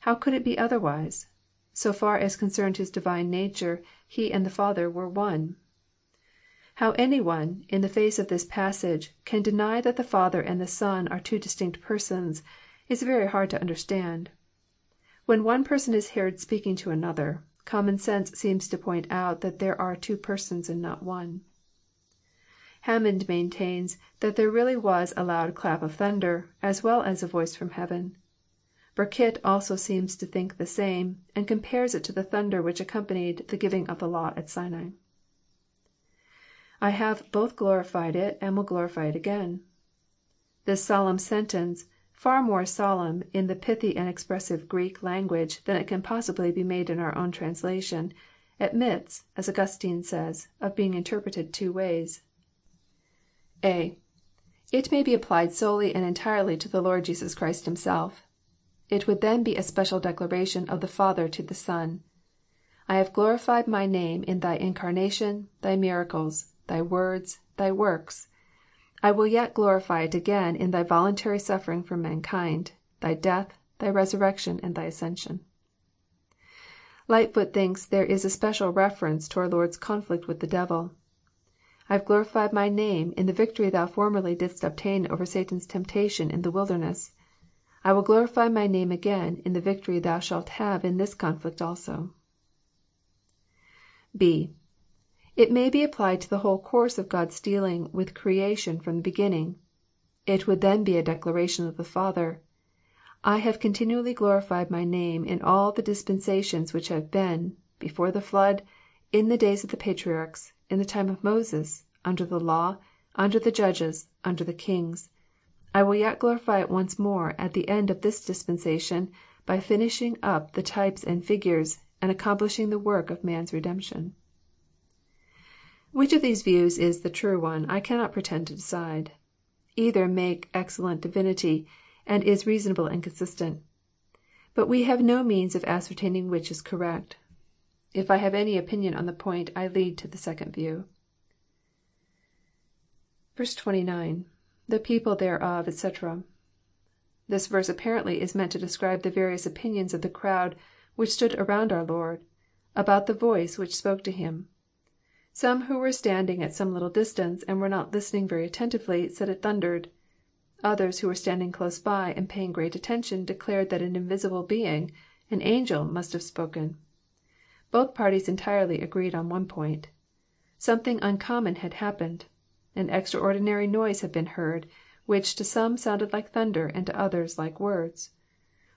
How could it be otherwise? So far as concerned His divine nature, He and the Father were one. How any one, in the face of this passage, can deny that the Father and the Son are two distinct persons, is very hard to understand. When one person is heard speaking to another, common sense seems to point out that there are two persons and not one. Hammond maintains that there really was a loud clap of thunder, as well as a voice from heaven. Burkitt also seems to think the same, and compares it to the thunder which accompanied the giving of the law at Sinai. I have both glorified it, and will glorify it again." This solemn sentence, far more solemn in the pithy and expressive Greek language than it can possibly be made in our own translation, admits, as Augustine says, of being interpreted two ways. (a) It may be applied solely and entirely to the Lord Jesus Christ Himself. It would then be a special declaration of the Father to the Son. I have glorified My name in Thy incarnation, Thy miracles, Thy words, Thy works. I will yet glorify it again in Thy voluntary suffering for mankind, Thy death, Thy resurrection, and Thy ascension." Lightfoot thinks there is a special reference to our Lord's conflict with the devil. I have glorified My name in the victory Thou formerly didst obtain over Satan's temptation in the wilderness. I will glorify My name again in the victory Thou shalt have in this conflict also." It may be applied to the whole course of God's dealing with creation from the beginning. It would then be a declaration of the Father, " I have continually glorified My name in all the dispensations which have been, before the flood, in the days of the patriarchs, in the time of Moses, under the law, under the judges, under the kings. I will yet glorify it once more at the end of this dispensation, by finishing up the types and figures, and accomplishing the work of man's redemption." Which of these views is the true one, I cannot pretend to decide. Either make excellent divinity, and is reasonable and consistent. But we have no means of ascertaining which is correct. If I have any opinion on the point, I lean to the second view. 29. — [The people thereof, etc.'] This verse apparently is meant to describe the various opinions of the crowd which stood around our Lord, about the voice which spoke to Him. Some who were standing at some little distance, and were not listening very attentively, said it thundered. Others who were standing close by, and paying great attention, declared that an invisible being, an angel, must have spoken. Both parties entirely agreed on one point. Something uncommon had happened. An extraordinary noise had been heard, which to some sounded like thunder, and to others like words.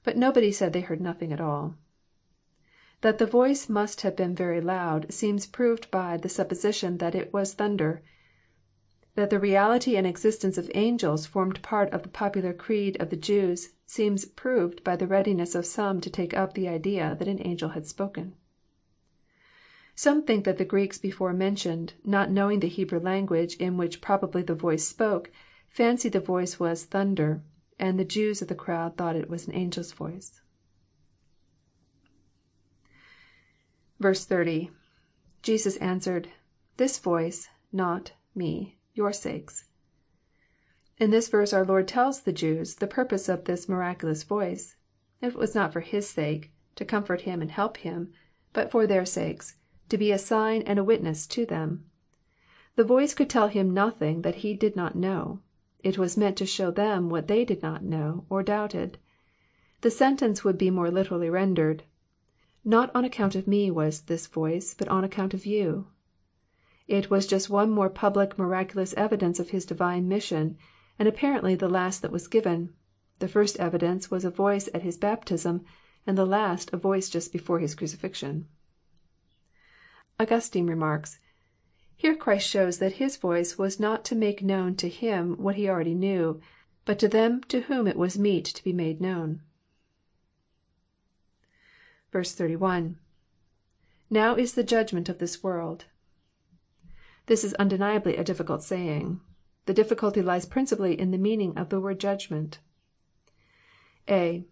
But nobody said they heard nothing at all. That the voice must have been very loud seems proved by the supposition that it was thunder. That the reality and existence of angels formed part of the popular creed of the Jews seems proved by the readiness of some to take up the idea that an angel had spoken. Some think that the Greeks before mentioned, not knowing the Hebrew language in which probably the voice spoke, fancied the voice was thunder, and the Jews of the crowd thought it was an angel's voice. 30. — [Jesus answered, This voice, not. .me, your sakes.'] In this verse our Lord tells the Jews the purpose of this miraculous voice. It was not for His sake, to comfort Him and help Him, but for their sakes, to be a sign and a witness to them. The voice could tell Him nothing that He did not know. It was meant to show them what they did not know, or doubted. The sentence would be more literally rendered, Not on account of Me was this voice, but on account of you." It was just one more public miraculous evidence of His Divine mission, and apparently the last that was given. The first evidence was a voice at His baptism, and the last a voice just before His crucifixion. Augustine remarks, Here Christ shows that His voice was not to make known to Him what He already knew, but to them to whom it was meet to be made known. 31. — [Now is the judgment of this world.] This is undeniably a difficult saying. The difficulty lies principally in the meaning of the word judgment." (a)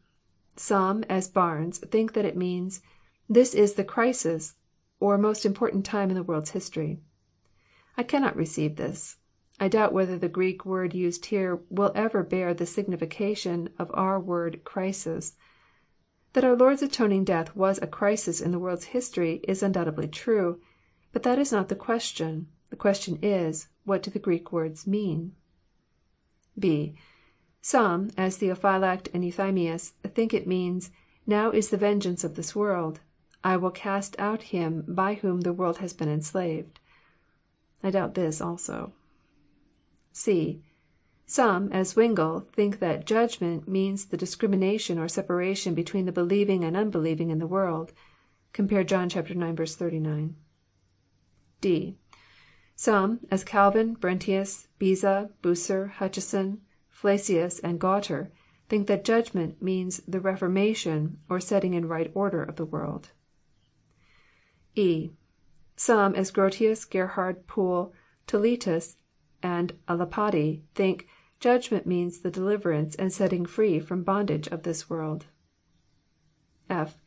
Some, as Barnes, think that it means, " This is the crisis or most important time in the world's history." I cannot receive this. I doubt whether the Greek word used here will ever bear the signification of our word " crisis." That our Lord's atoning death was a crisis in the world's history is undoubtedly true. But that is not the question. The question is, what do the Greek words mean? (b) Some, as Theophylact and Euthymius, think it means, " Now is the vengeance of this world. I will cast out him by whom the world has been enslaved." I doubt this also. (c) Some, as Zwingle, think that judgment means the discrimination or separation between the believing and unbelieving in the world. (Compare John ix. 39.) (d) Some, as Calvin, Brentius, Beza, Bucer, Hutcheson, Flacius, and Gualter, think that judgment means the reformation, or setting in right order of the world. (e) Some, as Grotius, Gerhard, Poole, Toletus, and a think Judgment means the deliverance and setting free from bondage of this world." (f)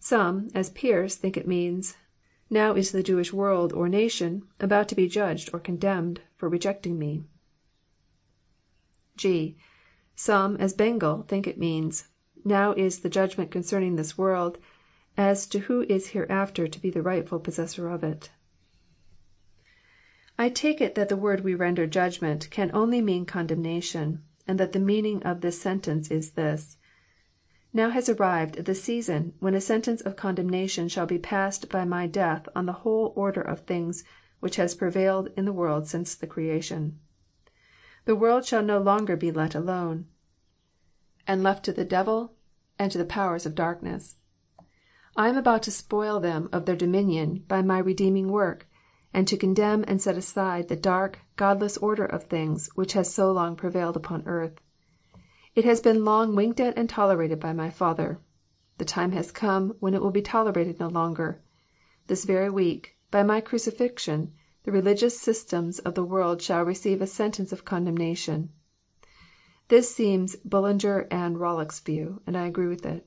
Some, as Pearce, think it means, Now is the Jewish world or nation about to be judged or condemned for rejecting Me." (g) Some, as Bengel, think it means, Now is the judgment concerning this world, as to who is hereafter to be the rightful possessor of it." I take it that the word we render judgment can only mean condemnation, and that the meaning of this sentence is this. Now has arrived the season when a sentence of condemnation shall be passed by My death on the whole order of things which has prevailed in the world since the creation. The world shall no longer be let alone, and left to the devil and to the powers of darkness. I am about to spoil them of their dominion by My redeeming work, and to condemn and set aside the dark, godless order of things which has so long prevailed upon earth. It has been long winked at and tolerated by My Father. The time has come when it will be tolerated no longer. This very week, by My crucifixion, the religious systems of the world shall receive a sentence of condemnation. This seems Bullinger and Rollock's view, and I agree with it.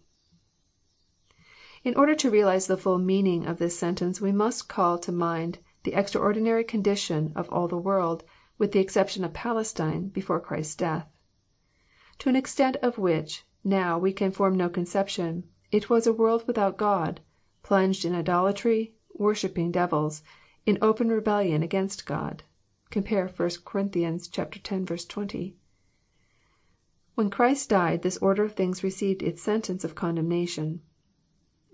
In order to realize the full meaning of this sentence we must call to mind the extraordinary condition of all the world, with the exception of Palestine, before Christ's death. To an extent of which now we can form no conception, it was a world without God, plunged in idolatry, worshipping devils, in open rebellion against God. (Compare 1 Cor. x. 20.) When Christ died this order of things received its sentence of condemnation.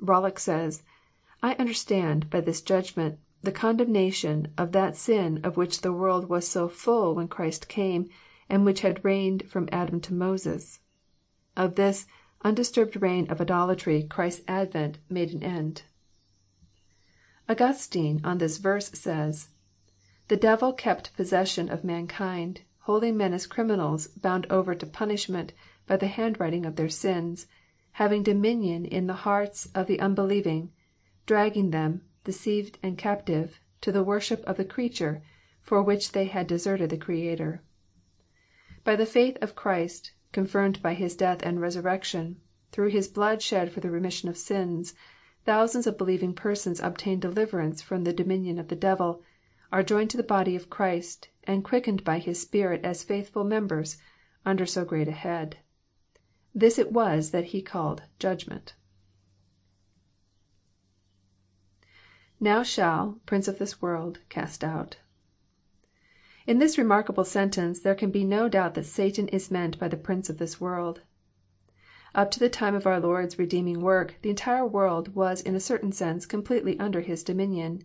Rollock says, " I understand, by this judgment, the condemnation of that sin of which the world was so full when Christ came, and which had reigned from Adam to Moses. Of this undisturbed reign of idolatry Christ's advent made an end." Augustine on this verse says, The devil kept possession of mankind, holding men as criminals bound over to punishment by the handwriting of their sins, having dominion in the hearts of the unbelieving, dragging them, deceived and captive, to the worship of the creature, for which they had deserted the Creator. By the faith of Christ, confirmed by His death and resurrection, through His blood shed for the remission of sins, thousands of believing persons obtain deliverance from the dominion of the devil, are joined to the body of Christ, and quickened by His Spirit as faithful members under so great a Head. This it was that He called judgment." [Now shall. .prince of this world. cast out.'] In this remarkable sentence there can be no doubt that Satan is meant by the prince of this world. Up to the time of our Lord's redeeming work, the entire world was in a certain sense completely under his dominion.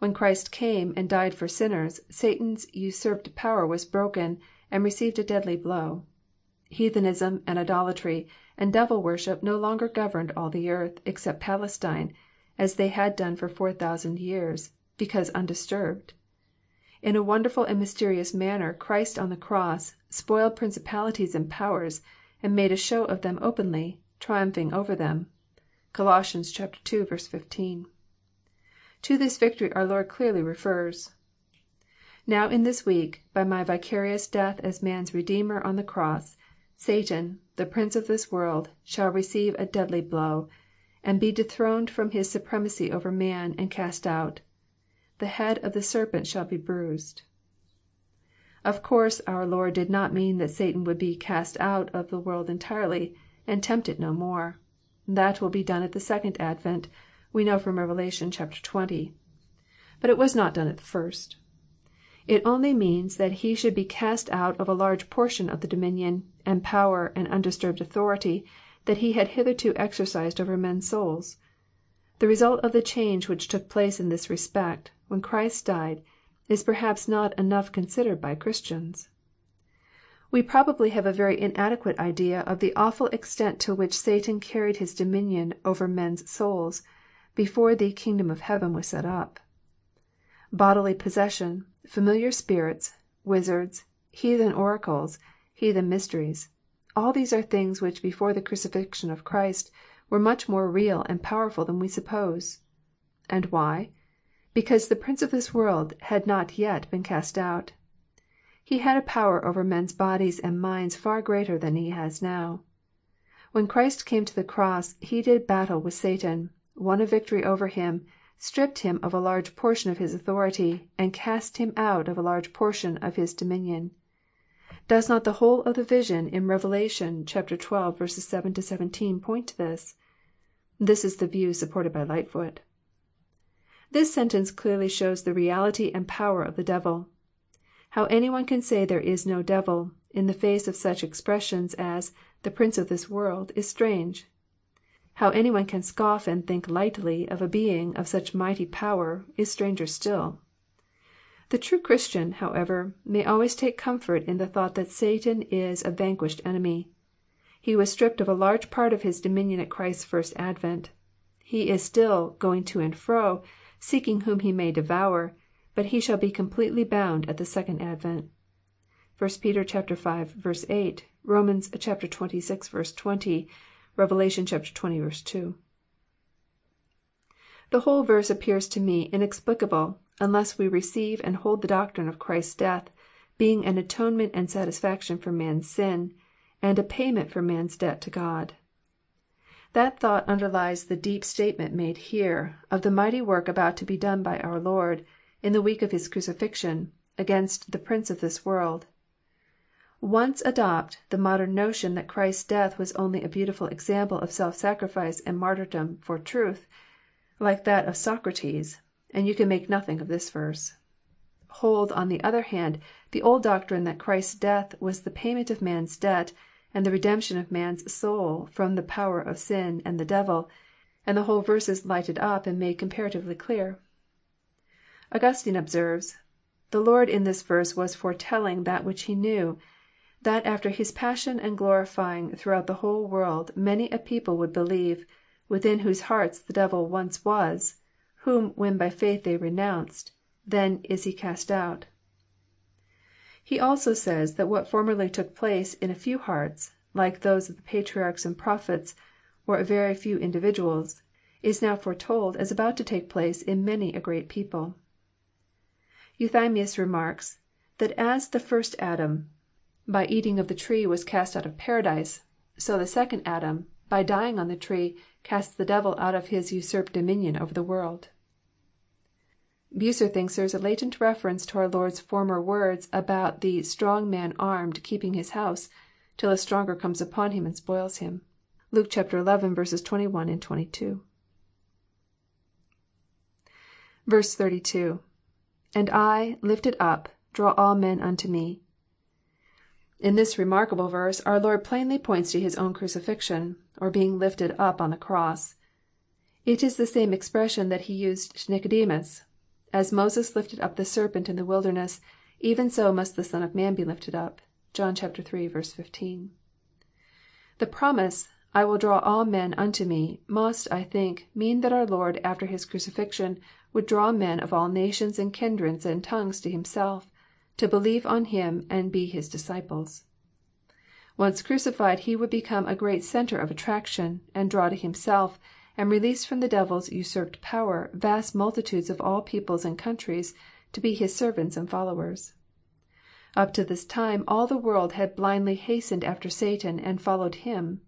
When Christ came and died for sinners, Satan's usurped power was broken, and received a deadly blow. Heathenism, and idolatry, and devil worship no longer governed all the earth, except Palestine, as they had done for four thousand years, because undisturbed. In a wonderful and mysterious manner Christ on the cross spoiled principalities and powers, and made a show of them openly, triumphing over them. (Col. ii. 15.) To this victory our Lord clearly refers. Now in this week, by My vicarious death as man's Redeemer on the cross, Satan, the prince of this world, shall receive a deadly blow, and be dethroned from his supremacy over man, and cast out. The head of the serpent shall be bruised. Of course our Lord did not mean that Satan would be cast out of the world entirely, and tempt it no more. That will be done at the second advent, we know from Rev. xx. But it was not done at the first. It only means that he should be cast out of a large portion of the dominion, and power, and undisturbed authority that he had hitherto exercised over men's souls. The result of the change which took place in this respect, when Christ died, is perhaps not enough considered by Christians. We probably have a very inadequate idea of the awful extent to which Satan carried his dominion over men's souls, before the kingdom of heaven was set up. Bodily possession, familiar spirits, wizards, heathen oracles, heathen mysteries, all these are things which before the crucifixion of Christ were much more real and powerful than we suppose. And why? because the prince of this world had not yet been cast out. He had a power over men's bodies and minds far greater than he has now. When Christ came to the cross He did battle with Satan, won a victory over him, stripped him of a large portion of his authority, and cast him out of a large portion of his dominion. Does not the whole of the vision in Rev. xii. 7 17 point to this? This is the view supported by Lightfoot. This sentence clearly shows the reality and power of the devil. How any one can say there is no devil, in the face of such expressions as the prince of this world," is strange. How any one can scoff and think lightly of a being of such mighty power, is stranger still. The true Christian, however, may always take comfort in the thought that Satan is a vanquished enemy. He was stripped of a large part of his dominion at Christ's first advent. He is still " going to and fro," seeking whom he may devour, but he shall be completely bound at the second advent. (1 Peter v. 8; Rom. xxvi. 20; Rev. xx. 2.) The whole verse appears to me inexplicable, unless we receive and hold the doctrine of Christ's death being an atonement and satisfaction for man's sin, and a payment for man's debt to God. That thought underlies the deep statement made here, of the mighty work about to be done by our Lord, in the week of His crucifixion, against the prince of this world. Once adopt the modern notion that Christ's death was only a beautiful example of self sacrifice and martyrdom for truth, like that of Socrates, and you can make nothing of this verse. Hold, on the other hand, the old doctrine that Christ's death was the payment of man's debt, and the redemption of man's soul from the power of sin and the devil, and the whole verse is lighted up and made comparatively clear. Augustine observes, " The Lord in this verse was foretelling that which He knew, that after His passion and glorifying throughout the whole world many a people would believe, within whose hearts the devil once was, whom when by faith they renounced, then is he cast out." He also says that what formerly took place in a few hearts, like those of the patriarchs and prophets, or a very few individuals, is now foretold as about to take place in many a great people. Euthymius remarks, that as the first Adam by eating of the tree was cast out of Paradise, so the second Adam, by dying on the tree, cast the devil out of his usurped dominion over the world. Bucer thinks there is a latent reference to our Lord's former words about the strong man armed keeping his house, till a stronger comes upon him and spoils him." (Luke xi. 21, 22.) 32. — [And I, lifted up, draw all men unto me.'] In this remarkable verse our Lord plainly points to His own crucifixion, or being lifted up on the cross. It is the same expression that He used to Nicodemus. As Moses lifted up the serpent in the wilderness, even so must the Son of man be lifted up." (John iii. 15.) The promise, " I will draw all men unto me," must, I think, mean that our Lord after His crucifixion would draw men of all nations and kindreds and tongues to Himself, to believe on Him and be His disciples. Once crucified He would become a great centre of attraction, and draw to Himself, and release from the devil's usurped power vast multitudes of all peoples and countries, to be His servants and followers. Up to this time all the world had blindly hastened after Satan and followed him.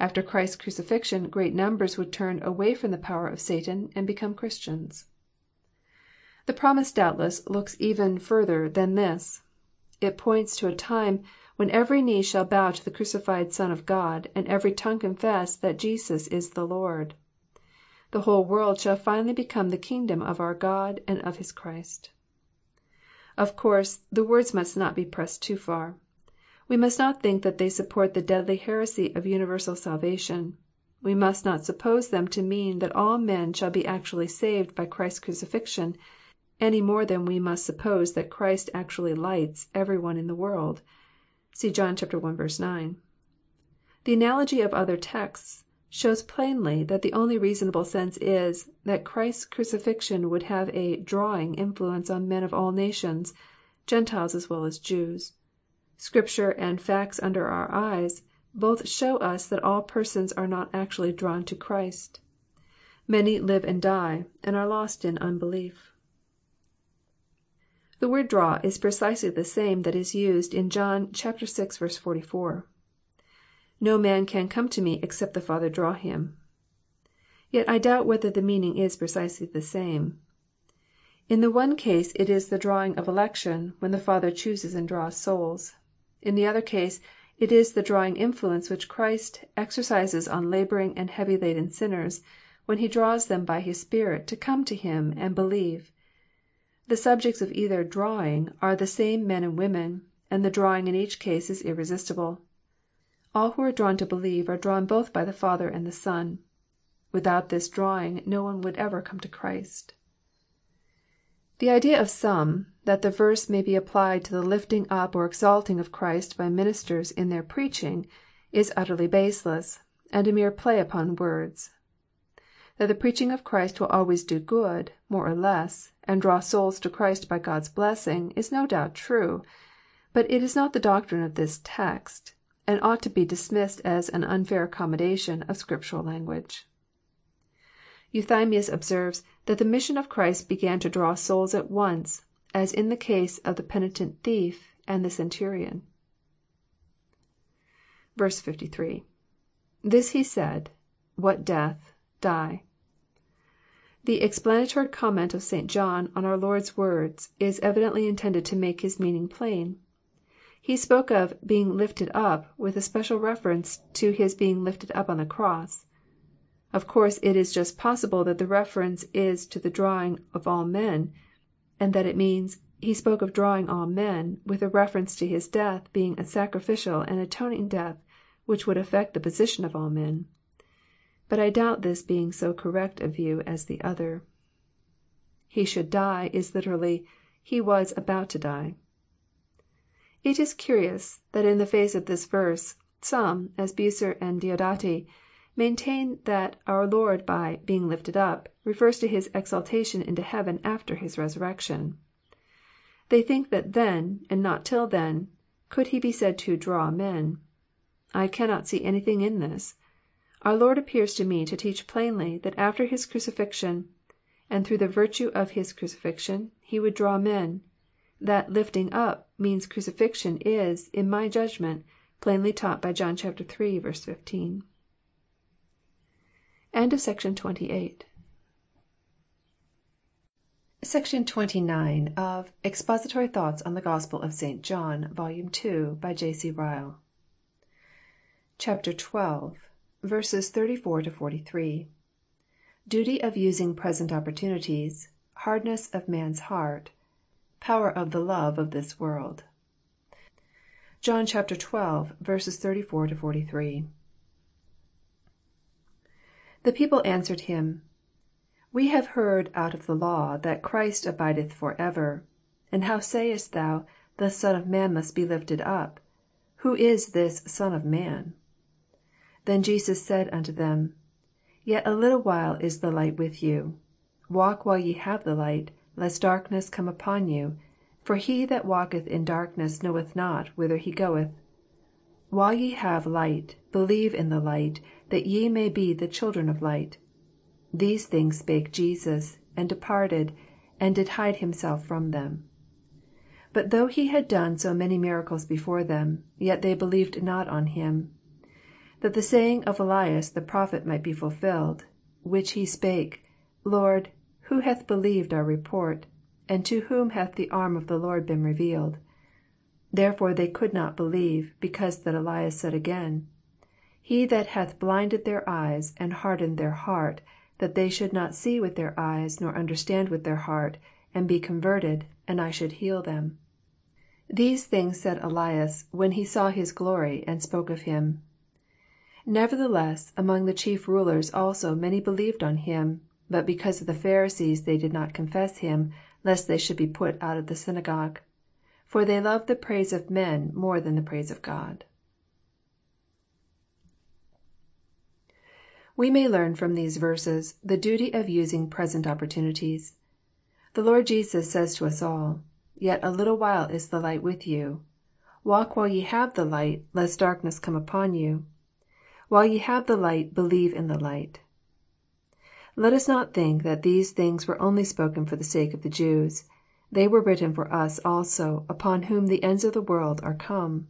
After Christ's crucifixion great numbers would turn away from the power of Satan and become Christians. The promise doubtless looks even further than this. It points to a time when every knee shall bow to the crucified Son of God, and every tongue confess that Jesus is the Lord. The whole world shall finally become the kingdom of our God and of His Christ. Of course, the words must not be pressed too far. We must not think that they support the deadly heresy of universal salvation. We must not suppose them to mean that all men shall be actually saved by Christ's crucifixion any more than we must suppose that Christ actually lights every one in the world. (See John i. 9.) The analogy of other texts shows plainly that the only reasonable sense is, that Christ's crucifixion would have a " drawing " influence on men of all nations, Gentiles as well as Jews. Scripture and facts under our eyes both show us that all persons are not actually drawn to Christ. Many live and die, and are lost in unbelief. The word draw is precisely the same that is used in John vi. 44. No man can come to Me except the Father draw him." Yet I doubt whether the meaning is precisely the same. In the one case it is the drawing of election, when the Father chooses and draws souls. In the other case it is the drawing influence which Christ exercises on labouring and heavy laden sinners, when He draws them by His Spirit to come to Him and believe. The subjects of either '* drawing " are the same men and women, and the drawing in each case is irresistible. All who are drawn to believe are drawn both by the Father and the Son. Without this drawing no one would ever come to Christ. The idea of some, that the verse may be applied to the lifting up or exalting of Christ by ministers in their preaching, is utterly baseless, and a mere play upon words. That the preaching of Christ will always do good, more or less, and draw souls to Christ by God's blessing, is no doubt true. But it is not the doctrine of this text, and ought to be dismissed as an unfair accommodation of Scriptural language. Euthymius observes that the mission of Christ began to draw souls at once, as in the case of the penitent thief and the centurion. 53. — [This he said. What death. Die.'] The explanatory comment of St. John on our Lord's words is evidently intended to make his meaning plain. He spoke of " being lifted up," with a special reference to His being lifted up on the cross. Of course it is just possible that the reference is to the drawing of all men, and that it means, " He spoke of drawing all men," with a reference to His death being a sacrificial and atoning death which would affect the position of all men. But I doubt this being so correct a view as the other. He should die," is literally, " He was about to die." It is curious, that in the face of this verse, some, as Bucer and Diodati, maintain that our Lord by " being lifted up " refers to His exaltation into heaven after His resurrection. They think that then, and not till then, could He be said to draw men." I cannot see anything in this. Our Lord appears to me to teach plainly that after His crucifixion, and through the virtue of His crucifixion, He would draw men. That lifting up " means crucifixion is, in my judgment, plainly taught by John iii. 15. End of Project Gutenberg Section 29 of Expository Thoughts on the Gospel of St. John, Volume 2, by J. C. Ryle. CHAPTER XII. 34 43. Duty of using present opportunities. Hardness of man's heart power of the love of this world. John xii. 34 43. The people answered him, We have heard out of the law that Christ abideth for ever. And how sayest thou, The Son of man must be lifted up? Who is this Son of man? 45 Then Jesus said unto them, Yet a little while is the light with you. Walk while ye have the light, lest darkness come upon you. For he that walketh in darkness knoweth not whither he goeth. While ye have light, believe in the light, that ye may be the children of light. 47 These things spake Jesus, and departed, and did hide himself from them. But though he had done so many miracles before them, yet they believed not on him. 49 That the saying of Elias the prophet might be fulfilled, which he spake, Lord, who hath believed our report? and to whom hath the arm of the Lord been revealed? Therefore they could not believe, because that Elias said again, He that hath blinded their eyes, and hardened their heart, that they should not see with their eyes, nor understand with their heart, and be converted, and I should heal them. 51 These things said Elias, when he saw his glory, and spoke of him. 52 Nevertheless among the chief rulers also many believed on him: but because of the Pharisees they did not confess him, lest they should be put out of the synagogue. For they love the praise of men more than the praise of God. We may learn from these verses the duty of using present opportunities. The Lord Jesus says to us all, " Yet a little while is the light with you. Walk while ye have the light, lest darkness come upon you. While ye have the light, believe in the light." Let us not think that these things were only spoken for the sake of the Jews. They were written for us also, upon whom the ends of the world are come.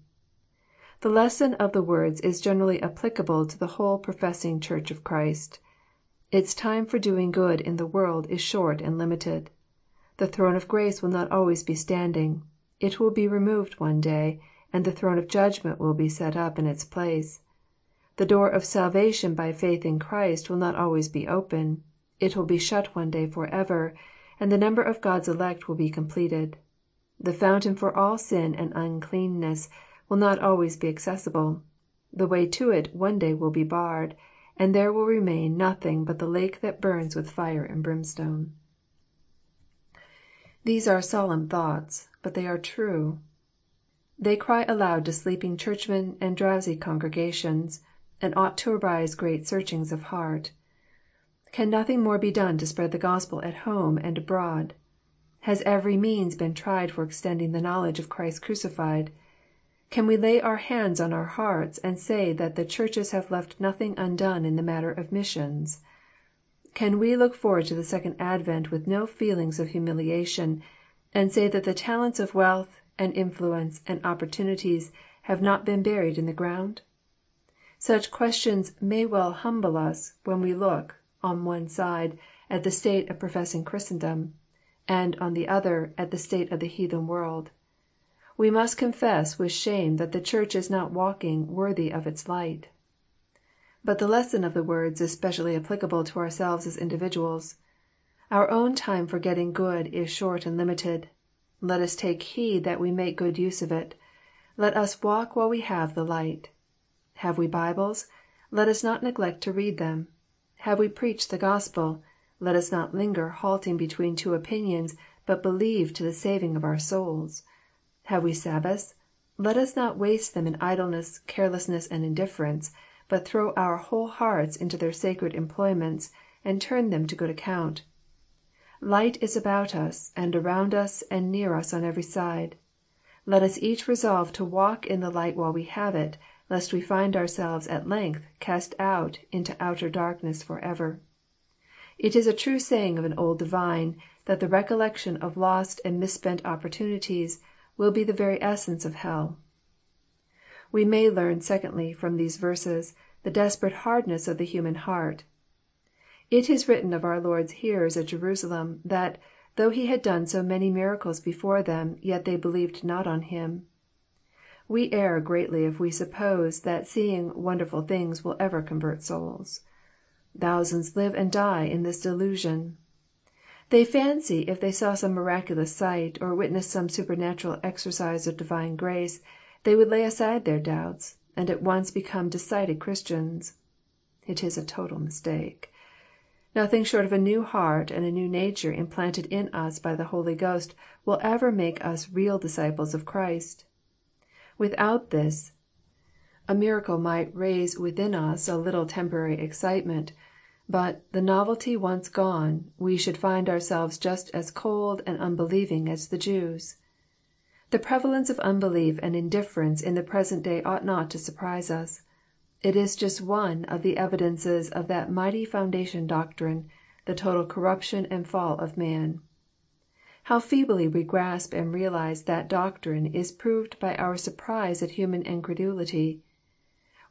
The lesson of the words is generally applicable to the whole professing Church of Christ. Its time for doing good in the world is short and limited. The throne of grace will not always be standing. It will be removed one day, and the throne of judgment will be set up in its place. The door of salvation by faith in Christ will not always be open. It will be shut one day forever, and the number of God's elect will be completed. The fountain for all sin and uncleanness will not always be accessible. The way to it one day will be barred, and there will remain nothing but the lake that burns with fire and brimstone. These are solemn thoughts, but they are true. They cry aloud to sleeping churchmen and drowsy congregations, and ought to arouse great searchings of heart. Can nothing more be done to spread the Gospel at home and abroad? Has every means been tried for extending the knowledge of Christ crucified? Can we lay our hands on our hearts and say that the churches have left nothing undone in the matter of missions? Can we look forward to the second advent with no feelings of humiliation, and say that the talents of wealth, and influence, and opportunities have not been buried in the ground? Such questions may well humble us when we look, on one side, at the state of professing Christendom, and, on the other, at the state of the heathen world. We must confess with shame that the Church is not walking worthy of its light. But the lesson of the words is specially applicable to ourselves as individuals. Our own time for getting good is short and limited. Let us take heed that we make good use of it. Let us walk while we have the light. Have we Bibles? Let us not neglect to read them. Have we preached the Gospel? Let us not linger halting between two opinions, but believe to the saving of our souls. Have we Sabbaths? Let us not waste them in idleness, carelessness, and indifference, but throw our whole hearts into their sacred employments, and turn them to good account. Light is about us, and around us, and near us on every side. Let us each resolve to walk in the light while we have it, lest we find ourselves at length cast out into outer darkness forever. It is a true saying of an old divine, that the recollection of lost and misspent opportunities will be the very essence of hell. We may learn, secondly, from these verses, the desperate hardness of the human heart. It is written of our Lord's hearers at Jerusalem, that, though He had done so many miracles before them, yet they believed not on Him. We err greatly if we suppose that seeing wonderful things will ever convert souls. Thousands live and die in this delusion. They fancy if they saw some miraculous sight, or witnessed some supernatural exercise of divine grace, they would lay aside their doubts, and at once become decided Christians. It is a total mistake. Nothing short of a new heart and a new nature implanted in us by the Holy Ghost will ever make us real disciples of Christ. Without this, a miracle might raise within us a little temporary excitement, but, the novelty once gone, we should find ourselves just as cold and unbelieving as the Jews. The prevalence of unbelief and indifference in the present day ought not to surprise us. It is just one of the evidences of that mighty foundation doctrine, the total corruption and fall of man. How feebly we grasp and realize that doctrine is proved by our surprise at human incredulity.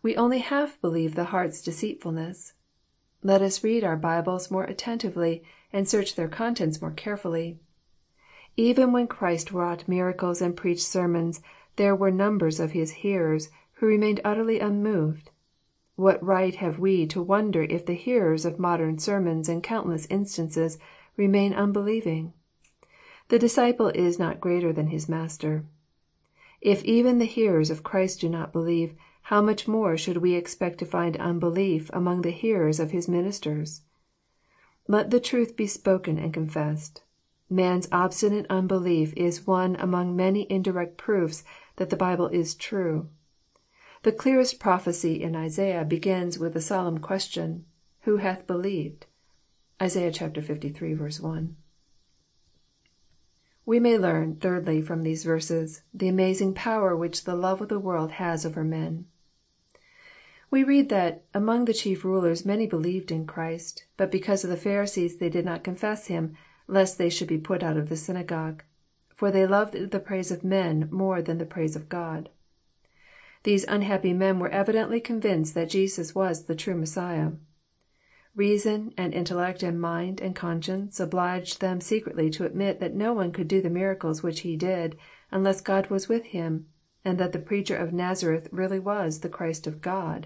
We only half believe the heart's deceitfulness. Let us read our Bibles more attentively, and search their contents more carefully. Even when Christ wrought miracles and preached sermons, there were numbers of His hearers who remained utterly unmoved. What right have we to wonder if the hearers of modern sermons in countless instances remain unbelieving? The disciple is not greater than his master. If even the hearers of Christ do not believe, how much more should we expect to find unbelief among the hearers of His ministers? Let the truth be spoken and confessed. Man's obstinate unbelief is one among many indirect proofs that the Bible is true. The clearest prophecy in Isaiah begins with the solemn question, Who hath believed? (Isaiah liii. 1.) We may learn, thirdly, from these verses, the amazing power which the love of the world has over men. We read that " among the chief rulers many believed in Christ, but because of the Pharisees they did not confess Him, lest they should be put out of the synagogue. For they loved the praise of men more than the praise of God." These unhappy men were evidently convinced that Jesus was the true Messiah. Reason and intellect and mind and conscience obliged them secretly to admit that no one could do the miracles which He did, unless God was with Him, and that the preacher of Nazareth really was the Christ of God.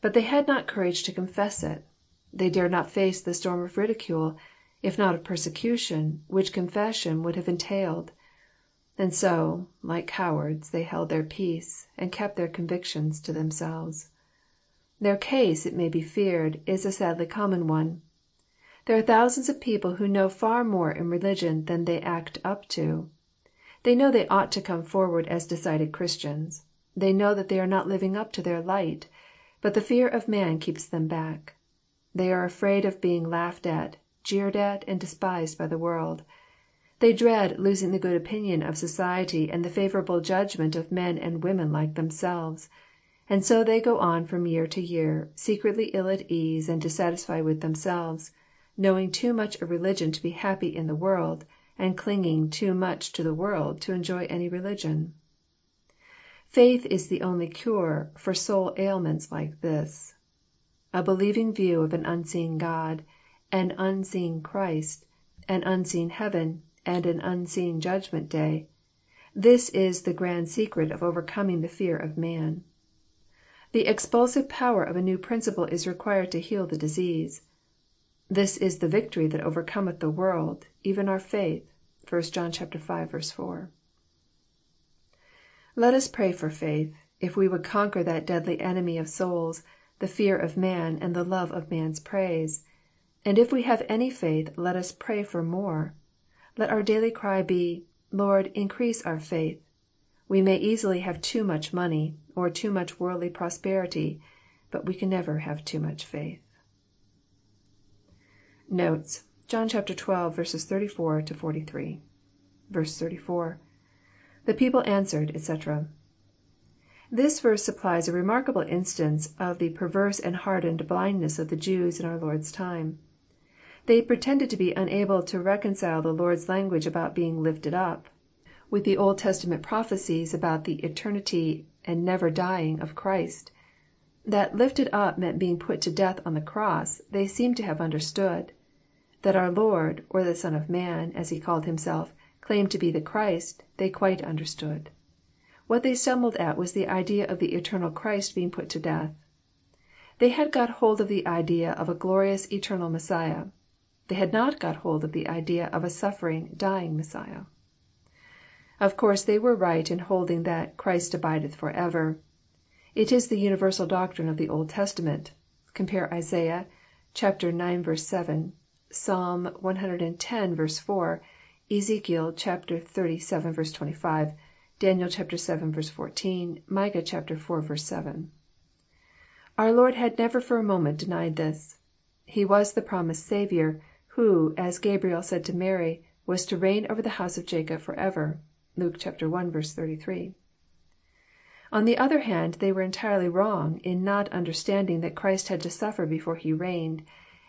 But they had not courage to confess it. They dared not face the storm of ridicule, if not of persecution, which confession would have entailed. And so, like cowards, they held their peace, and kept their convictions to themselves. Their case, it may be feared, is a sadly common one. There are thousands of people who know far more in religion than they act up to. They know they ought to come forward as decided Christians. They know that they are not living up to their light, but the fear of man keeps them back. They are afraid of being laughed at, jeered at, and despised by the world. They dread losing the good opinion of society and the favourable judgment of men and women like themselves. And so they go on from year to year, secretly ill at ease and dissatisfied with themselves, knowing too much of religion to be happy in the world, and clinging too much to the world to enjoy any religion. Faith is the only cure for soul ailments like this. A believing view of an unseen God, an unseen Christ, an unseen heaven, and an unseen judgment day, this is the grand secret of overcoming the fear of man. The expulsive power of a new principle is required to heal the disease. This is the victory that overcometh the world, even our faith. 1 John 5, 4. Let us pray for faith, if we would conquer that deadly enemy of souls, the fear of man and the love of man's praise. And if we have any faith, let us pray for more. Let our daily cry be, Lord, increase our faith. We may easily have too much money, or too much worldly prosperity, but we can never have too much faith. Notes. John chapter 12, verses 34 to 43. Verse 34. The people answered, etc. This verse supplies a remarkable instance of the perverse and hardened blindness of the Jews in our Lord's time. They pretended to be unable to reconcile the Lord's language about being lifted up, with the Old Testament prophecies about the eternity and never dying of Christ. That lifted up meant being put to death on the cross, they seemed to have understood. That our Lord, or the Son of Man, as he called himself, claimed to be the Christ, they quite understood. What they stumbled at was the idea of the eternal Christ being put to death. They had got hold of the idea of a glorious eternal Messiah. They had not got hold of the idea of a suffering, dying Messiah. Of course they were right in holding that Christ abideth forever." It is the universal doctrine of the Old Testament. Compare Isaiah ix. 7, Psalm ex. 4, Ezekiel xxxvii. 25, Daniel vii. 14, Micah iv. 7. Our Lord had never for a moment denied this. He was the promised Saviour who, as Gabriel said to Mary, was to reign over the house of Jacob forever. (Luke i. 33.) On the other hand, they were entirely wrong in not understanding that Christ had to suffer before He reigned,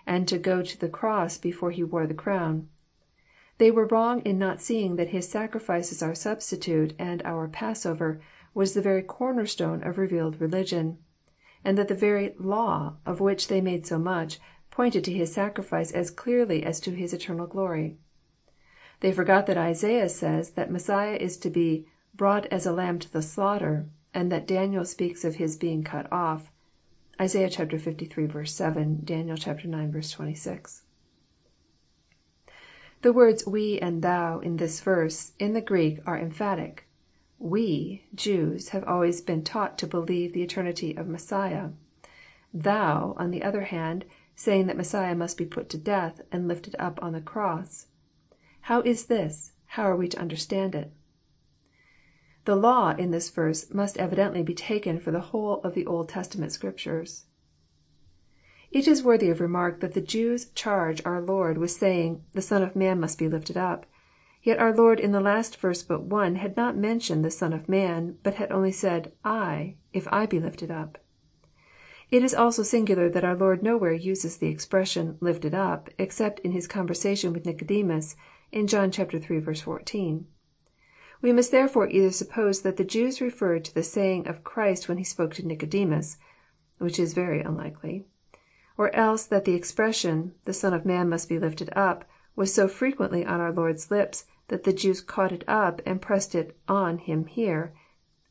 and to go to the cross before He wore the crown. They were wrong in not seeing that His sacrifice as our substitute and our Passover was the very corner stone of revealed religion, and that the very law," of which they made so much, pointed to His sacrifice as clearly as to His eternal glory. They forgot that Isaiah says that Messiah is to be brought as a lamb to the slaughter, and that Daniel speaks of His being cut off." (Isaiah liii. 7 Dan. ix. 26.) The words we and thou in this verse, in the Greek, are emphatic. We, Jews, have always been taught to believe the eternity of Messiah. Thou, on the other hand saying that Messiah must be put to death, and lifted up on the cross. How is this? How are we to understand it? The law in this verse must evidently be taken for the whole of the Old Testament Scriptures. It is worthy of remark that the Jews charge our Lord with saying, the Son of Man must be lifted up." Yet our Lord in the last verse but one had not mentioned the Son of Man, but had only said, I, if I be lifted up." It is also singular that our Lord nowhere uses the expression, lifted up," except in His conversation with Nicodemus, in John iii. 14. We must therefore either suppose that the Jews referred to the saying of Christ when He spoke to Nicodemus, (which is very unlikely,) or else that the expression, the Son of man must be lifted up," was so frequently on our Lord's lips that the Jews caught it up and pressed it on Him here;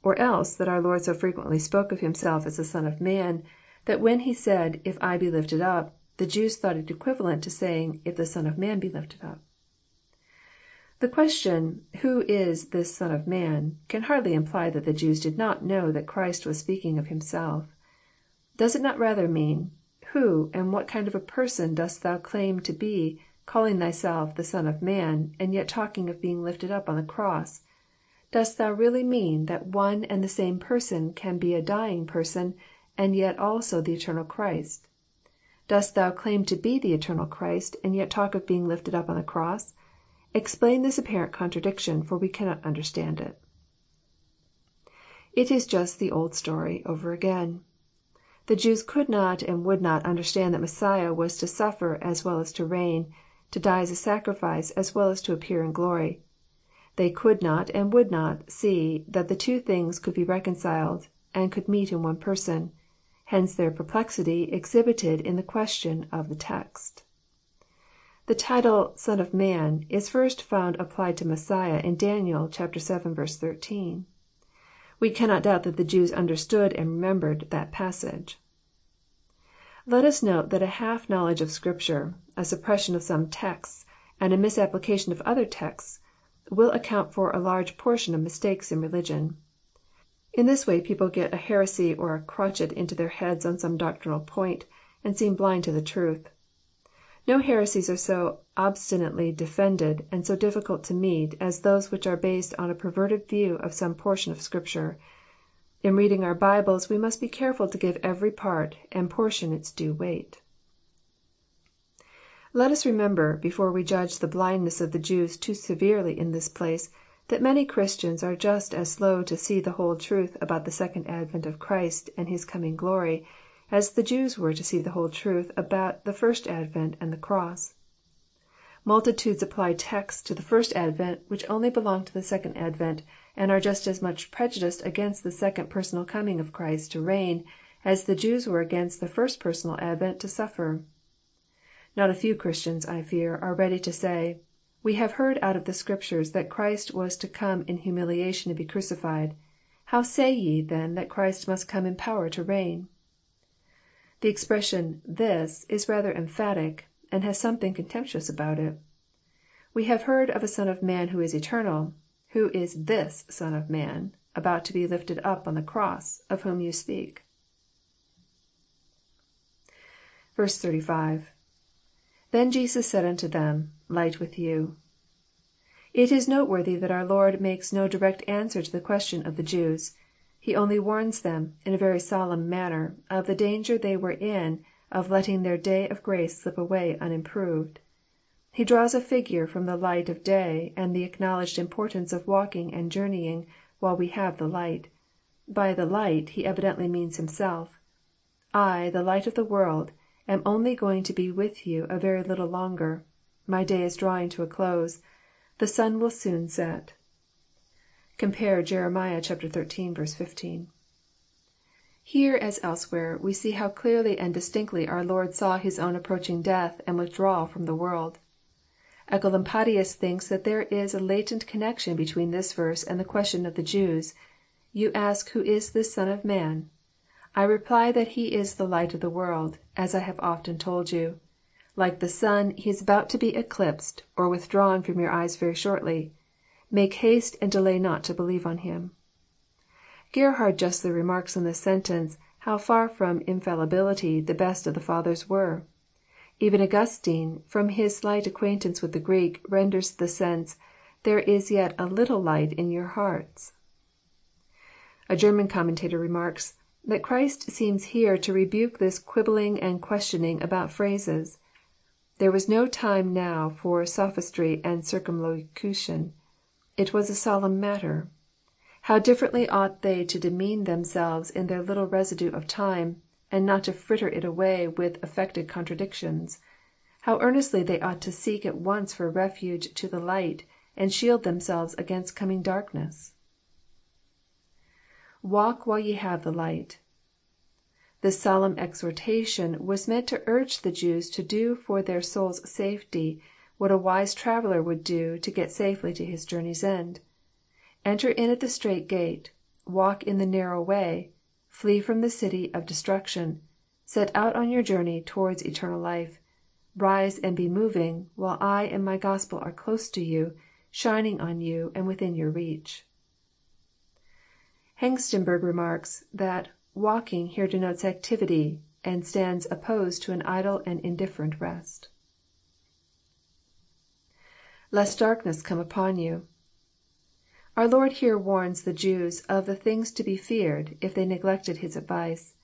or else that our Lord so frequently spoke of Himself as the Son of man that when He said, If I be lifted up," the Jews thought it equivalent to saying, If the Son of man be lifted up." The question, Who is this Son of man? can hardly imply that the Jews did not know that Christ was speaking of Himself. Does it not rather mean, Who and what kind of a person dost thou claim to be, calling thyself the Son of man, and yet talking of being lifted up on the cross? Dost thou really mean that one and the same person can be a dying person, and yet also the eternal Christ? Dost thou claim to be the eternal Christ, and yet talk of being lifted up on the cross? Explain this apparent contradiction, for we cannot understand it. It is just the old story over again. The Jews could not and would not understand that Messiah was to suffer as well as to reign, to die as a sacrifice as well as to appear in glory. They could not and would not see that the two things could be reconciled, and could meet in one person. Hence their perplexity exhibited in the question of the text. The title Son of Man is first found applied to Messiah in Daniel vii. 13. We cannot doubt that the Jews understood and remembered that passage. Let us note that a half knowledge of Scripture, a suppression of some texts, and a misapplication of other texts, will account for a large portion of mistakes in religion. In this way people get a heresy or a crotchet into their heads on some doctrinal point, and seem blind to the truth. No heresies are so obstinately defended and so difficult to meet as those which are based on a perverted view of some portion of Scripture. In reading our Bibles we must be careful to give every part and portion its due weight. Let us remember, before we judge the blindness of the Jews too severely in this place, that many Christians are just as slow to see the whole truth about the second advent of Christ and His coming glory as the Jews were to see the whole truth about the first advent and the cross. Multitudes apply texts to the first advent which only belong to the second advent, and are just as much prejudiced against the second personal coming of Christ to reign as the Jews were against the first personal advent to suffer. Not a few Christians, I fear, are ready to say, We have heard out of the Scriptures that Christ was to come in humiliation and be crucified. How say ye, then, that Christ must come in power to reign? The expression "this" is rather emphatic, and has something contemptuous about it. We have heard of a Son of man who is eternal. Who is this Son of man, about to be lifted up on the cross, of whom you speak? 35. — [Then Jesus said unto them. Light with you.] It is noteworthy that our Lord makes no direct answer to the question of the Jews. He only warns them, in a very solemn manner, of the danger they were in of letting their day of grace slip away unimproved. He draws a figure from the light of day and the acknowledged importance of walking and journeying while we have the light. By the light he evidently means himself. I, the light of the world, am only going to be with you a very little longer. My day is drawing to a close. The sun will soon set. Compare Jeremiah 13, 15. Here, as elsewhere, we see how clearly and distinctly our Lord saw His own approaching death and withdrawal from the world. Oecolampadius thinks that there is a latent connection between this verse and the question of the Jews, You ask who is this Son of man? I reply that He is the light of the world, as I have often told you. Like the sun, He is about to be eclipsed, or withdrawn from your eyes very shortly. Make haste and delay not to believe on him." Gerhard justly remarks on this sentence how far from infallibility the best of the Fathers were. Even Augustine, from his slight acquaintance with the Greek, renders the sense, There is yet a little light in your hearts." A German commentator remarks, that Christ seems here to rebuke this quibbling and questioning about phrases. There was no time now for sophistry and circumlocution. It was a solemn matter. How differently ought they to demean themselves in their little residue of time, and not to fritter it away with affected contradictions. How earnestly they ought to seek at once for refuge to the light, and shield themselves against coming darkness. Walk while ye have the light. This solemn exhortation was meant to urge the Jews to do for their souls' safety what a wise traveller would do to get safely to his journey's end. Enter in at the strait gate, walk in the narrow way, flee from the city of destruction, set out on your journey towards eternal life, rise and be moving, while I and my Gospel are close to you, shining on you and within your reach. Hengstenberg remarks, that " walking " here denotes activity, and stands opposed to an idle and indifferent rest. ^^Lest darkness come upon you,'] Our Lord here warns the Jews of the things to be feared if they neglected His advice.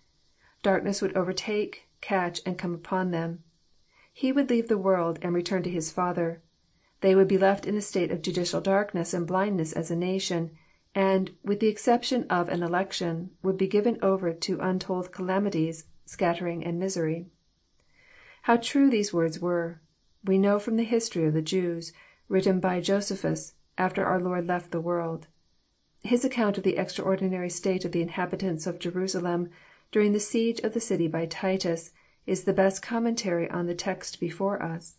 Darkness would overtake, catch, and come upon them. He would leave the world, and return to His Father. They would be left in a state of judicial darkness and blindness as a nation, and, with the exception of an election, would be given over to untold calamities, scattering, and misery. How true these words were, we know from the history of the Jews, written by Josephus, after our Lord left the world. His account of the extraordinary state of the inhabitants of Jerusalem, during the siege of the city by Titus, is the best commentary on the text before us.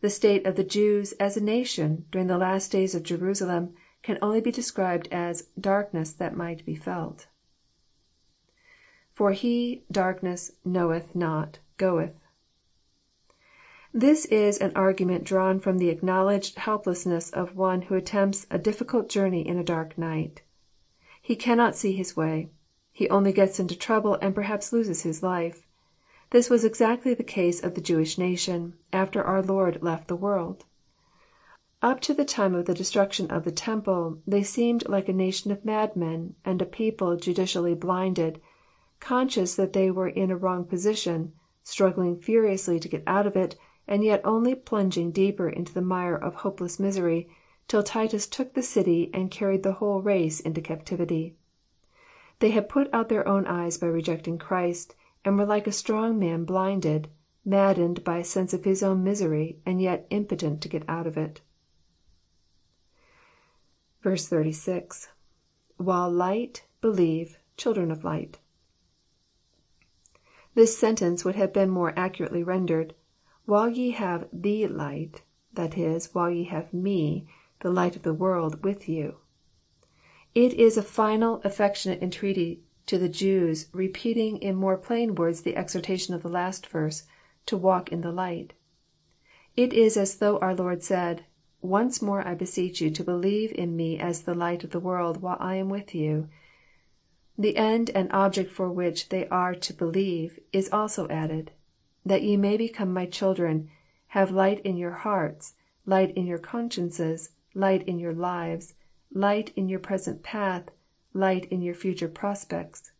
The state of the Jews as a nation during the last days of Jerusalem can only be described as " darkness that might be felt." For he, darkness, knoweth not, goeth.'] This is an argument drawn from the acknowledged helplessness of one who attempts a difficult journey in a dark night. He cannot see his way. He only gets into trouble and perhaps loses his life. This was exactly the case of the Jewish nation, after our Lord left the world. Up to the time of the destruction of the temple, they seemed like a nation of madmen, and a people judicially blinded, conscious that they were in a wrong position, struggling furiously to get out of it, and yet only plunging deeper into the mire of hopeless misery, till Titus took the city and carried the whole race into captivity. They had put out their own eyes by rejecting Christ, and were like a strong man blinded, maddened by a sense of his own misery, and yet impotent to get out of it. 36. — ^^While light, believe, children of light.'] This sentence would have been more accurately rendered, While ye have the light, that is, while ye have Me, the light of the world, with you." It is a final, affectionate entreaty to the Jews, repeating in more plain words the exhortation of the last verse, to walk in the light." It is as though our Lord said, " Once more I beseech you to believe in Me as the light of the world while I am with you." The end and object for which they are to believe is also added, — that ye may become My children, have light in your hearts, light in your consciences, light in your lives, light in your present path, light in your future prospects.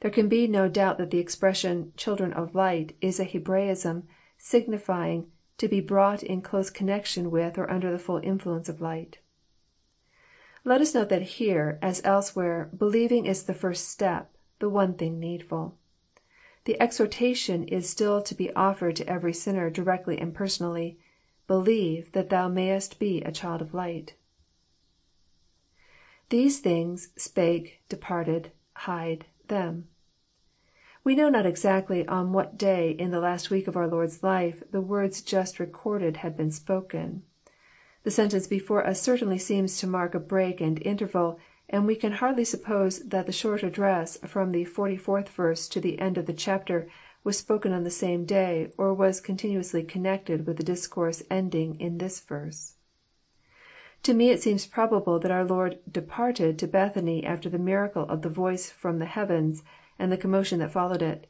There can be no doubt that the expression, children of light," is a Hebraism, signifying to be brought in close connection with or under the full influence of light. Let us note that here, as elsewhere, believing is the first step, the one thing needful. The exhortation is still to be offered to every sinner directly and personally, " Believe, that thou mayest be a child of light." [These things... spake... departed... hide... them.] We know not exactly on what day in the last week of our Lord's life the words just recorded had been spoken. The sentence before us certainly seems to mark a break and interval, and we can hardly suppose that the short address from the 44th verse to the end of the chapter was spoken on the same day, or was continuously connected with the discourse ending in this verse. To me it seems probable that our Lord " departed " to Bethany after the miracle of the voice from the heavens, and the commotion that followed it.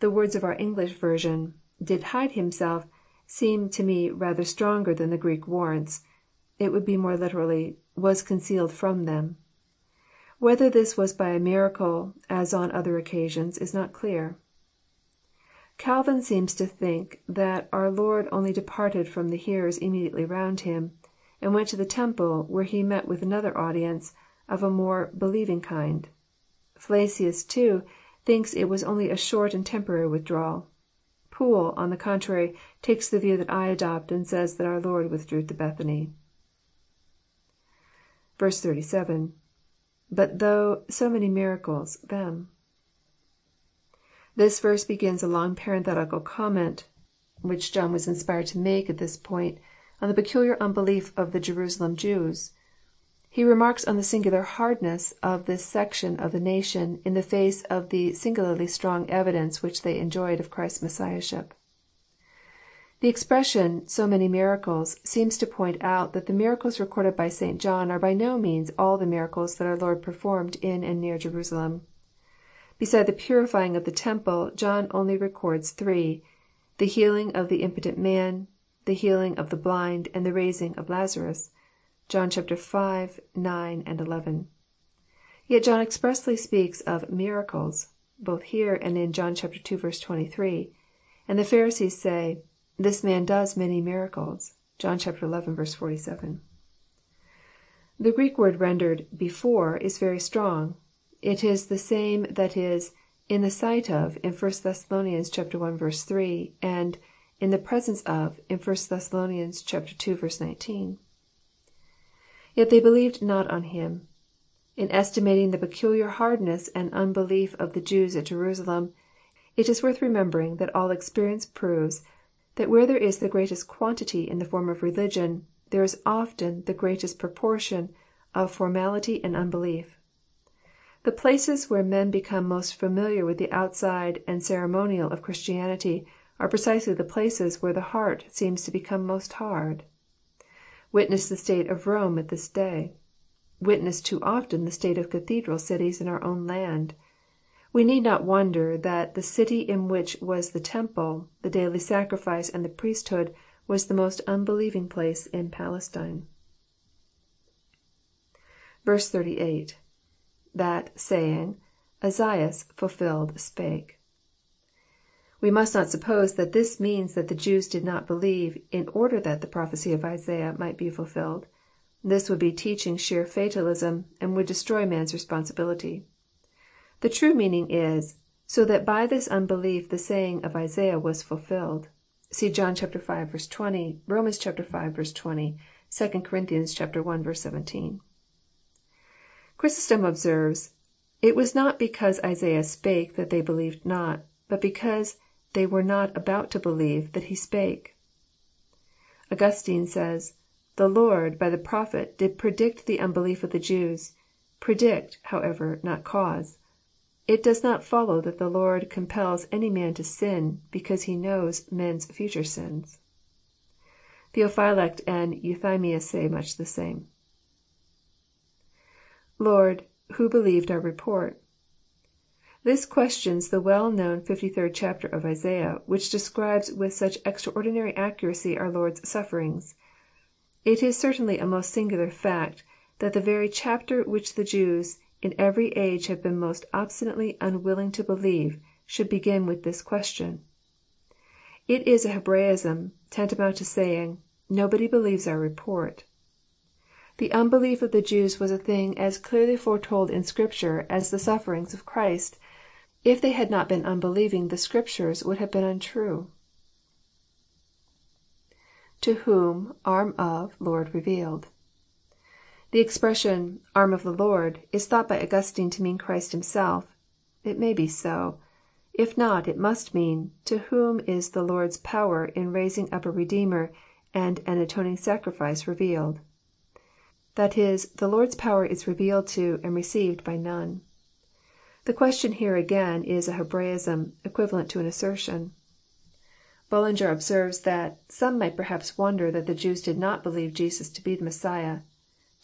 The words of our English version, " did hide Himself," seem to me rather stronger than the Greek warrants. It would be more literally, " was concealed from them." Whether this was by a miracle, as on other occasions, is not clear. Calvin seems to think that our Lord only departed from the hearers immediately round Him, and went to the temple, where He met with another audience, of a more believing kind. Flacius, too, thinks it was only a short and temporary withdrawal. Poole, on the contrary, takes the view that I adopt, and says that our Lord withdrew to Bethany. 87. — IBut though... so many miracles... them.'] This verse begins a long parenthetical comment, which John was inspired to make at this point, on the peculiar unbelief of the Jerusalem Jews. He remarks on the singular hardness of this section of the nation in the face of the singularly strong evidence which they enjoyed of Christ's Messiahship. The expression, so many miracles," seems to point out that the miracles recorded by St. John are by no means all the miracles that our Lord performed in and near Jerusalem. Beside the purifying of the temple, John only records three, the healing of the impotent man, the healing of the blind, and the raising of Lazarus. (John v., 9, 11.) Yet John expressly speaks of miracles," both here and in John ii. 23, and the Pharisees say, " This man does many miracles." (John xi. 47.) The Greek word rendered " before " is very strong. It is the same that is " in the sight of " in 1 Thess. i. 3, and " in the presence of " in 1 Thess. ii. 19. [Yet they believed not on him.] In estimating the peculiar hardness and unbelief of the Jews at Jerusalem, it is worth remembering that all experience proves that where there is the greatest quantity in the form of religion, there is often the greatest proportion of formality and unbelief. The places where men become most familiar with the outside and ceremonial of Christianity are precisely the places where the heart seems to become most hard. Witness the state of Rome at this day. Witness too often the state of cathedral cities in our own land. We need not wonder that the city in which was the temple, the daily sacrifice, and the priesthood, was the most unbelieving place in Palestine. 38. — [That, saying, Esaias fulfilled spake.] We must not suppose that this means that the Jews did not believe in order that the prophecy of Isaiah might be fulfilled. This would be teaching sheer fatalism, and would destroy man's responsibility. The true meaning is, so that by this unbelief the saying of Isaiah was fulfilled." (See John v. 20; Rom. v. 20; 2 Cor. i. 17.) Chrysostom observes, " It was not because Isaiah spake that they believed not, but because they were not about to believe that he spake." Augustine says, The Lord by the prophet did predict the unbelief of the Jews, predict, however, not cause. It does not follow that the Lord compels any man to sin, because He knows men's future sins." Theophylact and Euthymius say much the same. [Lord, who believed our report?] This questions the well known 53rd chapter of Isaiah, which describes with such extraordinary accuracy our Lord's sufferings. It is certainly a most singular fact, that the very chapter which the Jews in every age have been most obstinately unwilling to believe, should begin with this question. It is a Hebraism, tantamount to saying, " Nobody believes our report." The unbelief of the Jews was a thing as clearly foretold in Scripture as the sufferings of Christ. If they had not been unbelieving the Scriptures would have been untrue. [To whom... arm of... Lord revealed.] The expression, " arm of the Lord," is thought by Augustine to mean Christ Himself. It may be so. If not, it must mean, " to whom is the Lord's power in raising up a Redeemer and an atoning sacrifice revealed." That is, the Lord's power is revealed to and received by none. The question here again is a Hebraism, equivalent to an assertion. Bullinger observes that *' some might perhaps wonder that the Jews did not believe Jesus to be the Messiah."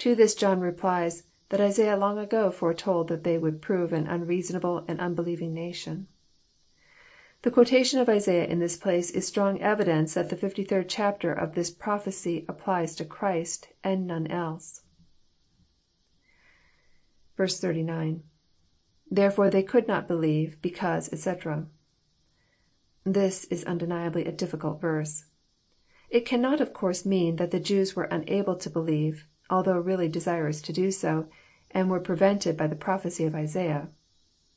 To this John replies, that Isaiah long ago foretold that they would prove an unreasonable and unbelieving nation. The quotation of Isaiah in this place is strong evidence that the 53rd chapter of this prophecy applies to Christ, and none else. 39. — [Therefore they could not believe, because, etc.'] This is undeniably a difficult verse. It cannot of course mean that the Jews were unable to believe, although really desirous to do so, and were prevented by the prophecy of Isaiah.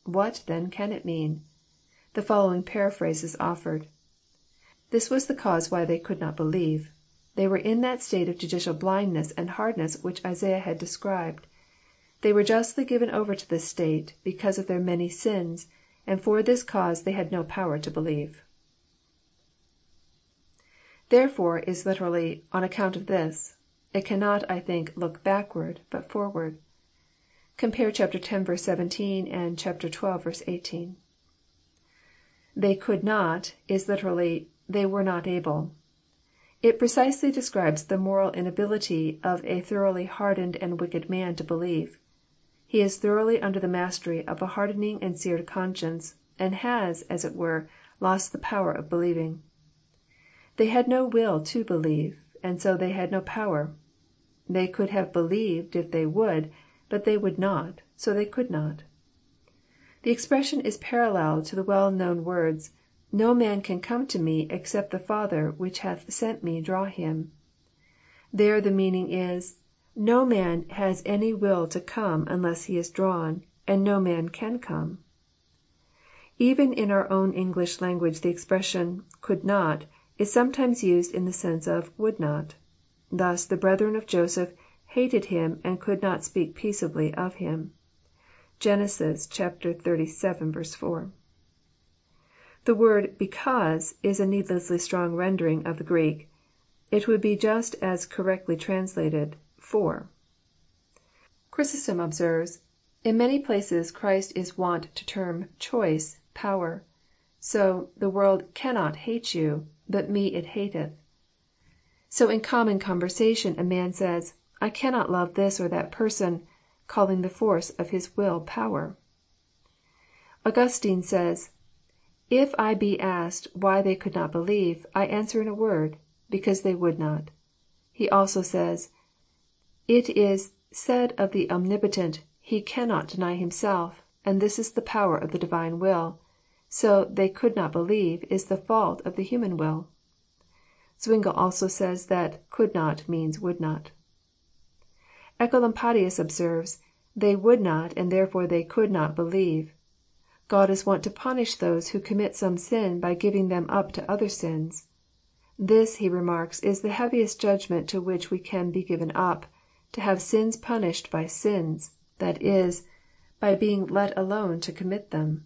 What, then, can it mean? The following paraphrase is offered. This was the cause why they could not believe. They were in that state of judicial blindness and hardness which Isaiah had described. They were justly given over to this state, because of their many sins, and for this cause they had no power to believe. Therefore is literally, on account of this." It cannot, I think, look backward, but forward. Compare ch. x. 17, and ch. xii. 18. They could not," is literally, " they were not able." It precisely describes the moral inability of a thoroughly hardened and wicked man to believe. He is thoroughly under the mastery of a hardening and seared conscience, and has, as it were, lost the power of believing. They had no will to believe, and so they had no power. They could have believed if they would, but they would not, so they could not. The expression is parallel to the well known words, No man can come to Me except the Father which hath sent Me draw him." There the meaning is, no man has any will to come unless he is drawn, and no man can come." Even in our own English language the expression " could not " is sometimes used in the sense of " would not." Thus the brethren of Joseph hated him and could not speak peaceably of him. (Gen. xxxvii. 4.) The word because " is a needlessly strong rendering of the Greek. It would be just as correctly translated, for." Chrysostom observes :" In many places Christ is wont to term choice, power. So, the world cannot hate you, but Me it hateth. So in common conversation a man says, * I cannot love this or that person,' calling the force of his will power. Augustine says, " If I be asked why they could not believe, I answer in a word, Because they would not." He also says, " It is said of the Omnipotent, He cannot deny Himself, and this is the power of the Divine will; so they could not believe is the fault of the human will." Zwingle also says that could not " means would not." Oecolampadius observes, " They would not, and therefore they could not, believe. God is wont to punish those who commit some sin by giving them up to other sins. This, he remarks, is the heaviest judgment to which we can be given up, to have sins punished by sins, that is, by being let alone to commit them."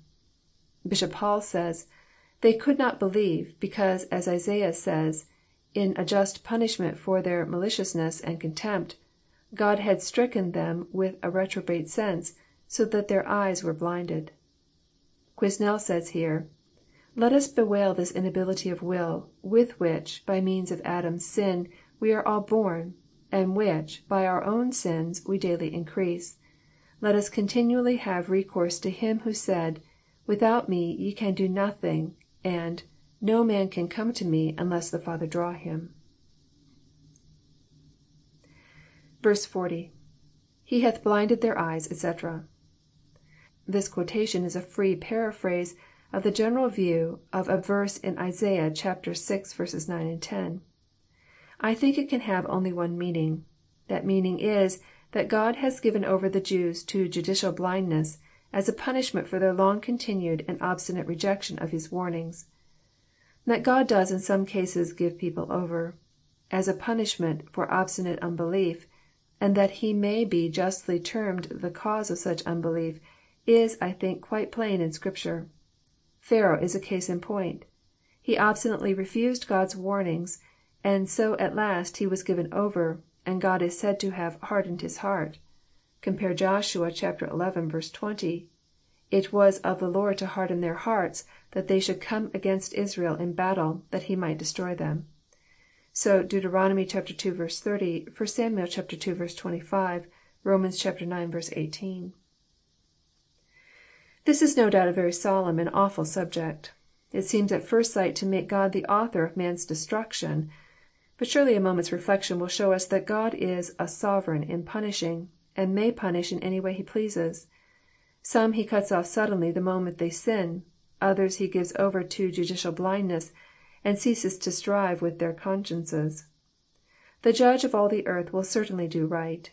Bishop Hall says, " They could not believe, because, as Isaiah says, in a just punishment for their maliciousness and contempt, God had stricken them with a reprobate sense, so that their eyes were blinded." Quesnel says here, " Let us bewail this inability of will, with which, by means of Adam's sin, we are all born, and which, by our own sins, we daily increase. Let us continually have recourse to Him who said, * Without Me ye can do nothing,' and * No man can come to Me unless the Father draw him." 40. — [He hath blinded their eyes, etc.'] This quotation is a free paraphrase of the general view of a verse in Isaiah vi. 9, and 10. I think it can have only one meaning. That meaning is, that God has given over the Jews to judicial blindness, as a punishment for their long continued and obstinate rejection of His warnings. That God does in some cases give people over, as a punishment for obstinate unbelief, and that He may be justly termed the cause of such unbelief, is, I think, quite plain in Scripture. Pharaoh is a case in point. He obstinately refused God's warnings, and so at last he was given over, and God is said to have hardened his heart." (Compare Joshua xi. 20 :" It was of the Lord to harden their hearts, that they should come against Israel in battle, that He might destroy them." So Deut. ii. 30, 1 Sam. ii. 25, Rom. ix. 18. This is no doubt a very solemn and awful subject. It seems at first sight to make God the author of man's destruction. But surely a moment's reflection will show us that God is a sovereign in punishing, and may punish in any way He pleases. Some He cuts off suddenly the moment they sin; others He gives over to judicial blindness, and ceases to strive with their consciences. The Judge of all the earth will certainly do right.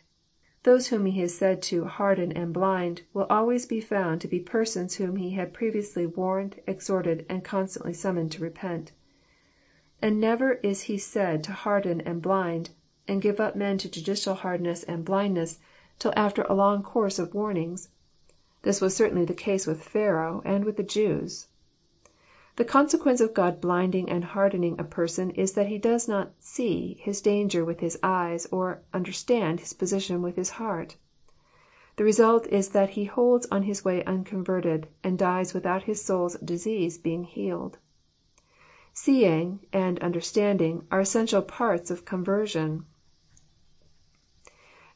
Those whom He is said to harden and blind," will always be found to be persons whom He had previously warned, exhorted, and constantly summoned to repent. And never is He said to harden and blind, and give up men to judicial hardness and blindness, till after a long course of warnings. This was certainly the case with Pharaoh and with the Jews. The consequence of God blinding and hardening a person is that he does not see his danger with his eyes, or understand his position with his heart. The result is that he holds on his way unconverted, and dies without his soul's disease being healed. Seeing and understanding are essential parts of conversion.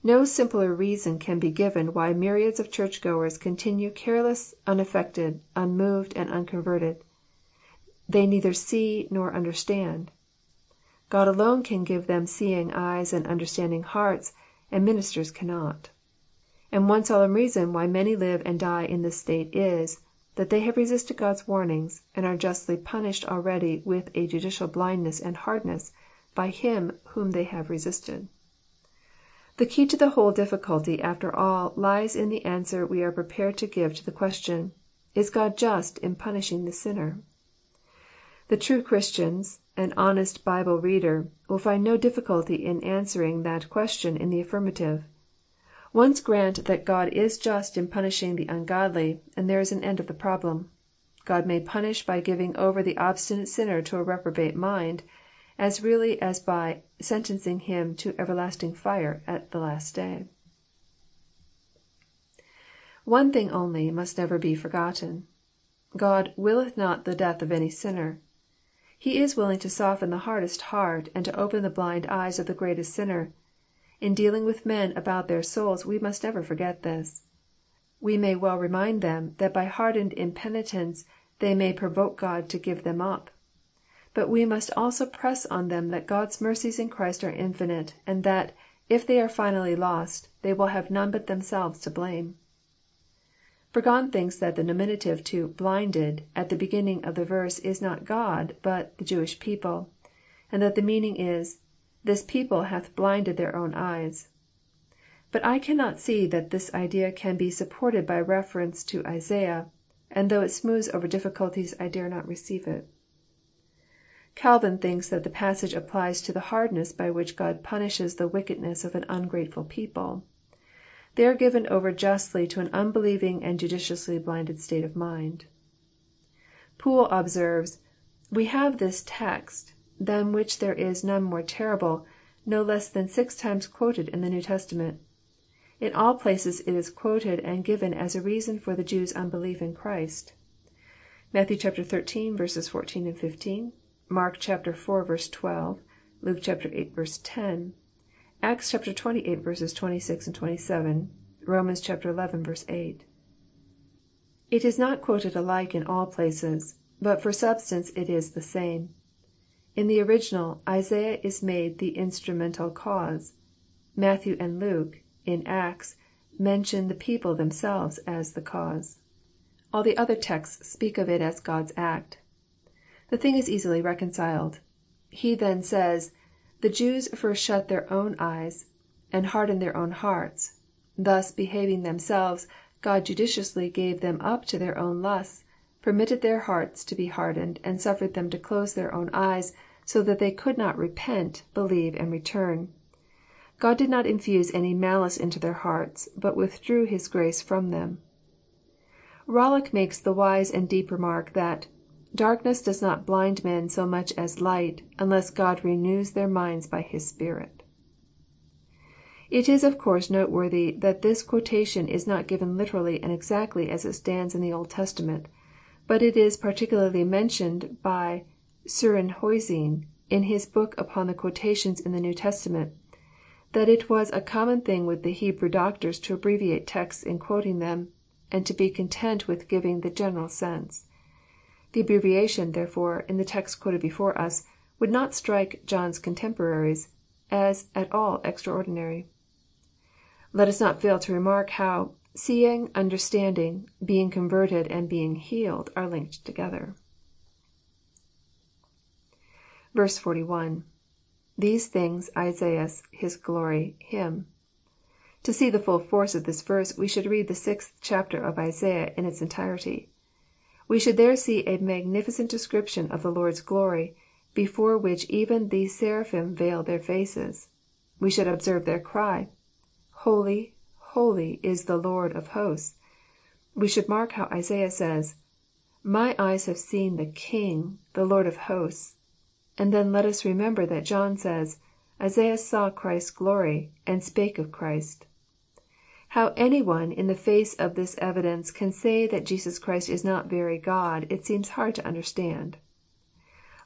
No simpler reason can be given why myriads of church goers continue careless, unaffected, unmoved, and unconverted. They neither see nor understand. God alone can give them seeing eyes and understanding hearts, and ministers cannot. And one solemn reason why many live and die in this state is, that they have resisted God's warnings, and are justly punished already with a judicial blindness and hardness by Him whom they have resisted. The key to the whole difficulty, after all, lies in the answer we are prepared to give to the question, Is God just in punishing the sinner? The true Christian, an honest Bible reader, will find no difficulty in answering that question in the affirmative. Once grant that God is just in punishing the ungodly, and there is an end of the problem. God may punish by giving over the obstinate sinner to a reprobate mind, as really as by sentencing him to everlasting fire at the last day. One thing only must never be forgotten. God willeth not the death of any sinner." He is willing to soften the hardest heart, and to open the blind eyes of the greatest sinner. In dealing with men about their souls we must never forget this. We may well remind them that by hardened impenitence they may provoke God to give them up. But we must also press on them that God's mercies in Christ are infinite, and that, if they are finally lost, they will have none but themselves to blame. Burgon thinks that the nominative to blinded at the beginning of the verse is not God, but the Jewish people, and that the meaning is, This people hath blinded their own eyes." But I cannot see that this idea can be supported by reference to Isaiah, and though it smooths over difficulties I dare not receive it. Calvin thinks that the passage applies to the hardness by which God punishes the wickedness of an ungrateful people. They are given over justly to an unbelieving and judiciously blinded state of mind. Poole observes, We have this text, than which there is none more terrible, no less than six times quoted in the New Testament. In all places it is quoted and given as a reason for the Jews' unbelief in Christ. Matthew xiii. 14, 15. Mark chapter 4, verse 12, Luke chapter 8, verse 10, Acts chapter 28, verses 26 and 27, Romans chapter 11, verse 8. It is not quoted alike in all places, but for substance it is the same. In the original, Isaiah is made the instrumental cause. Matthew and Luke, in Acts, mention the people themselves as the cause. All the other texts speak of it as God's act. The thing is easily reconciled. He then says, The Jews first shut their own eyes, and hardened their own hearts. Thus behaving themselves, God judiciously gave them up to their own lusts, permitted their hearts to be hardened, and suffered them to close their own eyes, so that they could not repent, believe, and return. God did not infuse any malice into their hearts, but withdrew His grace from them. Rollock makes the wise and deep remark that Darkness does not blind men so much as light, unless God renews their minds by His Spirit." It is of course noteworthy that this quotation is not given literally and exactly as it stands in the Old Testament, but it is particularly mentioned by Surenhusius in his book upon the quotations in the New Testament, that it was a common thing with the Hebrew doctors to abbreviate texts in quoting them, and to be content with giving the general sense. The abbreviation, therefore, in the text quoted before us, would not strike John's contemporaries as at all extraordinary. Let us not fail to remark how seeing, understanding, being converted, and being healed are linked together. 41. — [These things Isaiah his glory, him.] To see the full force of this verse we should read the sixth chapter of Isaiah in its entirety. We should there see a magnificent description of the Lord's glory, before which even the seraphim veil their faces. We should observe their cry, Holy, holy is the Lord of hosts." We should mark how Isaiah says, My eyes have seen the King, the Lord of hosts." And then let us remember that John says, Isaiah saw Christ's glory, and spake of Christ." How any one in the face of this evidence can say that Jesus Christ is not very God, it seems hard to understand.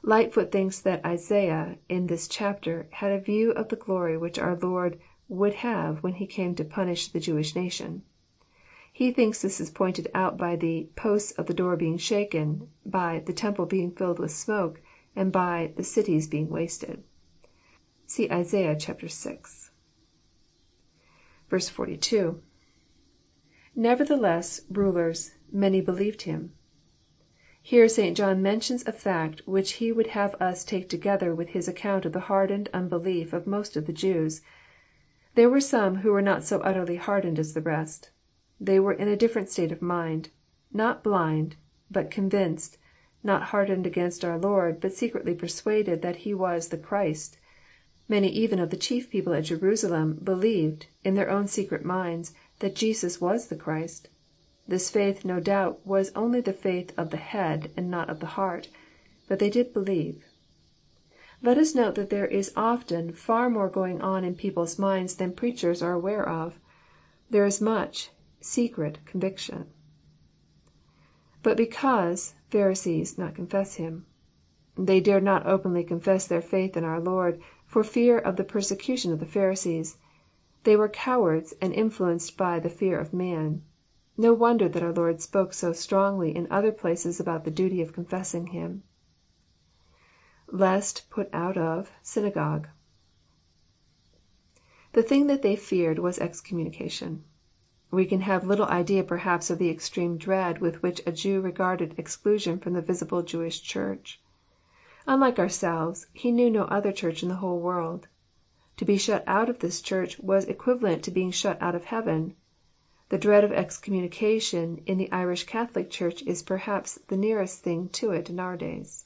Lightfoot thinks that Isaiah, in this chapter, had a view of the glory which our Lord would have when He came to punish the Jewish nation. He thinks this is pointed out by the " posts of the door being shaken," by the temple being filled with smoke," and by the cities being wasted." (See Isaiah vi.) 42. — [Nevertheless, rulers, many believed him.'] Here St. John mentions a fact which he would have us take together with his account of the hardened unbelief of most of the Jews. There were some who were not so utterly hardened as the rest. They were in a different state of mind, not blind, but convinced, not hardened against our Lord, but secretly persuaded that He was the Christ. Many even of the chief people at Jerusalem believed, in their own secret minds, that Jesus was the Christ. This faith no doubt was only the faith of the head, and not of the heart. But they did believe. Let us note that there is often far more going on in people's minds than preachers are aware of. There is much secret conviction. [But because. Pharisees. not confess him.] They dared not openly confess their faith in our Lord, for fear of the persecution of the Pharisees. They were cowards, and influenced by the fear of man. No wonder that our Lord spoke so strongly in other places about the duty of confessing Him. [Lest put out of synagogue.'] The thing that they feared was excommunication. We can have little idea perhaps of the extreme dread with which a Jew regarded exclusion from the visible Jewish Church. Unlike ourselves, he knew no other Church in the whole world. To be shut out of this Church was equivalent to being shut out of heaven. The dread of excommunication in the Irish Catholic Church is perhaps the nearest thing to it in our days.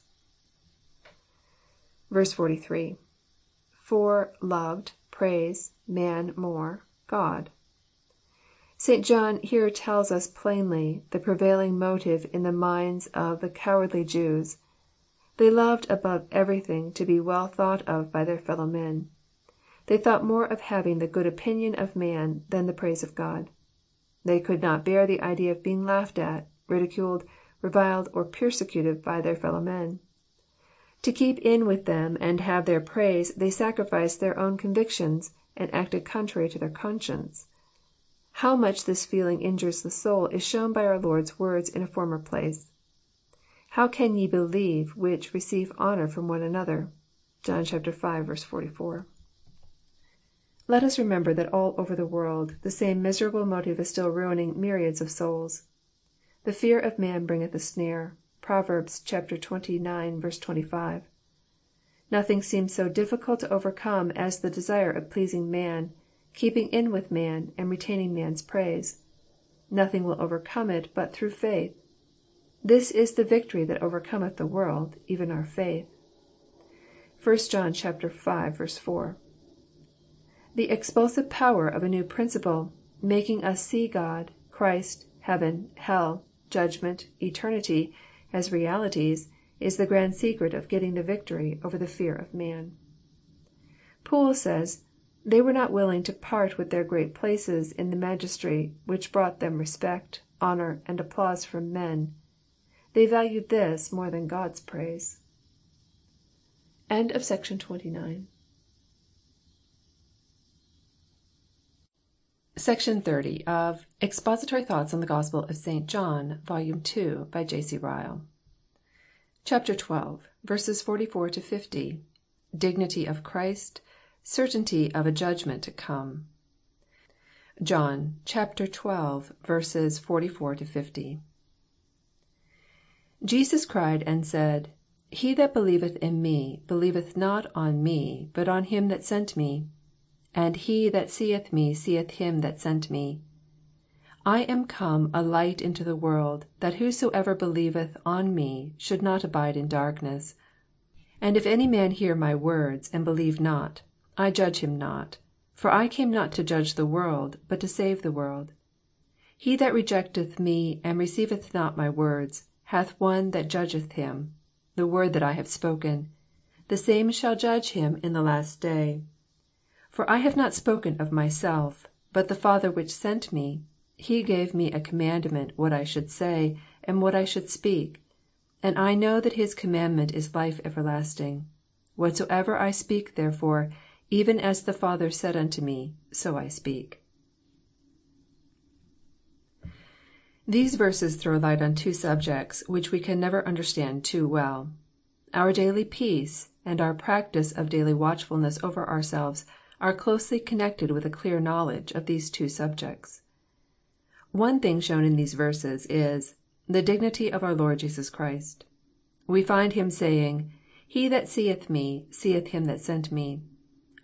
43. — [For..,loved,..praise,.,man..,more,.,God.] St. John here tells us plainly the prevailing motive in the minds of the cowardly Jews. They loved above everything to be well thought of by their fellow men. They thought more of having the good opinion of man than the praise of God. They could not bear the idea of being laughed at, ridiculed, reviled, or persecuted by their fellow men. To keep in with them and have their praise they sacrificed their own convictions, and acted contrary to their conscience. How much this feeling injures the soul is shown by our Lord's words in a former place. How can ye believe which receive honour from one another? (John v. 44.) Let us remember that all over the world the same miserable motive is still ruining myriads of souls. The fear of man bringeth a snare." (Prov. xxix. 25.) Nothing seems so difficult to overcome as the desire of pleasing man, keeping in with man, and retaining man's praise. Nothing will overcome it but through faith. This is the victory that overcometh the world, even our faith. (1 John v. 4.) The expulsive power of a new principle, making us see God, Christ, heaven, hell, judgment, eternity, as realities, is the grand secret of getting the victory over the fear of man. Poole says, " They were not willing to part with their great places in the magistracy which brought them respect, honour, and applause from men. They valued this more than God's praise." Section 30 of Expository Thoughts on the Gospel of St. John, Volume 2, by J.C. Ryle. CHAPTER XII. 44 50. Dignity of Christ. Certainty of a judgment to come. John chapter 12, verses 44 50. Jesus cried and said, He that believeth in me believeth not on me, but on him that sent me. And he that seeth me seeth him that sent me. I am come a light into the world, that whosoever believeth on me should not abide in darkness. And if any man hear my words, and believe not, I judge him not. For I came not to judge the world, but to save the world. He that rejecteth me, and receiveth not my words, hath one that judgeth him. The word that I have spoken, the same shall judge him in the last day. For I have not spoken of myself: but the Father which sent me, He gave me a commandment what I should say, and what I should speak. And I know that his commandment is life everlasting. Whatsoever I speak therefore, even as the Father said unto me, so I speak. These verses throw light on two subjects which we can never understand too well. Our daily peace and our practice of daily watchfulness over ourselves are closely connected with a clear knowledge of these two subjects. One thing shown in these verses is, the dignity of our Lord Jesus Christ. We find Him saying, He that seeth me seeth him that sent me.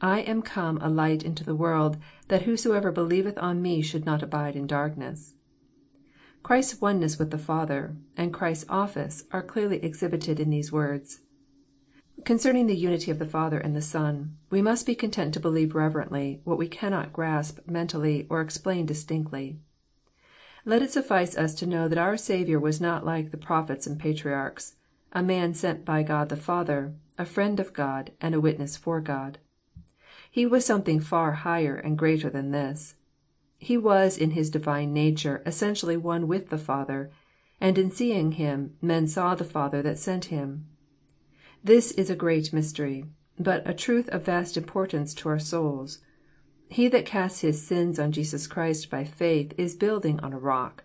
I am come a light into the world, that whosoever believeth on me should not abide in darkness. Christ's oneness with the Father, and Christ's office, are clearly exhibited in these words. Concerning the unity of the Father and the Son, we must be content to believe reverently what we cannot grasp mentally or explain distinctly. Let it suffice us to know that our Saviour was not like the prophets and patriarchs, a man sent by God the Father, a friend of God, and a witness for God. He was something far higher and greater than this. He was in his divine nature essentially one with the Father, and in seeing him men saw the Father that sent him. This is a great mystery, but a truth of vast importance to our souls. He that casts his sins on Jesus Christ by faith is building on a rock.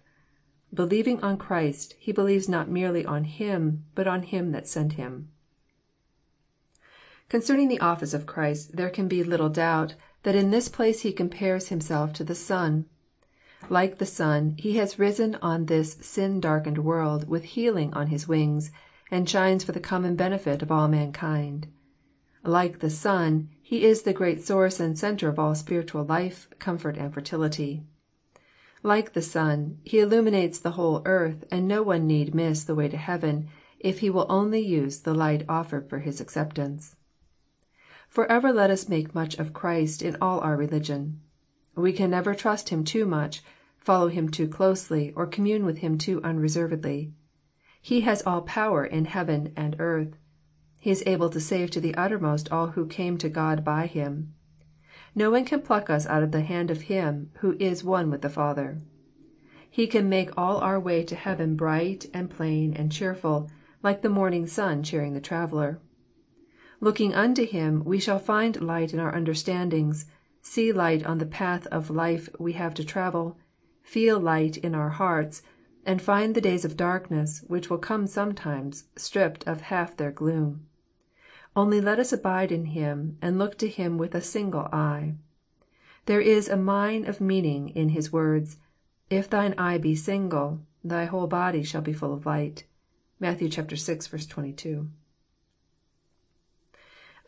Believing on Christ, he believes not merely on Him, but on Him that sent Him. Concerning the office of Christ there can be little doubt that in this place he compares himself to the sun. Like the sun, he has risen on this sin darkened world with healing on his wings, and shines for the common benefit of all mankind. Like the sun, he is the great source and center of all spiritual life, comfort, and fertility. Like the sun, he illuminates the whole earth, and no one need miss the way to heaven if he will only use the light offered for his acceptance. Forever let us make much of Christ in all our religion. We can never trust Him too much, follow Him too closely, or commune with Him too unreservedly. He has all power in heaven and earth. He is able to save to the uttermost all who came to God by Him. No one can pluck us out of the hand of Him who is one with the Father. He can make all our way to heaven bright and plain and cheerful, like the morning sun cheering the traveller. Looking unto Him, we shall find light in our understandings, see light on the path of life we have to travel, feel light in our hearts, and find the days of darkness, which will come sometimes, stripped of half their gloom. Only let us abide in Him, and look to Him with a single eye. There is a mine of meaning in His words, If thine eye be single, thy whole body shall be full of light." (Matt. vi. 22.)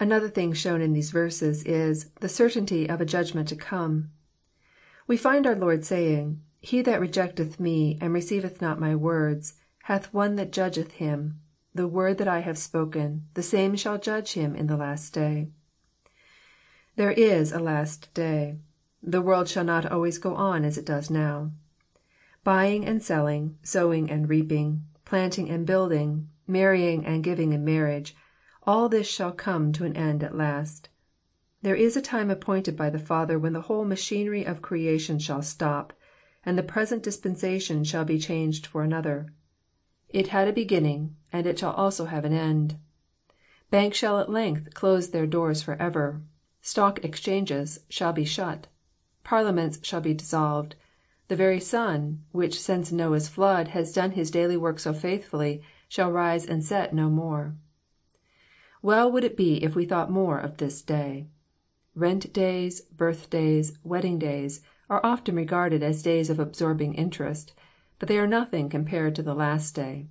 Another thing shown in these verses is, the certainty of a judgment to come. We find our Lord saying, " He that rejecteth Me, and receiveth not My words, hath one that judgeth him. The word that I have spoken, the same shall judge him in the last day." There is a last day. The world shall not always go on as it does now. Buying and selling, sowing and reaping, planting and building, marrying and giving in marriage, all this shall come to an end at last. There is a time appointed by the Father when the whole machinery of creation shall stop, and the present dispensation shall be changed for another. It had a beginning, and it shall also have an end. Banks shall at length close their doors for ever. Stock exchanges shall be shut. Parliaments shall be dissolved. The very sun, which since Noah's flood has done his daily work so faithfully, shall rise and set no more. Well would it be if we thought more of this day. Rent days, birthdays, wedding days, are often regarded as days of absorbing interest, but they are nothing compared to the last day.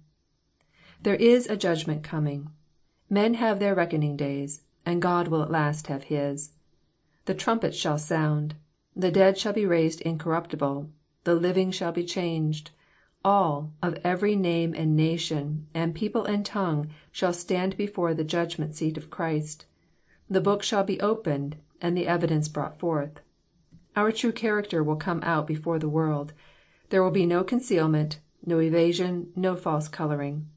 There is a judgment coming. Men have their reckoning days, and God will at last have His. The trumpet shall sound. The dead shall be raised incorruptible. The living shall be changed all, of every name and nation, and people and tongue, shall stand before the judgment seat of Christ. The book shall be opened, and the evidence brought forth. Our true character will come out before the world. There will be no concealment, no evasion, no false colouring.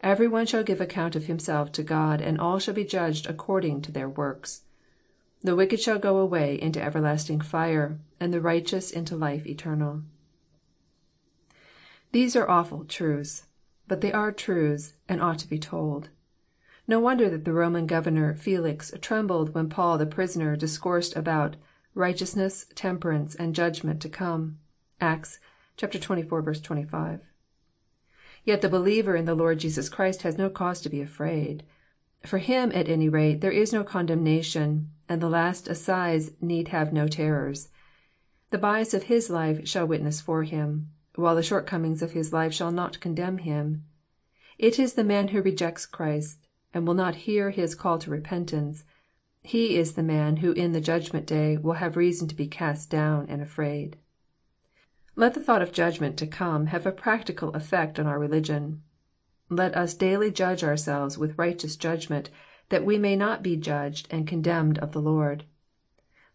Every one shall give account of himself to God, and all shall be judged according to their works. The wicked shall go away into everlasting fire, and the righteous into life eternal. These are awful truths. but they are truths, and ought to be told. No wonder that the Roman governor Felix trembled when Paul the prisoner discoursed about righteousness, temperance, and judgment to come." (Acts xxiv. 25.) Yet the believer in the Lord Jesus Christ has no cause to be afraid. For him, at any rate, there is no condemnation, and the last assize need have no terrors. The bias of his life shall witness for him, while the shortcomings of his life shall not condemn him. It is the man who rejects Christ, and will not hear His call to repentance, he is the man who in the judgment day will have reason to be cast down and afraid. Let the thought of judgment to come have a practical effect on our religion. Let us daily judge ourselves with righteous judgment, that we may not be judged and condemned of the Lord.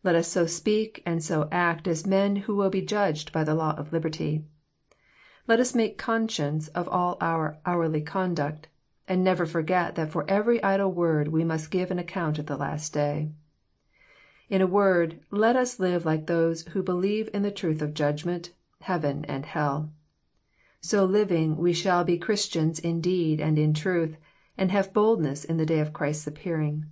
Let us so speak and so act as men who will be judged by the law of liberty. Let us make conscience of all our hourly conduct, and never forget that for every idle word we must give an account at the last day. In a word, let us live like those who believe in the truth of judgment, heaven, and hell. So living we shall be Christians in deed and in truth, and have boldness in the day of Christ's appearing.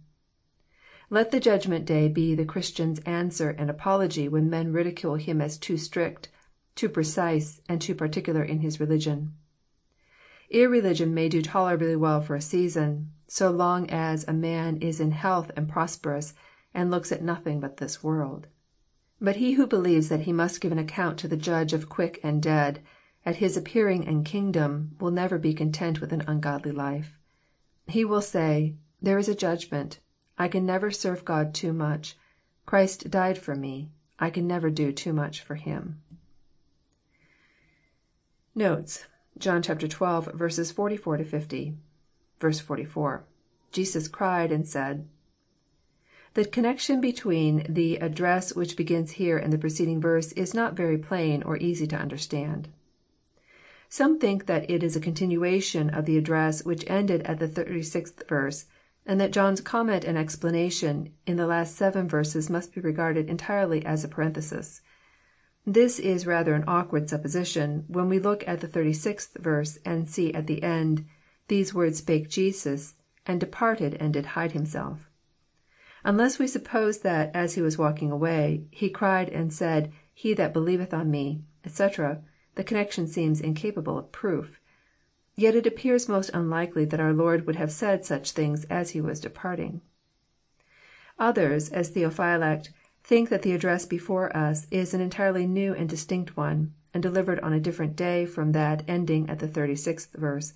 Let the judgment day be the Christian's answer and apology when men ridicule him as too strict, too precise, and too particular in his religion. Irreligion may do tolerably well for a season, so long as a man is in health and prosperous, and looks at nothing but this world. But he who believes that he must give an account to the Judge of quick and dead, at His appearing and kingdom, will never be content with an ungodly life. He will say, There is a judgment. I can never serve God too much. Christ died for me. I can never do too much for Him. Notes. John xii. 44 50. 44. — [Jesus cried and said.] The connection between the address which begins here and the preceding verse is not very plain or easy to understand. Some think that it is a continuation of the address which ended at the 36th verse, and that John's comment and explanation in the last seven verses must be regarded entirely as a parenthesis. This is rather an awkward supposition, when we look at the 36th verse and see at the end, These words spake Jesus, and departed and did hide himself." Unless we suppose that, as He was walking away, He cried and said, He that believeth on me," etc., the connection seems incapable of proof. Yet it appears most unlikely that our Lord would have said such things as He was departing. Others, as Theophylact, think that the address before us is an entirely new and distinct one, and delivered on a different day from that ending at the 36th verse,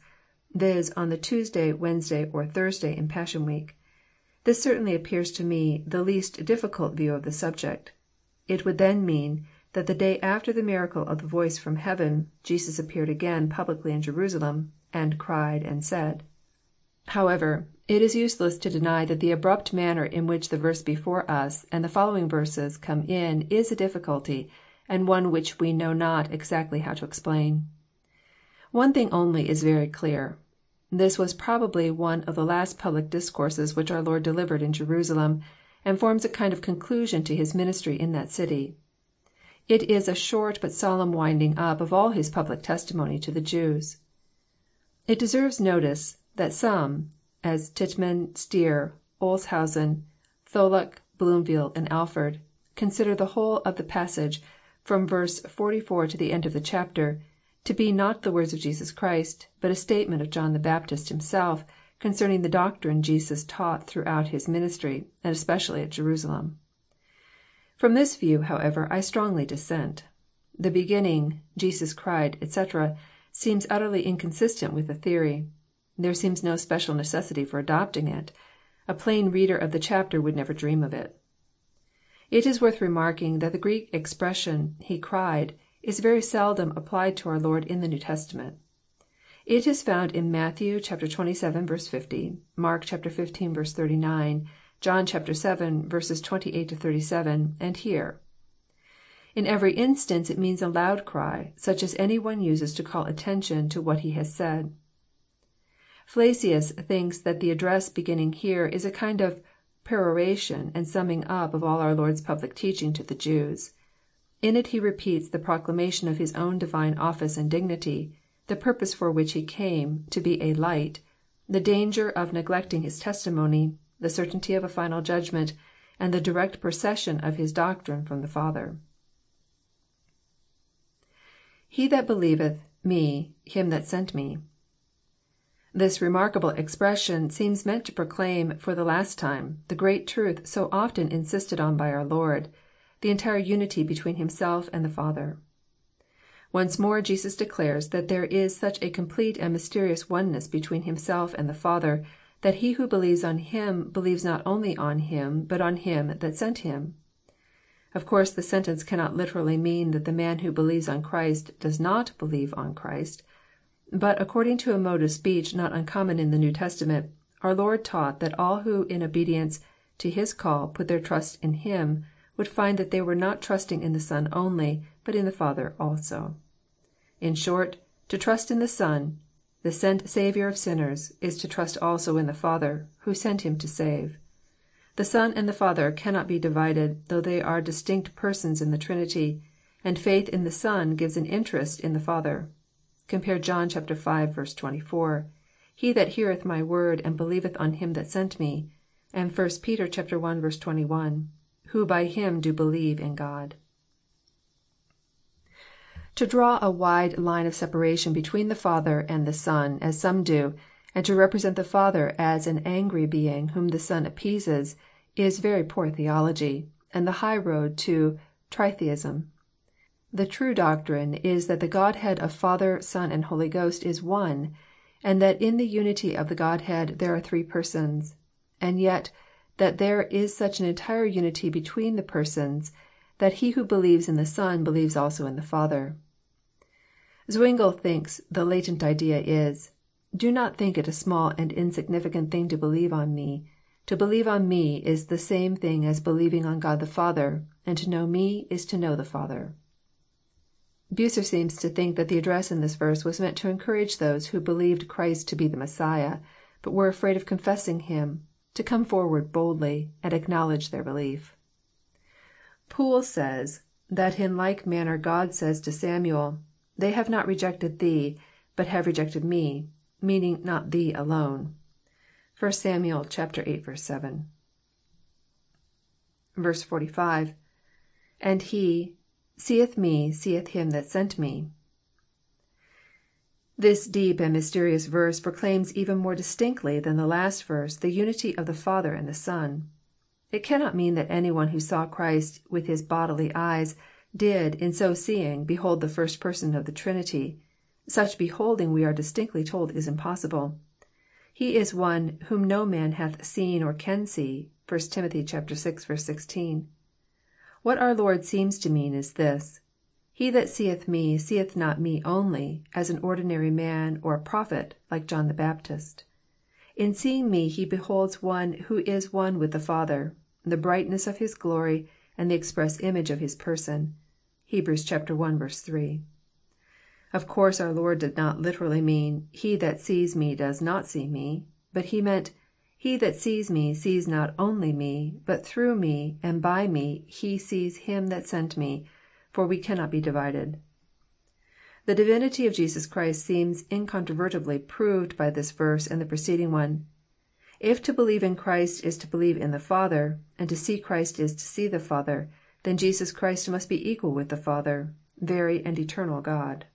viz., on the Tuesday, Wednesday, or Thursday in Passion week. This certainly appears to me the least difficult view of the subject. It would then mean that the day after the miracle of the voice from heaven, Jesus appeared again publicly in Jerusalem, and cried and said." However, it is useless to deny that the abrupt manner in which the verse before us and the following verses come in is a difficulty, and one which we know not exactly how to explain. One thing only is very clear. This was probably one of the last public discourses which our Lord delivered in Jerusalem, and forms a kind of conclusion to His ministry in that city. It is a short but solemn winding up of all His public testimony to the Jews. It deserves notice that some, as Tittman, Stier, Olshausen, Tholuck, Bloomfield, and Alford, consider the whole of the passage, from verse 44 to the end of the chapter, to be not the words of Jesus Christ, but a statement of John the Baptist himself concerning the doctrine Jesus taught throughout his ministry, and especially at Jerusalem. From this view, however, I strongly dissent. The beginning, Jesus cried, etc., seems utterly inconsistent with the theory. There seems no special necessity for adopting it. A plain reader of the chapter would never dream of it. It is worth remarking that the Greek expression, He cried," is very seldom applied to our Lord in the New Testament. It is found in Matthew xxvii. 50, Mark xv. 39, John vii. 28 37, and here. In every instance it means a loud cry, such as any one uses to call attention to what he has said. Flacius thinks that the address beginning here is a kind of peroration and summing up of all our Lord's public teaching to the Jews. In it He repeats the proclamation of His own divine office and dignity, the purpose for which He came, to be a light, the danger of neglecting His testimony, the certainty of a final judgment, and the direct procession of His doctrine from the Father. [He that believeth me, him that sent me.] This remarkable expression seems meant to proclaim, for the last time, the great truth so often insisted on by our Lord, the entire unity between Himself and the Father. Once more Jesus declares that there is such a complete and mysterious oneness between Himself and the Father, that he who believes on Him believes not only on Him, but on Him that sent Him. Of course the sentence cannot literally mean that the man who believes on Christ does not believe on Christ. But according to a mode of speech not uncommon in the New Testament, our Lord taught that all who in obedience to His call put their trust in Him, would find that they were not trusting in the Son only, but in the Father also. In short, to trust in the Son, the sent Saviour of sinners, is to trust also in the Father, who sent Him to save. The Son and the Father cannot be divided, though they are distinct persons in the Trinity, and faith in the Son gives an interest in the Father. Compare John v. 24, He that heareth my word, and believeth on him that sent me, and 1 Peter i. 21, Who by him do believe in God. To draw a wide line of separation between the Father and the Son, as some do, and to represent the Father as an angry being whom the Son appeases, is very poor theology, and the high road to tritheism. The true doctrine is that the Godhead of Father, Son, and Holy Ghost is one, and that in the unity of the Godhead there are three persons, and yet that there is such an entire unity between the persons that he who believes in the Son believes also in the Father. Zwingle thinks the latent idea is, Do not think it a small and insignificant thing to believe on Me. To believe on Me is the same thing as believing on God the Father, and to know Me is to know the Father." Bucer seems to think that the address in this verse was meant to encourage those who believed Christ to be the Messiah, but were afraid of confessing Him, to come forward boldly, and acknowledge their belief. Poole says that in like manner God says to Samuel, They have not rejected thee, but have rejected Me, meaning not thee alone. 1 Samuel viii. 7. 45. — And he seeth me seeth him that sent me. This deep and mysterious verse proclaims even more distinctly than the last verse the unity of the Father and the Son. It cannot mean that any one who saw Christ with his bodily eyes did, in so seeing, behold the first person of the Trinity. Such beholding we are distinctly told is impossible. He is one whom no man hath seen or can see." (1 Tim. vi. 16.) What our Lord seems to mean is this :" He that seeth Me seeth not Me only, as an ordinary man or a prophet, like John the Baptist. In seeing Me he beholds one who is one with the Father, the brightness of His glory, and the express image of His person." (Heb. i. 3.) Of course our Lord did not literally mean, He that sees Me does not see Me," but He meant, He that sees Me sees not only Me, but through Me and by Me he sees Him that sent Me, for we cannot be divided." The divinity of Jesus Christ seems incontrovertibly proved by this verse and the preceding one. If to believe in Christ is to believe in the Father, and to see Christ is to see the Father, then Jesus Christ must be equal with the Father, very and eternal God.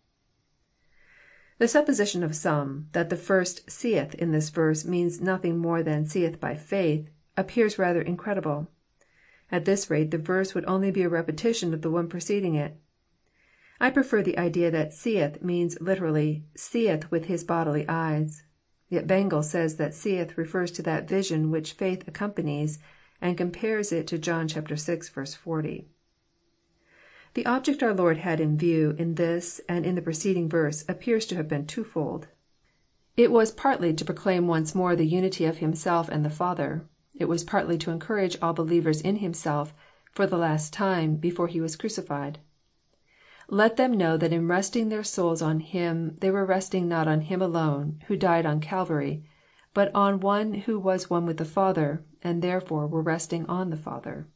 The supposition of some, that the first seeth in this verse means nothing more than seeth by faith, appears rather incredible. At this rate the verse would only be a repetition of the one preceding it. I prefer the idea that seeth means literally seeth with his bodily eyes." Yet Bengel says that seeth refers to that vision which faith accompanies, and compares it to John vi. 40. The object our Lord had in view in this and in the preceding verse appears to have been twofold. It was partly to proclaim once more the unity of Himself and the Father. It was partly to encourage all believers in Himself, for the last time, before He was crucified. Let them know that in resting their souls on Him they were resting not on Him alone, who died on Calvary, but on one who was one with the Father, and therefore were resting on the Father.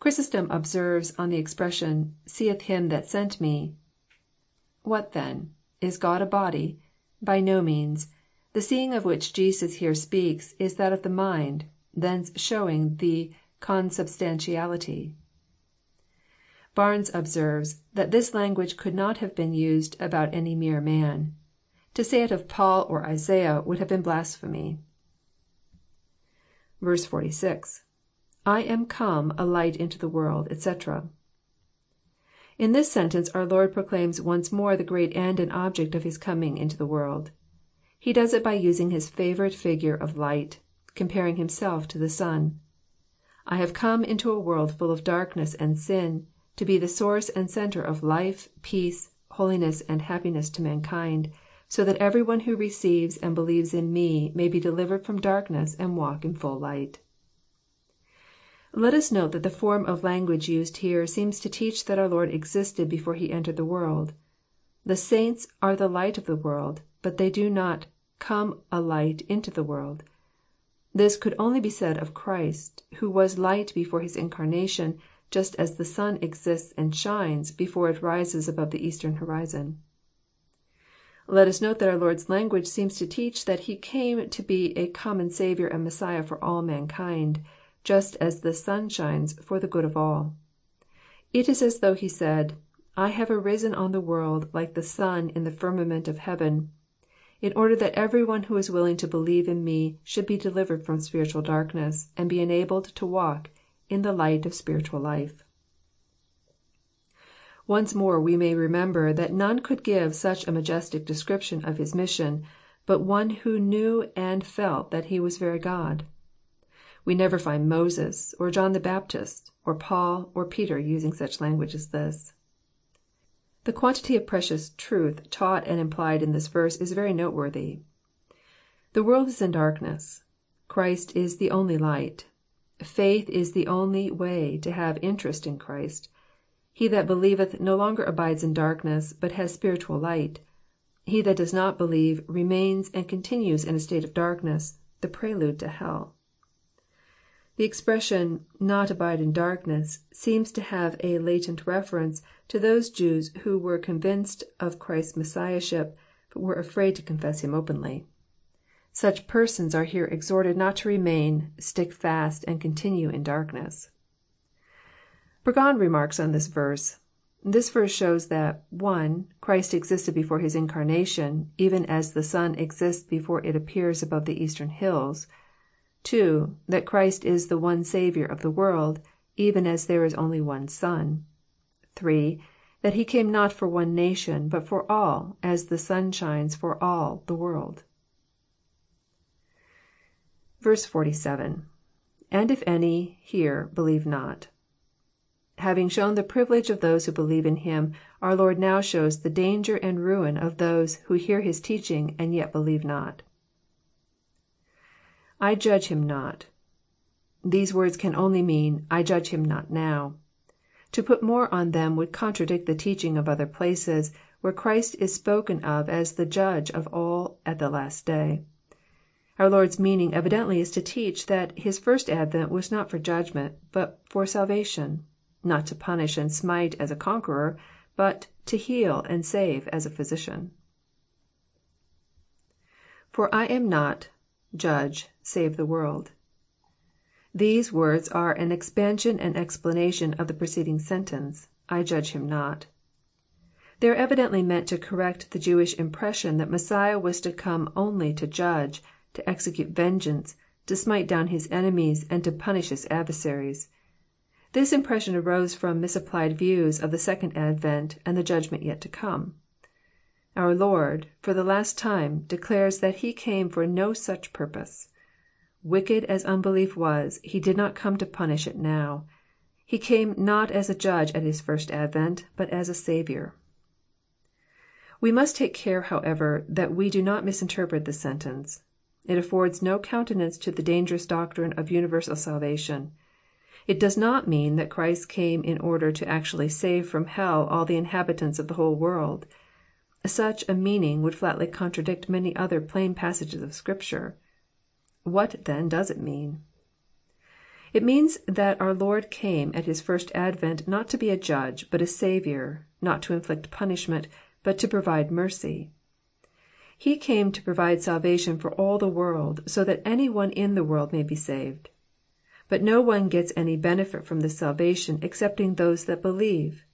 Chrysostom observes on the expression, " seeth him that sent Me," What then Is God a body? By no means. The seeing of which Jesus here speaks is that of the mind, thence showing the consubstantiality. Barnes observes that this language could not have been used about any mere man. To say it of Paul or Isaiah would have been blasphemy. 46. — [I am come a light into the world, etc.'] In this sentence our Lord proclaims once more the great end and object of His coming into the world. He does it by using His favourite figure of light, comparing Himself to the sun. I have come into a world full of darkness and sin, to be the source and centre of life, peace, holiness, and happiness to mankind, so that every one who receives and believes in Me may be delivered from darkness and walk in full light. Let us note that the form of language used here seems to teach that our Lord existed before He entered the world. The saints are the light of the world, but they do not come a light into the world." This could only be said of Christ, who was light before His incarnation, just as the sun exists and shines before it rises above the eastern horizon. Let us note that our Lord's language seems to teach that He came to be a common Saviour and Messiah for all mankind just as the sun shines for the good of all. It is as though He said, I have arisen on the world like the sun in the firmament of heaven, in order that every one who is willing to believe in Me should be delivered from spiritual darkness, and be enabled to walk in the light of spiritual life. Once more we may remember that none could give such a majestic description of His mission, but one who knew and felt that He was very God. We never find Moses, or John the Baptist, or Paul, or Peter using such language as this. The quantity of precious truth taught and implied in this verse is very noteworthy. The world is in darkness. Christ is the only light. Faith is the only way to have interest in Christ. He that believeth no longer abides in darkness, but has spiritual light. He that does not believe remains and continues in a state of darkness, the prelude to hell. The expression, not abide in darkness, seems to have a latent reference to those Jews who were convinced of Christ's Messiahship, but were afraid to confess Him openly. Such persons are here exhorted not to remain, stick fast, and continue in darkness. Burgon remarks on this verse, This verse shows that (1) Christ existed before His incarnation, even as the sun exists before it appears above the eastern hills. 2. That Christ is the one Saviour of the world, even as there is only one sun. 3. That He came not for one nation, but for all, as the sun shines for all the world. 47. — [And if any... hear... believe not.] Having shown the privilege of those who believe in Him, our Lord now shows the danger and ruin of those who hear His teaching and yet believe not. I judge him not.'] These words can only mean, I judge him not now." To put more on them would contradict the teaching of other places, where Christ is spoken of as the Judge of all at the last day. Our Lord's meaning evidently is to teach that His first advent was not for judgment, but for salvation, not to punish and smite as a conqueror, but to heal and save as a physician. [For I am not... judge save the world. These words are an expansion and explanation of the preceding sentence, I judge him not." They are evidently meant to correct the Jewish impression that Messiah was to come only to judge, to execute vengeance, to smite down His enemies, and to punish His adversaries. This impression arose from misapplied views of the second advent and the judgment yet to come. Our Lord, for the last time, declares that He came for no such purpose. Wicked as unbelief was, He did not come to punish it now. He came not as a judge at His first advent, but as a Saviour. We must take care, however, that we do not misinterpret this sentence. It affords no countenance to the dangerous doctrine of universal salvation. It does not mean that Christ came in order to actually save from hell all the inhabitants of the whole world. Such a meaning would flatly contradict many other plain passages of Scripture. What, then, does it mean? It means that our Lord came at His first advent not to be a judge, but a Saviour, not to inflict punishment, but to provide mercy. He came to provide salvation for all the world, so that any one in the world may be saved. But no one gets any benefit from this salvation excepting those that believe.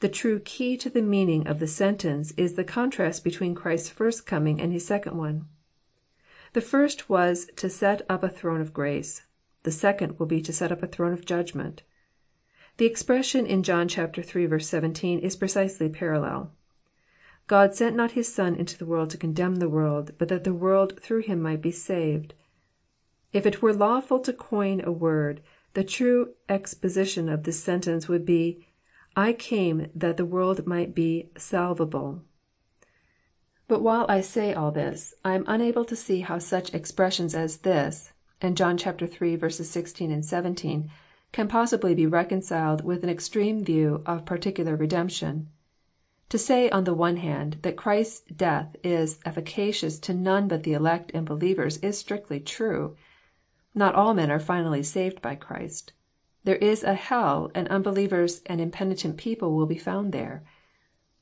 The true key to the meaning of the sentence is the contrast between Christ's first coming and His second one. The first was to set up a throne of grace. The second will be to set up a throne of judgment. The expression in John iii. 17 is precisely parallel. God sent not his Son into the world to condemn the world, but that the world through him might be saved. If it were lawful to coin a word, the true exposition of this sentence would be, I came that the world might be salvable. But while I say all this, I am unable to see how such expressions as this, and John iii. 16, 17, can possibly be reconciled with an extreme view of particular redemption. To say, on the one hand, that Christ's death is efficacious to none but the elect and believers is strictly true. Not all men are finally saved by Christ. There is a hell, and unbelievers and impenitent people will be found there.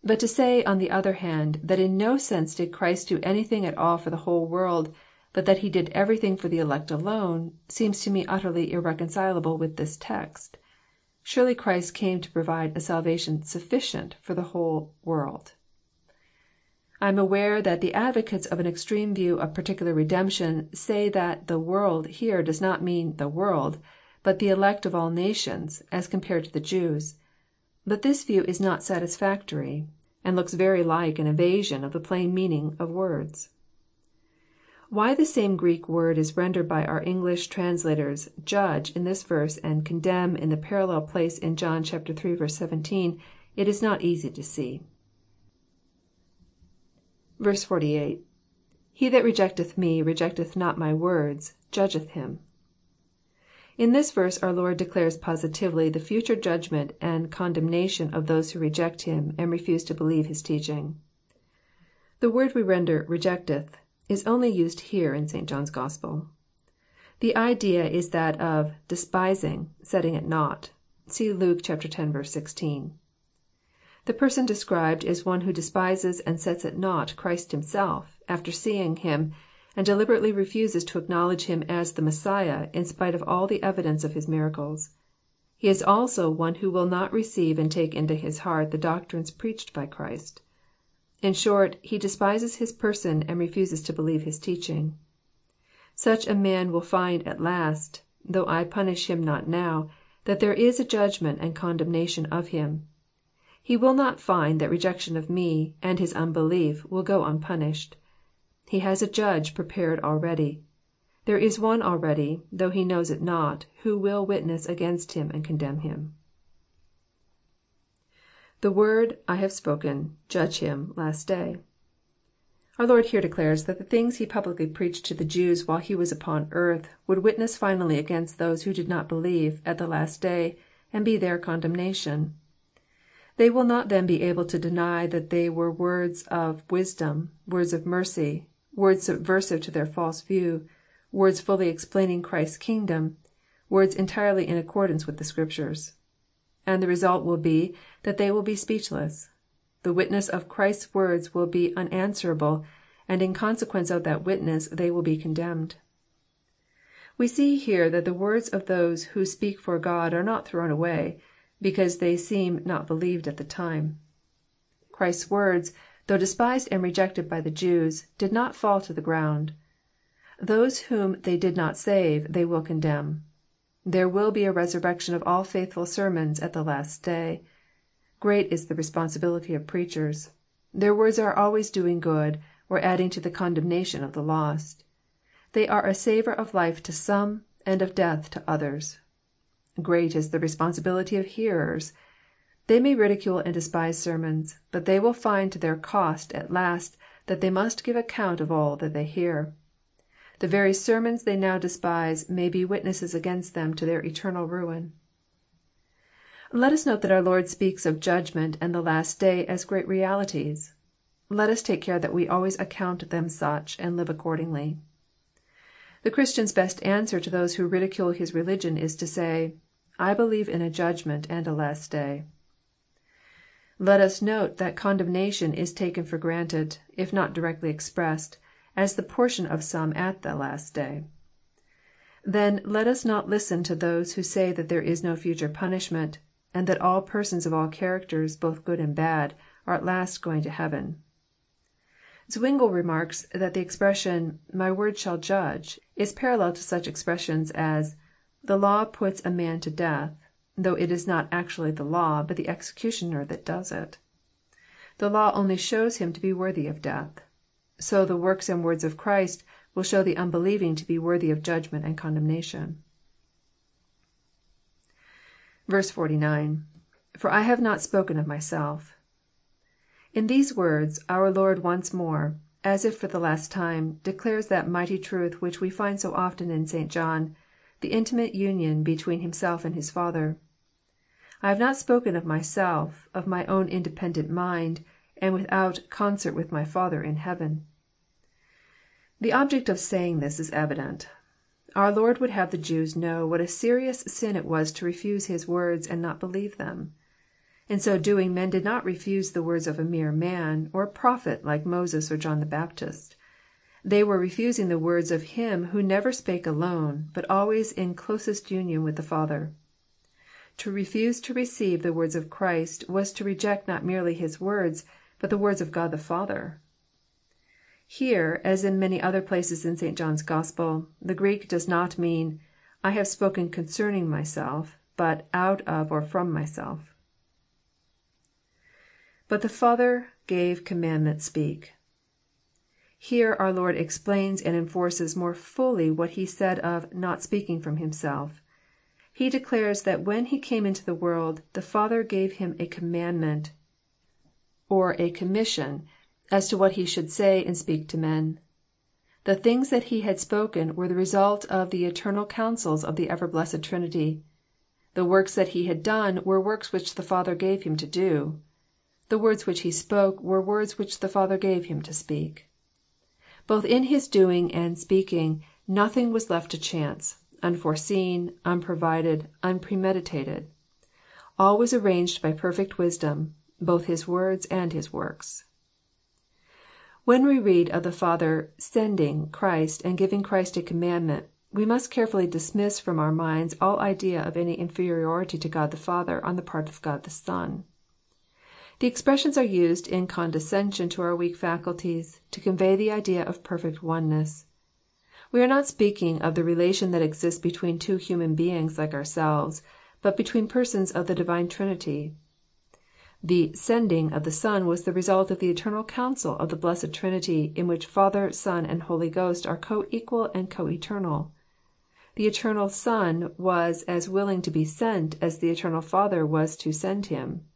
But to say, on the other hand, that in no sense did Christ do anything at all for the whole world, but that He did everything for the elect alone, seems to me utterly irreconcilable with this text. Surely Christ came to provide a salvation sufficient for the whole world. I am aware that the advocates of an extreme view of particular redemption say that the world " here does not mean the world, but the elect of all nations, as compared to the Jews. But this view is not satisfactory, and looks very like an evasion of the plain meaning of words. Why the same Greek word is rendered by our English translators " judge " in this verse and " condemn " in the parallel place in John iii. 17, it is not easy to see. 48. — [He that rejecteth me rejecteth not my words, judgeth him.'] In this verse our Lord declares positively the future judgment and condemnation of those who reject Him, and refuse to believe His teaching. The word we render rejecteth is only used here in St. John's Gospel. The idea is that of despising, setting at naught." (See Luke x. 16.) The person described is one who despises and sets at naught Christ Himself, after seeing Him, and deliberately refuses to acknowledge Him as the Messiah, in spite of all the evidence of His miracles. He is also one who will not receive and take into his heart the doctrines preached by Christ. In short, he despises His person, and refuses to believe His teaching. Such a man will find at last, though I punish him not now, that there is a judgment and condemnation of him. He will not find that rejection of Me, and his unbelief, will go unpunished. He has a Judge prepared already. There is one already, though he knows it not, who will witness against him and condemn him. [The word. I have spoken. Judge him. Last day.] Our Lord here declares that the things He publicly preached to the Jews while He was upon earth would witness finally against those who did not believe, at the last day, and be their condemnation. They will not then be able to deny that they were words of wisdom, words of mercy, words subversive to their false view, words fully explaining Christ's kingdom, words entirely in accordance with the Scriptures and the result will be that they will be speechless. The witness of Christ's words will be unanswerable, and in consequence of that witness they will be condemned. We see here that the words of those who speak for God are not thrown away, because they seem not believed at the time. Christ's words, though despised and rejected by the Jews, did not fall to the ground. Those whom they did not save they will condemn. There will be a resurrection of all faithful sermons at the last day. Great is the responsibility of preachers. Their words are always doing good, or adding to the condemnation of the lost. They are a savour of life to some, and of death to others. Great is the responsibility of hearers. They may ridicule and despise sermons, but they will find to their cost at last that they must give account of all that they hear. The very sermons they now despise may be witnesses against them to their eternal ruin. Let us note that our Lord speaks of judgment and the last day as great realities. Let us take care that we always account them such, and live accordingly. The Christian's best answer to those who ridicule his religion is to say, I believe in a judgment and a last day." Let us note that condemnation is taken for granted, if not directly expressed, as the portion of some at the last day. Then let us not listen to those who say that there is no future punishment, and that all persons of all characters, both good and bad, are at last going to heaven. Zwingle remarks that the expression, " My word shall judge," is parallel to such expressions as, " The law puts a man to death," though it is not actually the law, but the executioner that does it. The law only shows him to be worthy of death. So the works and words of Christ will show the unbelieving to be worthy of judgment and condemnation. 49. — [For I have not spoken of myself.'] In these words, our Lord once more, as if for the last time, declares that mighty truth which we find so often in St. John, the intimate union between Himself and His Father. I have not spoken of myself, of my own independent mind, and without concert with my Father in heaven." The object of saying this is evident. Our Lord would have the Jews know what a serious sin it was to refuse His words and not believe them. In so doing men did not refuse the words of a mere man, or a prophet like Moses or John the Baptist. They were refusing the words of Him who never spake alone, but always in closest union with the Father. To refuse to receive the words of Christ was to reject not merely His words, but the words of God the Father. Here, as in many other places in St. John's Gospel, the Greek does not mean, I have spoken concerning myself," but out of or from myself. IBut the Father gave commandment speak.'] Here our Lord explains and enforces more fully what He said of not speaking from Himself." He declares that when He came into the world, the Father gave Him a commandment, or a commission, as to what He should say and speak to men. The things that He had spoken were the result of the eternal counsels of the ever blessed Trinity. The works that He had done were works which the Father gave Him to do. The words which He spoke were words which the Father gave Him to speak. Both in His doing and speaking nothing was left to chance unforeseen, unprovided, unpremeditated. All was arranged by perfect wisdom, both His words and His works. When we read of the Father sending" Christ and giving Christ a commandment, we must carefully dismiss from our minds all idea of any inferiority to God the Father on the part of God the Son. The expressions are used in condescension to our weak faculties, to convey the idea of perfect oneness. We are not speaking of the relation that exists between two human beings like ourselves, but between persons of the Divine Trinity. The sending" of the Son was the result of the eternal counsel of the blessed Trinity, in which Father, Son, and Holy Ghost are co equal and co eternal. The eternal Son was as willing to be sent as the eternal Father was to send Him.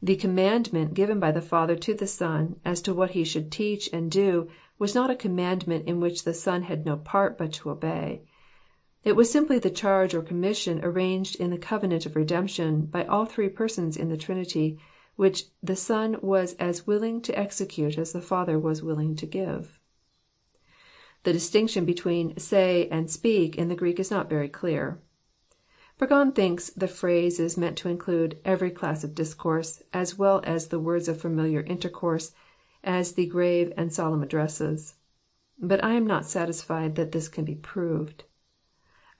The commandment given by the Father to the Son, as to what He should teach and do, was not a commandment in which the Son had no part but to obey. It was simply the charge or commission arranged in the covenant of redemption by all three Persons in the Trinity, which the Son was as willing to execute as the Father was willing to give. The distinction between say and speak in the Greek is not very clear. Burgon thinks the phrase is meant to include every class of discourse, as well as the words of familiar intercourse, as the grave and solemn addresses. But I am not satisfied that this can be proved.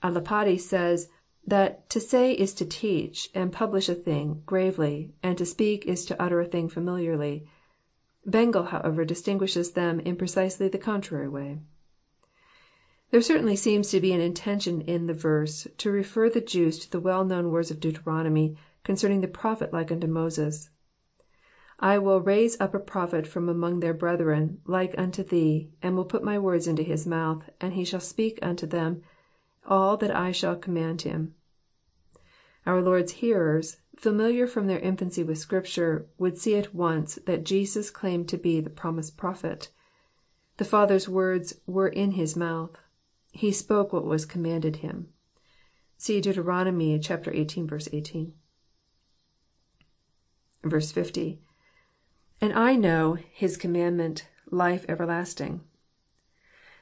A Lapide says, that to say is to teach and publish a thing gravely, and to speak is to utter a thing familiarly. Bengel, however, distinguishes them in precisely the contrary way. There certainly seems to be an intention in the verse to refer the Jews to the well known words of Deuteronomy concerning the prophet like unto Moses. I will raise up a prophet from among their brethren, like unto thee, and will put my words into his mouth, and he shall speak unto them all that I shall command him." Our Lord's hearers, familiar from their infancy with Scripture, would see at once that Jesus claimed to be the promised prophet. The Father's words were in his mouth. He spoke what was commanded him. See Deuteronomy xviii. 18. 50. And I know his commandment, life everlasting.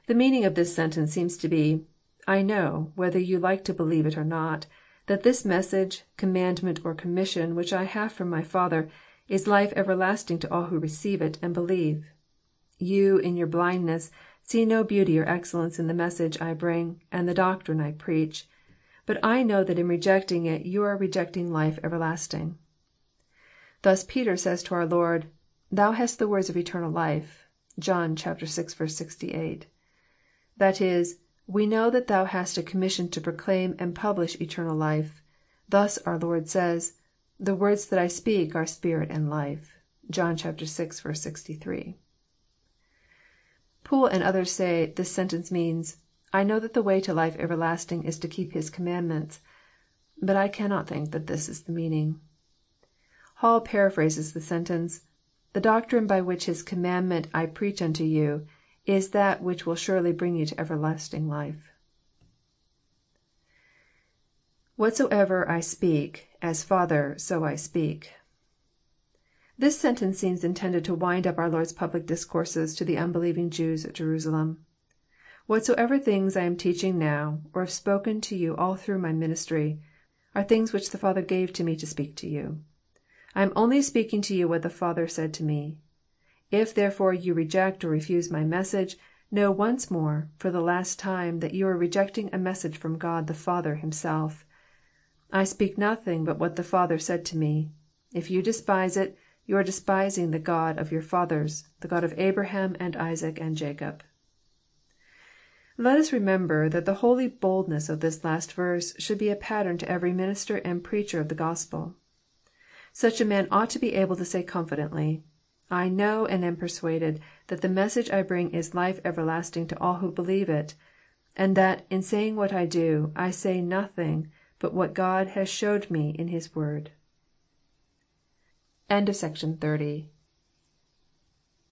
The meaning of this sentence seems to be, I know, whether you like to believe it or not, that this message, commandment, or commission which I have from my Father is life everlasting to all who receive it and believe. You, in your blindness, see no beauty or excellence in the message I bring and the doctrine I preach, but I know that in rejecting it you are rejecting life everlasting. Thus Peter says to our Lord, Thou hast the words of eternal life." (John vi. 68.) That is, we know that Thou hast a commission to proclaim and publish eternal life. Thus our Lord says, The words that I speak are spirit and life." (John vi. 63.) Poole and others say this sentence means, " I know that the way to life everlasting is to keep His commandments." But I cannot think that this is the meaning. Hall paraphrases the sentence, " The doctrine by which His commandment I preach unto you is that which will surely bring you to everlasting life." [Whatsoever I speak, as Father, so I speak.'] This sentence seems intended to wind up our Lord's public discourses to the unbelieving Jews at Jerusalem. Whatsoever things I am teaching now, or have spoken to you all through My ministry, are things which the Father gave to Me to speak to you. I am only speaking to you what the Father said to Me. If therefore you reject or refuse My message, know once more, for the last time, that you are rejecting a message from God the Father Himself. I speak nothing but what the Father said to Me. If you despise it, you are despising the God of your fathers, the God of Abraham and Isaac and Jacob." Let us remember that the holy boldness of this last verse should be a pattern to every minister and preacher of the Gospel. Such a man ought to be able to say confidently, " I know and am persuaded that the message I bring is life everlasting to all who believe it, and that, in saying what I do, I say nothing but what God has showed me in His word."